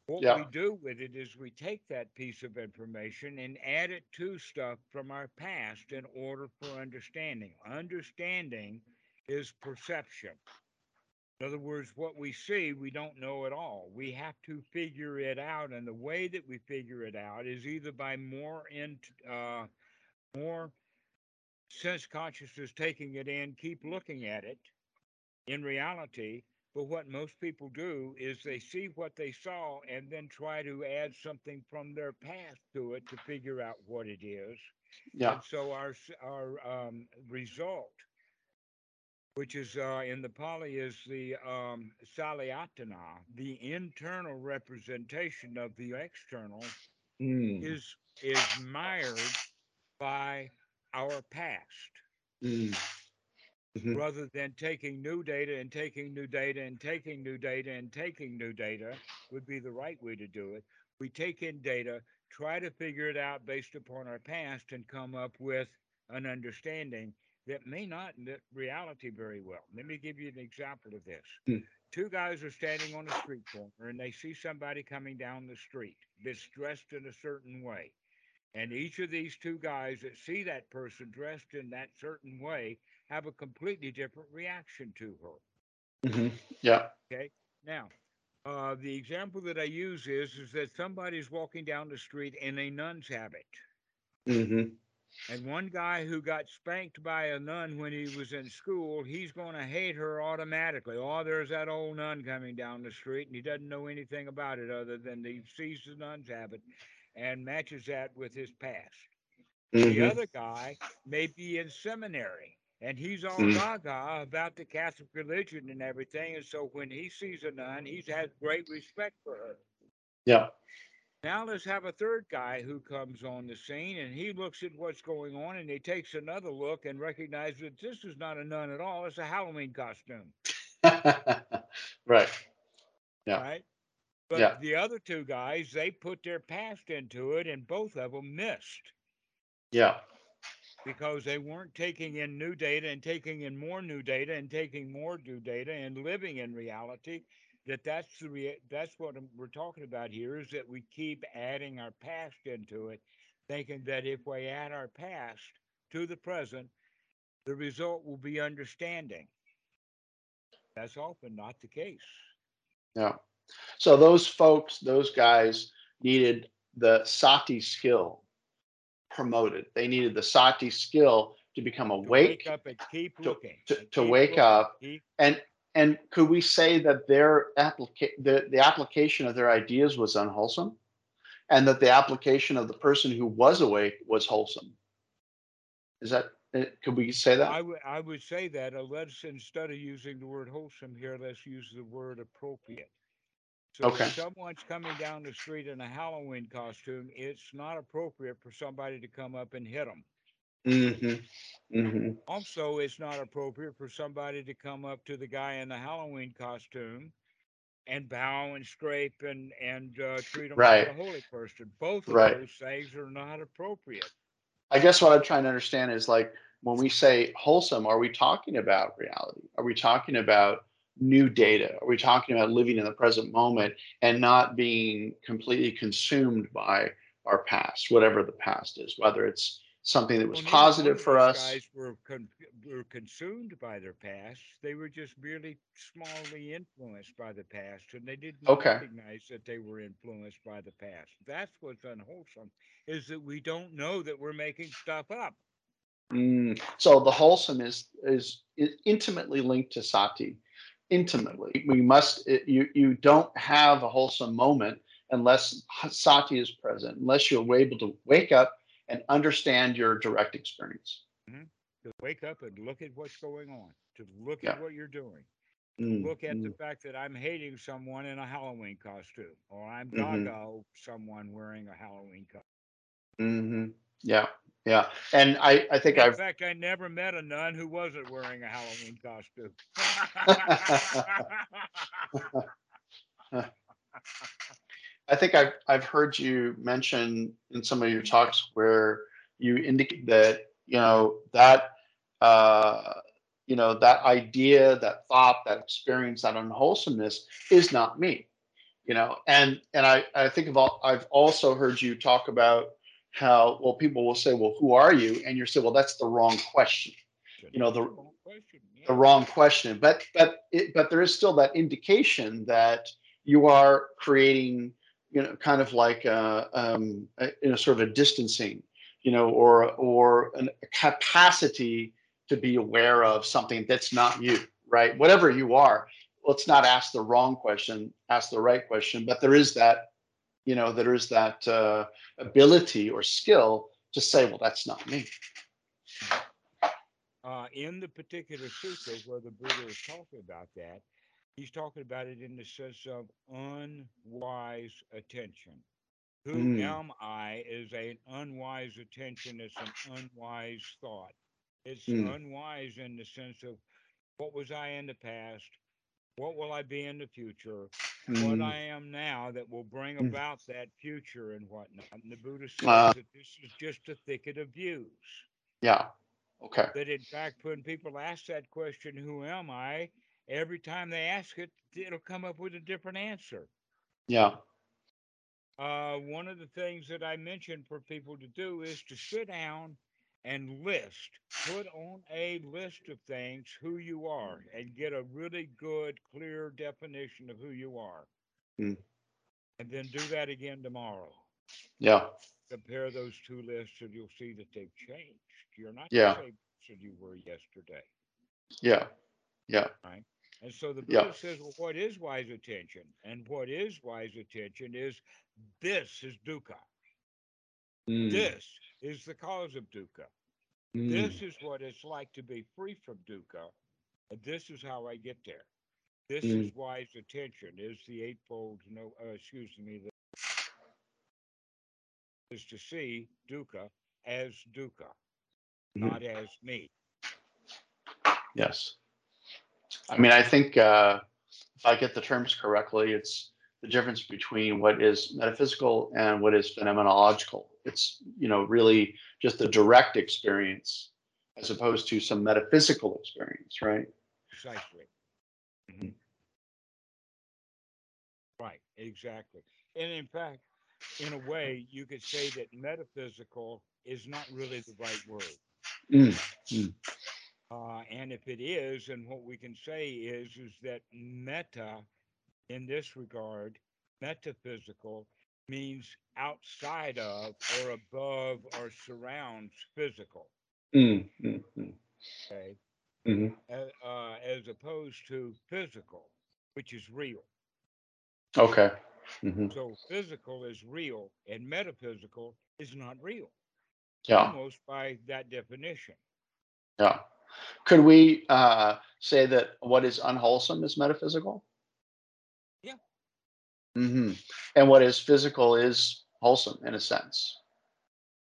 S2: What
S1: Yeah.
S2: we do with it is we take that piece of information and add it to stuff from our past in order for understanding. Understanding is perception. In other words, what we see, we don't know at all. We have to figure it out, and the way that we figure it out is either by more in, uh, more sense consciousness taking it in, keep looking at it. In reality, but what most people do is they see what they saw and then try to add something from their past to it to figure out what it is.
S1: Yeah.
S2: And so our our um, result, which is uh, in the Pali, is the um, Salayatana, the internal representation of the external,
S1: Mm.
S2: is is mired by our past
S1: Mm. Mhm.
S2: rather than taking new data and taking new data and taking new data and taking new data would be the right way to do it. We take in data, try to figure it out based upon our past, and come up with an understanding that may not knit reality very well. Let me give you an example of this.
S1: Hmm.
S2: Two guys are standing on a street corner and they see somebody coming down the street that's dressed in a certain way. And each of these two guys that see that person dressed in that certain way have a completely different reaction to her.
S1: Mhm. Yeah.
S2: Okay. Now, uh, the example that I use is is that somebody's walking down the street in a nun's habit,
S1: hmm
S2: and one guy who got spanked by a nun when he was in school, he's going to hate her automatically. Oh, there's that old nun coming down the street, and he doesn't know anything about it other than he sees the nun's habit and matches that with his past. The
S1: hmm
S2: other guy may be in seminary and he's all
S1: Mm.
S2: gaga about the Catholic religion and everything. And so when he sees a nun, he has great respect for her.
S1: Yeah.
S2: Now let's have a third guy who comes on the scene and he looks at what's going on and he takes another look and recognizes that this is not a nun at all. It's a Halloween costume,
S1: right. Yeah.
S2: right? But
S1: Yeah.
S2: the other two guys, they put their past into it and both of them missed.
S1: Yeah.
S2: because they weren't taking in new data and taking in more new data and taking more new data and living in reality that that's the rea- that's what we're talking about here is that we keep adding our past into it thinking that if we add our past to the present the result will be understanding that's often not the case
S1: Yeah. So those folks, those guys needed the sati skill promoted. They needed the sati skill to become
S2: to
S1: awake
S2: wake up and keep
S1: to-
S2: looking
S1: to- to wake
S2: looking,
S1: up
S2: keep-
S1: and and could we say that their applica- the, the application of their ideas was unwholesome and that the application of the person who was awake was wholesome is that uh, could we say that
S2: I would I would say that uh, let's instead of using the word wholesome here, let's use the word appropriate. So
S1: Okay.
S2: if someone's coming down the street in a Halloween costume, it's not appropriate for somebody to come up and hit them.
S1: Mm-hmm, mm-hmm.
S2: Also, it's not appropriate for somebody to come up to the guy in the Halloween costume and bow and scrape and and uh, treat him
S1: Right.
S2: like a holy person. Both of
S1: Right.
S2: those things are not appropriate.
S1: i guess what i'm trying to understand is like when we say wholesome are we talking about reality are we talking about new data are we talking about living in the present moment and not being completely consumed by our past whatever the past is whether it's something that was
S2: Well, neither one
S1: positive
S2: of
S1: for
S2: those
S1: us.
S2: Guys were con- were consumed by their past. They were just merely smallly influenced by the past, and they didn't
S1: Okay.
S2: recognize that they were influenced by the past. That's what's unwholesome, is that we don't know that we're making stuff up.
S1: Mm, so the wholesome is is i- intimately linked to sati. Intimately, we must. it- You you don't have a wholesome moment unless sati is present. Unless you're able to wake up and understand your direct experience.
S2: To wake up and look at what's going on, to look
S1: Yeah.
S2: at what you're doing,
S1: Mm,
S2: look at the
S1: mm,
S2: fact that I'm hating someone in a Halloween costume, or I'm
S1: Mhm.
S2: gaga someone wearing a Halloween costume.
S1: mhm. Yeah, yeah. And I I think
S2: In
S1: I've
S2: fact, I never met a nun who wasn't wearing a Halloween costume.
S1: I think I've I've heard you mention in some of your talks where you indicate that you know that uh, you know that idea, that thought, that experience, that unwholesomeness is not me. You know, and and I I think of all I've also heard you talk about how well people will say, well, who are you? And you say, well, that's the wrong question. You know, the
S2: Wrong question,
S1: the wrong question but but it, but there is still that indication that you are creating you know kind of like a, um, a, you know sort of a distancing you know or or a capacity to be aware of something that's not you right? Whatever you are let's not ask the wrong question ask the right question but there is that you know there is that uh, ability or skill to say well that's not me.
S2: Uh, in the particular sutta where the Buddha is talking about that, he's talking about it in the sense of unwise attention. Who
S1: Mm.
S2: am I is an unwise attention, it's an unwise thought. It's
S1: Mm.
S2: unwise in the sense of what was I in the past? What will I be in the future? What
S1: Mm.
S2: I am now that will bring
S1: Mm.
S2: about that future and whatnot. And the Buddha says
S1: Uh.
S2: that this is just a thicket of views
S1: yeah okay
S2: that in fact when people ask that question who am i every time they ask it it'll come up with a different answer.
S1: Yeah.
S2: Uh, one of the things that i mentioned for people to do is to sit down and list put on a list of things who you are and get a really good clear definition of who you are.
S1: Mm.
S2: and then do that again tomorrow.
S1: Yeah.
S2: Compare those two lists and you'll see that they've changed. You're not
S1: Yeah.
S2: the same person you were yesterday.
S1: Yeah. Yeah
S2: And so the
S1: Yeah.
S2: Buddha says, well, what is wise attention? And what is wise attention is this is dukkha.
S1: Mm,
S2: This is the cause of dukkha.
S1: mm,
S2: This is what it's like to be free from dukkha. And this is how I get there. This
S1: Mm.
S2: is wise attention, is the eightfold, no, uh, excuse me, the, is to see dukkha as dukkha,
S1: mhm.
S2: not as me.
S1: yes i mean i think uh if i get the terms correctly it's the difference between what is metaphysical and what is phenomenological it's you know really just a direct experience as opposed to some metaphysical experience right
S2: Precisely. Mhm. Right, exactly. And in fact, in a way, you could say that metaphysical is not really the right word.
S1: Mm,
S2: Uh, and if it is, then what we can say is is that meta, in this regard, metaphysical means outside of or above or surrounds physical.
S1: mm, mm, mm,
S2: Okay,
S1: mhm.
S2: as, uh, as opposed to physical, which is real.
S1: okay Mhm.
S2: So physical is real, and metaphysical is not real,
S1: yeah
S2: almost by that definition.
S1: yeah could we uh say that what is unwholesome is metaphysical
S2: Yeah.
S1: hmm And what is physical is wholesome in a sense.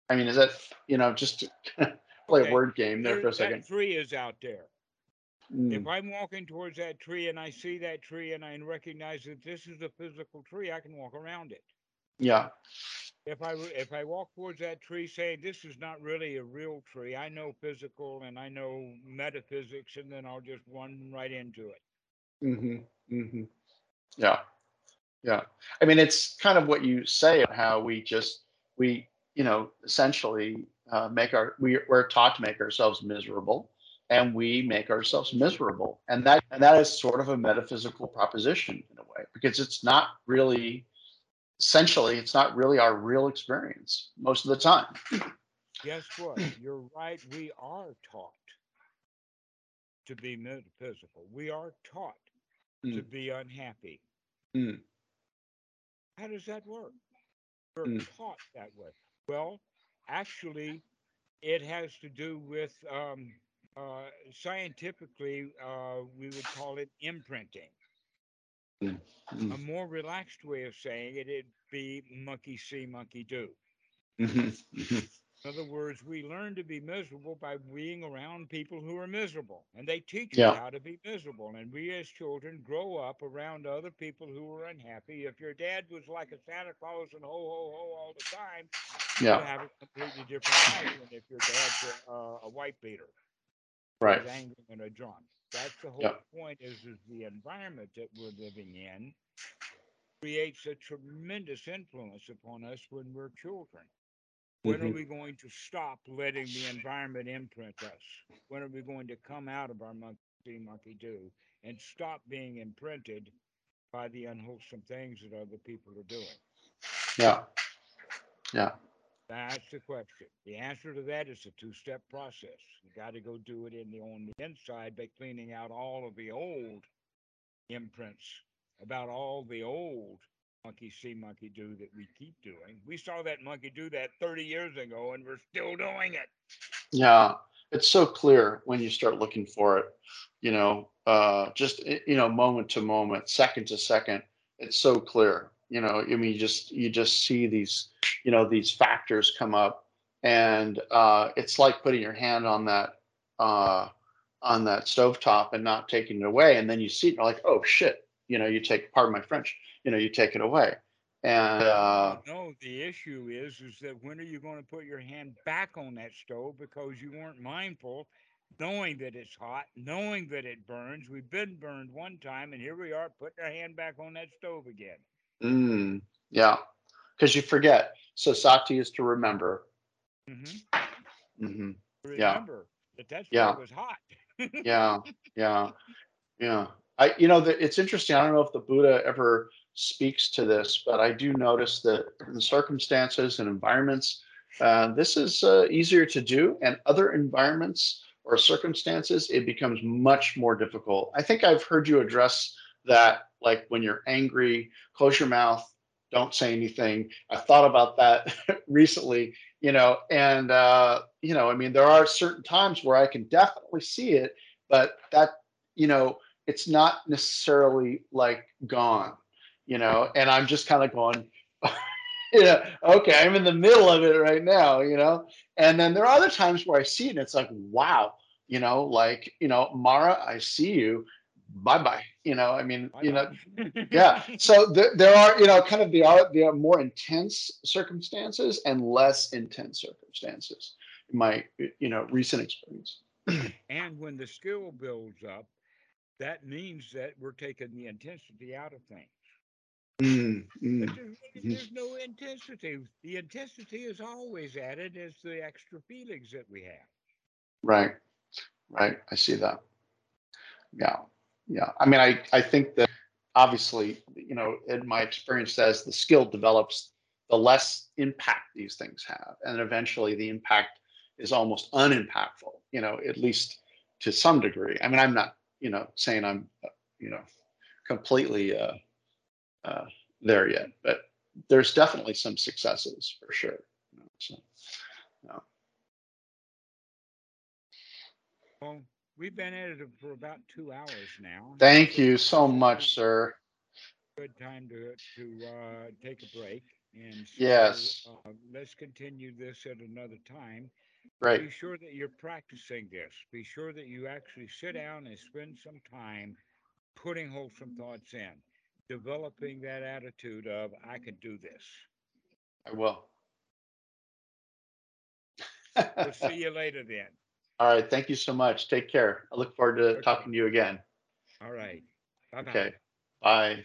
S1: I mean, is that you know just to play
S2: Okay,
S1: a word game there
S2: There,
S1: for a
S2: that
S1: second?
S2: tree is out there.
S1: Mm,
S2: If I'm walking towards that tree and I see that tree and I recognize that this is a physical tree, I can walk around it.
S1: yeah,
S2: If I w- if I walk towards that tree saying this is not really a real tree, I know physical and I know metaphysics, and then I'll just run right into it.
S1: hmm hmm yeah, yeah. I mean, it's kind of what you say how we just we you know, essentially uh, make our we, we're taught to make ourselves miserable, and we make ourselves miserable, and that and that is sort of a metaphysical proposition in a way because it's not really essentially it's not really our real experience most of the time.
S2: Guess what? You're right. We are taught to be metaphysical. We are taught to
S1: Mm.
S2: be unhappy.
S1: Mm.
S2: How does that work? We're
S1: Mm.
S2: taught that way. Well, actually, it has to do with um, uh, scientifically, uh, we would call it imprinting.
S1: Mm.
S2: A more relaxed way of saying it, it'd be monkey see, monkey do.
S1: Mhm. Mhm.
S2: In other words, we learn to be miserable by being around people who are miserable, and they teach
S1: Yeah.
S2: us how to be miserable. And we as children grow up around other people who are unhappy. If your dad was like a Santa Claus and ho ho ho all the time, you
S1: Yeah.
S2: have a completely different life than if your dad's a, a, a white beater,
S1: Right.
S2: angry and a drunk. That's the whole
S1: Yeah.
S2: point. Is is the environment that we're living in creates a tremendous influence upon us when we're children. When are
S1: Mhm.
S2: we going to stop letting the environment imprint us? When are we going to come out of our monkey see, monkey do and stop being imprinted by the unwholesome things that other people are doing?
S1: Yeah. Yeah.
S2: That's the question. The answer to that is a two-step process. You got to go do it in the on the inside by cleaning out all of the old imprints about all the old monkey see, monkey do that we keep doing. We saw that monkey do that 30 years ago, and we're still doing it.
S1: Yeah. It's so clear when you start looking for it, you know, uh, just, you know, moment to moment, second to second. It's so clear, you know, I mean, you just, you just see these, you know, these factors come up and uh, it's like putting your hand on that, uh, on that stovetop and not taking it away. And then you see it, you're like, oh shit, you know, you take, pardon my French, you know, you take it away. And uh,
S2: no, the issue is, is that when are you going to put your hand back on that stove because you weren't mindful, knowing that it's hot, knowing that it burns. We've been burned one time, and here we are putting our hand back on that stove again.
S1: Mm, yeah, because you forget. So sati is to remember.
S2: hmm
S1: hmm Yeah.
S2: Remember that that
S1: Yeah.
S2: was hot.
S1: yeah yeah yeah i you know that it's interesting i don't know if the buddha ever speaks to this but i do notice that in circumstances and environments uh, this is uh, easier to do and other environments or circumstances it becomes much more difficult i think i've heard you address that like when you're angry close your mouth don't say anything. I thought about that recently you know and uh you know i mean there are certain times where i can definitely see it but that you know it's not necessarily like gone you know and i'm just kind of going yeah okay i'm in the middle of it right now you know? And then there are other times where i see it and it's like wow you know like you know mara i see you bye bye you know i mean you know yeah so there, there are you know kind of the are the are more intense circumstances and less intense circumstances in my you know recent experience
S2: and when the skill builds up, that means that we're taking the intensity out of things.
S1: Mm, mm,
S2: there's,
S1: Mhm.
S2: there's no intensity. The intensity is always added as the extra feelings that we have.
S1: right right i see that yeah yeah i mean i i think that obviously you know in my experience as the skill develops the less impact these things have and eventually the impact is almost unimpactful you know at least to some degree. I mean i'm not you know saying i'm you know completely uh, uh there yet but there's definitely some successes for sure so
S2: Well, we've been at it for about two hours now.
S1: thank you so much sir
S2: Good time to to uh, take a break, and so
S1: Yes.
S2: uh, let's continue this at another time.
S1: Right.
S2: Be sure that you're practicing this. Be sure that you actually sit down and spend some time putting wholesome thoughts in, developing that attitude of I can do this.
S1: I will.
S2: We'll see you later then.
S1: All right. Thank you so much. Take care. I look forward to talking to you again.
S2: All right. Bye bye.
S1: Okay. Bye.